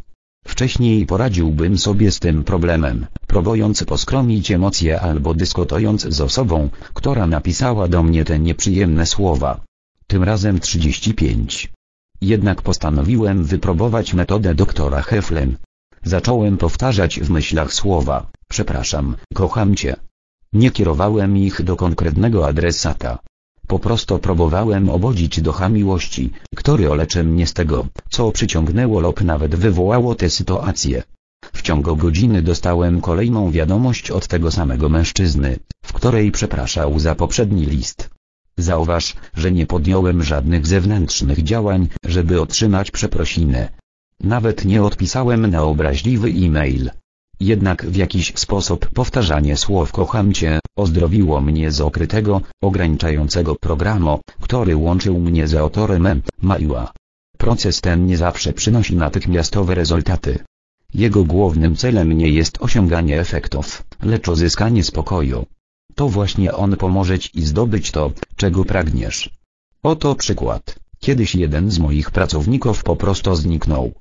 Speaker 2: Wcześniej poradziłbym sobie z tym problemem, próbując poskromić emocje albo dyskutując z osobą, która napisała do mnie te nieprzyjemne słowa. Tym razem 35. Jednak postanowiłem wypróbować metodę doktora Heflen. Zacząłem powtarzać w myślach słowa, przepraszam, kocham cię. Nie kierowałem ich do konkretnego adresata. Po prostu próbowałem obodzić ducha miłości, który oleczy mnie z tego, co przyciągnęło lub nawet wywołało tę sytuację. W ciągu godziny dostałem kolejną wiadomość od tego samego mężczyzny, w której przepraszał za poprzedni list. Zauważ, że nie podjąłem żadnych zewnętrznych działań, żeby otrzymać przeprosinę. Nawet nie odpisałem na obraźliwy e-mail. Jednak w jakiś sposób powtarzanie słów kocham cię, ozdrowiło mnie z okrytego, ograniczającego programu, który łączył mnie z autorem. Maiła. Proces ten nie zawsze przynosi natychmiastowe rezultaty. Jego głównym celem nie jest osiąganie efektów, lecz uzyskanie spokoju. To właśnie on pomoże Ci zdobyć to, czego pragniesz. Oto przykład. Kiedyś jeden z moich pracowników po prostu zniknął.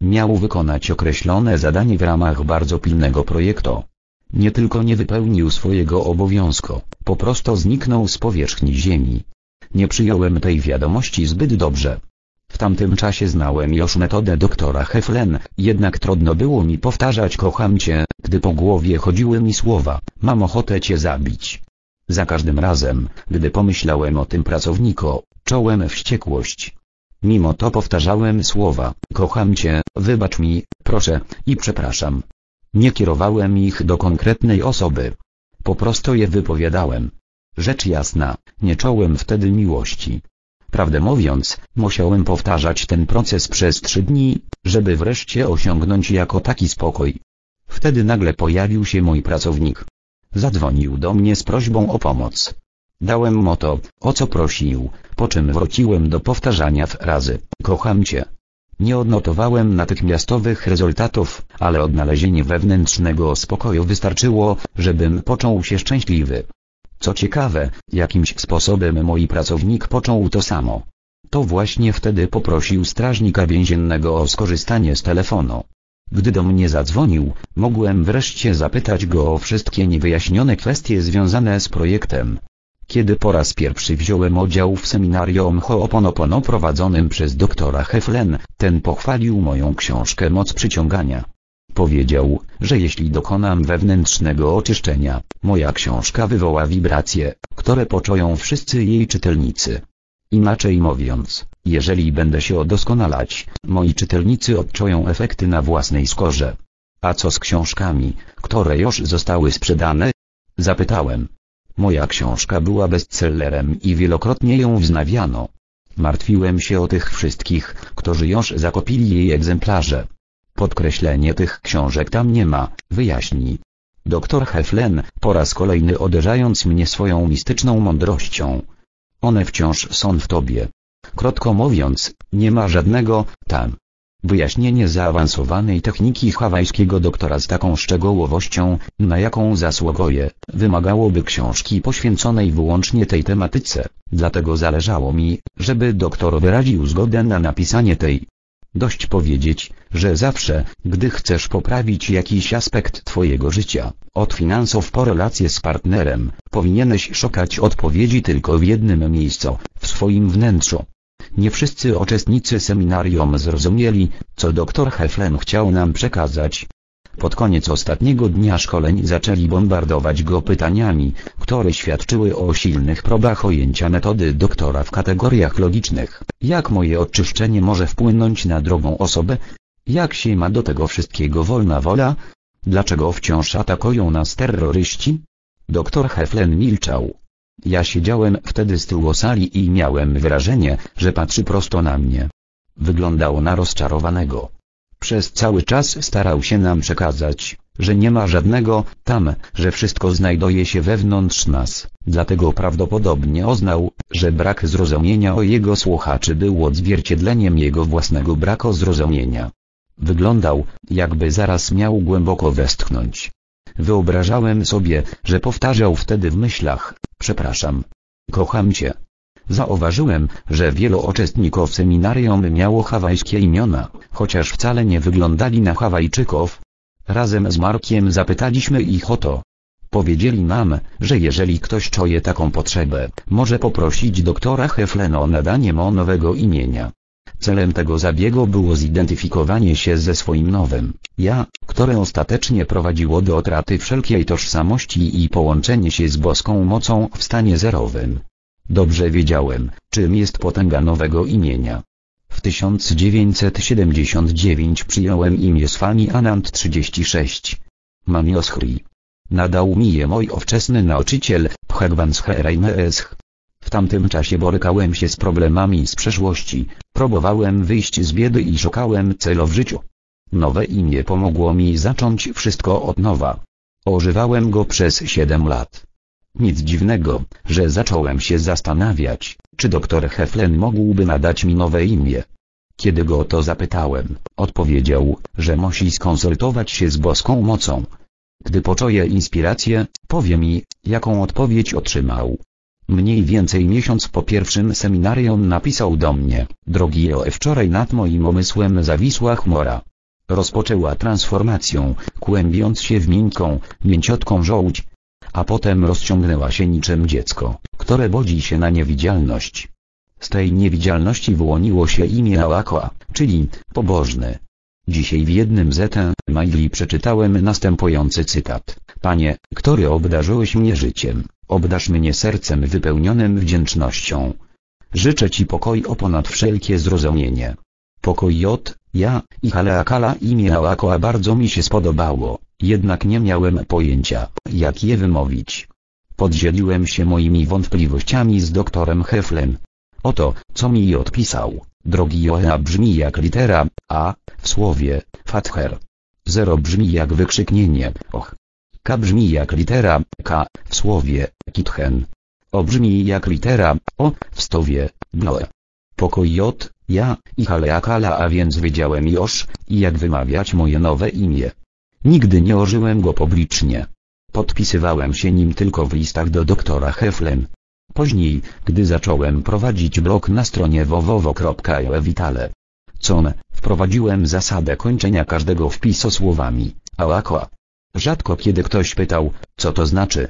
Speaker 2: Miał wykonać określone zadanie w ramach bardzo pilnego projektu. Nie tylko nie wypełnił swojego obowiązku, po prostu zniknął z powierzchni ziemi. Nie przyjąłem tej wiadomości zbyt dobrze. W tamtym czasie znałem już metodę doktora Heflen, jednak trudno było mi powtarzać kocham cię, gdy po głowie chodziły mi słowa, mam ochotę cię zabić. Za każdym razem, gdy pomyślałem o tym pracowniku, czułem wściekłość. Mimo to powtarzałem słowa, kocham cię, wybacz mi, proszę, i przepraszam. Nie kierowałem ich do konkretnej osoby. Po prostu je wypowiadałem. Rzecz jasna, nie czułem wtedy miłości. Prawdę mówiąc, musiałem powtarzać ten proces przez trzy dni, żeby wreszcie osiągnąć jako taki spokój. Wtedy nagle pojawił się mój pracownik. Zadzwonił do mnie z prośbą o pomoc. Dałem mu to, o co prosił, po czym wróciłem do powtarzania frazy, kocham cię. Nie odnotowałem natychmiastowych rezultatów, ale odnalezienie wewnętrznego spokoju wystarczyło, żebym począł się szczęśliwy. Co ciekawe, jakimś sposobem mój pracownik począł to samo. To właśnie wtedy poprosił strażnika więziennego o skorzystanie z telefonu. Gdy do mnie zadzwonił, mogłem wreszcie zapytać go o wszystkie niewyjaśnione kwestie związane z projektem. Kiedy po raz pierwszy wziąłem udział w seminarium Ho'oponopono prowadzonym przez doktora Heflen, ten pochwalił moją książkę Moc Przyciągania. Powiedział, że jeśli dokonam wewnętrznego oczyszczenia, moja książka wywoła wibracje, które poczują wszyscy jej czytelnicy. Inaczej mówiąc, jeżeli będę się doskonalać, moi czytelnicy odczują efekty na własnej skórze. A co z książkami, które już zostały sprzedane? Zapytałem. Moja książka była bestsellerem i wielokrotnie ją wznawiano. Martwiłem się o tych wszystkich, którzy już zakopili jej egzemplarze. Podkreślenie tych książek tam nie ma, wyjaśni. Doktor Heflen, po raz kolejny uderzając mnie swoją mistyczną mądrością. One wciąż są w tobie. Krótko mówiąc, nie ma żadnego, tam. Wyjaśnienie zaawansowanej techniki hawajskiego doktora z taką szczegółowością, na jaką zasługuje, wymagałoby książki poświęconej wyłącznie tej tematyce, dlatego zależało mi, żeby doktor wyraził zgodę na napisanie tej Dość powiedzieć, że zawsze, gdy chcesz poprawić jakiś aspekt twojego życia, od finansów po relacje z partnerem, powinieneś szukać odpowiedzi tylko w jednym miejscu, w swoim wnętrzu. Nie wszyscy uczestnicy seminarium zrozumieli, co dr Heflen chciał nam przekazać. Pod koniec ostatniego dnia szkoleń zaczęli bombardować go pytaniami, które świadczyły o silnych probach ojęcia metody doktora w kategoriach logicznych. Jak moje oczyszczenie może wpłynąć na drugą osobę? Jak się ma do tego wszystkiego wolna wola? Dlaczego wciąż atakują nas terroryści? Doktor Heflen milczał. Ja siedziałem wtedy z tyłu sali i miałem wrażenie, że patrzy prosto na mnie. Wyglądał na rozczarowanego. Przez cały czas starał się nam przekazać, że nie ma żadnego tam, że wszystko znajduje się wewnątrz nas, dlatego prawdopodobnie oznał, że brak zrozumienia o jego słuchaczy był odzwierciedleniem jego własnego braku zrozumienia. Wyglądał, jakby zaraz miał głęboko westchnąć. Wyobrażałem sobie, że powtarzał wtedy w myślach, przepraszam. Kocham cię. Zauważyłem, że wielu uczestników seminarium miało hawajskie imiona, chociaż wcale nie wyglądali na Hawajczyków. Razem z Markiem zapytaliśmy ich o to. Powiedzieli nam, że jeżeli ktoś czuje taką potrzebę, może poprosić doktora Heflena o nadanie mu nowego imienia. Celem tego zabiegu było zidentyfikowanie się ze swoim nowym ja, które ostatecznie prowadziło do utraty wszelkiej tożsamości i połączenie się z boską mocą w stanie zerowym. Dobrze wiedziałem, czym jest potęga nowego imienia. W 1979 przyjąłem imię Swami Anand 36. Manioschri. Nadał mi je mój ówczesny nauczyciel, Bhagwan Scheraimeesch. W tamtym czasie borykałem się z problemami z przeszłości, próbowałem wyjść z biedy i szukałem celu w życiu. Nowe imię pomogło mi zacząć wszystko od nowa. Ożywałem go przez 7 lat. Nic dziwnego, że zacząłem się zastanawiać, czy doktor Heflen mógłby nadać mi nowe imię. Kiedy go o to zapytałem, odpowiedział, że musi skonsultować się z boską mocą. Gdy poczuje inspirację, powie mi, jaką odpowiedź otrzymał. Mniej więcej miesiąc po pierwszym seminarium napisał do mnie, drogi Joe wczoraj nad moim umysłem zawisła chmura. Rozpoczęła transformację, kłębiąc się w miękką, mięciotką żołdź, a potem rozciągnęła się niczym dziecko, które bodzi się na niewidzialność. Z tej niewidzialności wyłoniło się imię Ałakła, czyli pobożny. Dzisiaj w jednym z maili przeczytałem następujący cytat. Panie, który obdarzyłeś mnie życiem, obdarz mnie sercem wypełnionym wdzięcznością. Życzę Ci pokoju ponad wszelkie zrozumienie. Pokoj od, ja, i Haleakala imię Ałakoa bardzo mi się spodobało, jednak nie miałem pojęcia, jak je wymówić. Podzieliłem się moimi wątpliwościami z doktorem Heflem. Oto, co mi odpisał. Drogi Joea brzmi jak litera A, w słowie, Father. Zero brzmi jak wykrzyknienie, och. K brzmi jak litera K, w słowie, Kitchen. O brzmi jak litera O, w stowie, Bloe. Pokoj J, ja, i Haleakala a więc wiedziałem już, jak wymawiać moje nowe imię. Nigdy nie ożyłem go publicznie. Podpisywałem się nim tylko w listach do doktora Heflem. Później, gdy zacząłem prowadzić blog na stronie www.ewitale. Com, wprowadziłem zasadę kończenia każdego wpisu słowami, ałakła. Rzadko kiedy ktoś pytał, co to znaczy.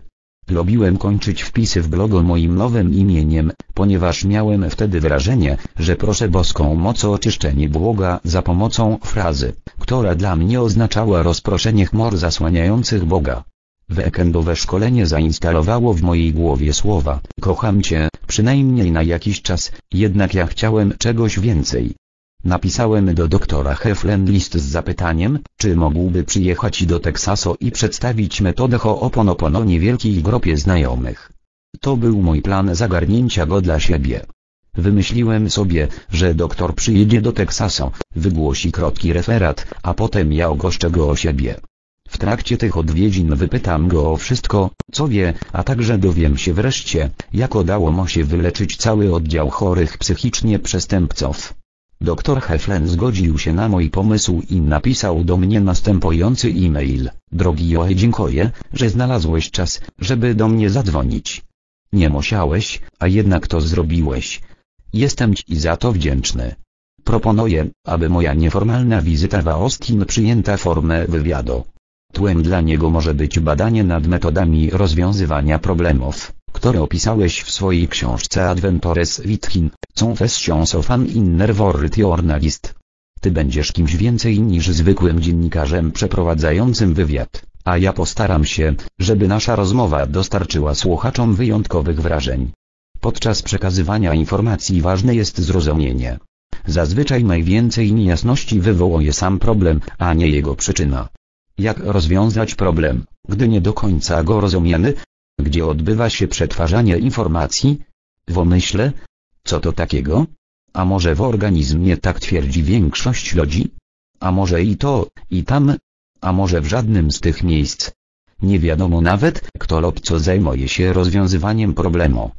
Speaker 2: Lubiłem kończyć wpisy w blogu moim nowym imieniem, ponieważ miałem wtedy wrażenie, że proszę boską moc o oczyszczenie błoga za pomocą frazy, która dla mnie oznaczała rozproszenie chmur zasłaniających Boga. Weekendowe szkolenie zainstalowało w mojej głowie słowa, kocham Cię, przynajmniej na jakiś czas, jednak ja chciałem czegoś więcej. Napisałem do doktora Heflen list z zapytaniem, czy mógłby przyjechać do Teksasu i przedstawić metodę Ho'oponopono niewielkiej grupie znajomych. To był mój plan zagarnięcia go dla siebie. Wymyśliłem sobie, że doktor przyjedzie do Teksasu, wygłosi krótki referat, a potem ja ogoszczę go o siebie. W trakcie tych odwiedzin wypytam go o wszystko, co wie, a także dowiem się wreszcie, jak udało mu się wyleczyć cały oddział chorych psychicznie przestępców. Doktor Heflen zgodził się na mój pomysł i napisał do mnie następujący e-mail. Drogi Joe dziękuję, że znalazłeś czas, żeby do mnie zadzwonić. Nie musiałeś, a jednak to zrobiłeś. Jestem Ci za to wdzięczny. Proponuję, aby moja nieformalna wizyta w Austin przyjęta formę wywiadu. Tłem dla niego może być badanie nad metodami rozwiązywania problemów, które opisałeś w swojej książce Adventures Within, Confessions of an Inner World Journalist. Ty będziesz kimś więcej niż zwykłym dziennikarzem przeprowadzającym wywiad, a ja postaram się, żeby nasza rozmowa dostarczyła słuchaczom wyjątkowych wrażeń. Podczas przekazywania informacji ważne jest zrozumienie. Zazwyczaj najwięcej niejasności wywołuje sam problem, a nie jego przyczyna. Jak rozwiązać problem, gdy nie do końca go rozumiemy? Gdzie odbywa się przetwarzanie informacji? W omyśle? Co to takiego? A może w organizmie tak twierdzi większość ludzi? A może i to, i tam? A może w żadnym z tych miejsc? Nie wiadomo nawet, kto lub co zajmuje się rozwiązywaniem problemu.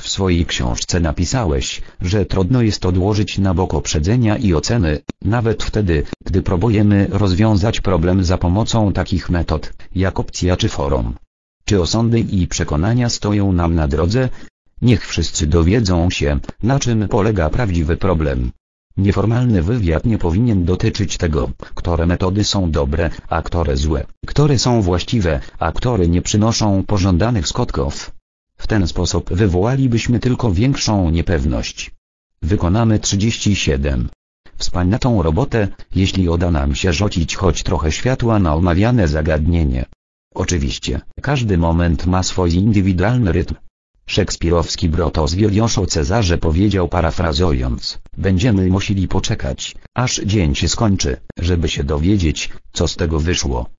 Speaker 2: W swojej książce napisałeś, że trudno jest odłożyć na bok uprzedzenia i oceny, nawet wtedy, gdy próbujemy rozwiązać problem za pomocą takich metod, jak opcja czy forum. Czy osądy i przekonania stoją nam na drodze? Niech wszyscy dowiedzą się, na czym polega prawdziwy problem. Nieformalny wywiad nie powinien dotyczyć tego, które metody są dobre, a które złe, które są właściwe, a które nie przynoszą pożądanych skutków. W ten sposób wywołalibyśmy tylko większą niepewność. Wykonamy 37. Wspaniałą robotę, jeśli uda nam się rzucić choć trochę światła na omawiane zagadnienie. Oczywiście, każdy moment ma swój indywidualny rytm. Szekspirowski Brotos Wiliusz o Cezarze powiedział parafrazując, będziemy musieli poczekać, aż dzień się skończy, żeby się dowiedzieć, co z tego wyszło.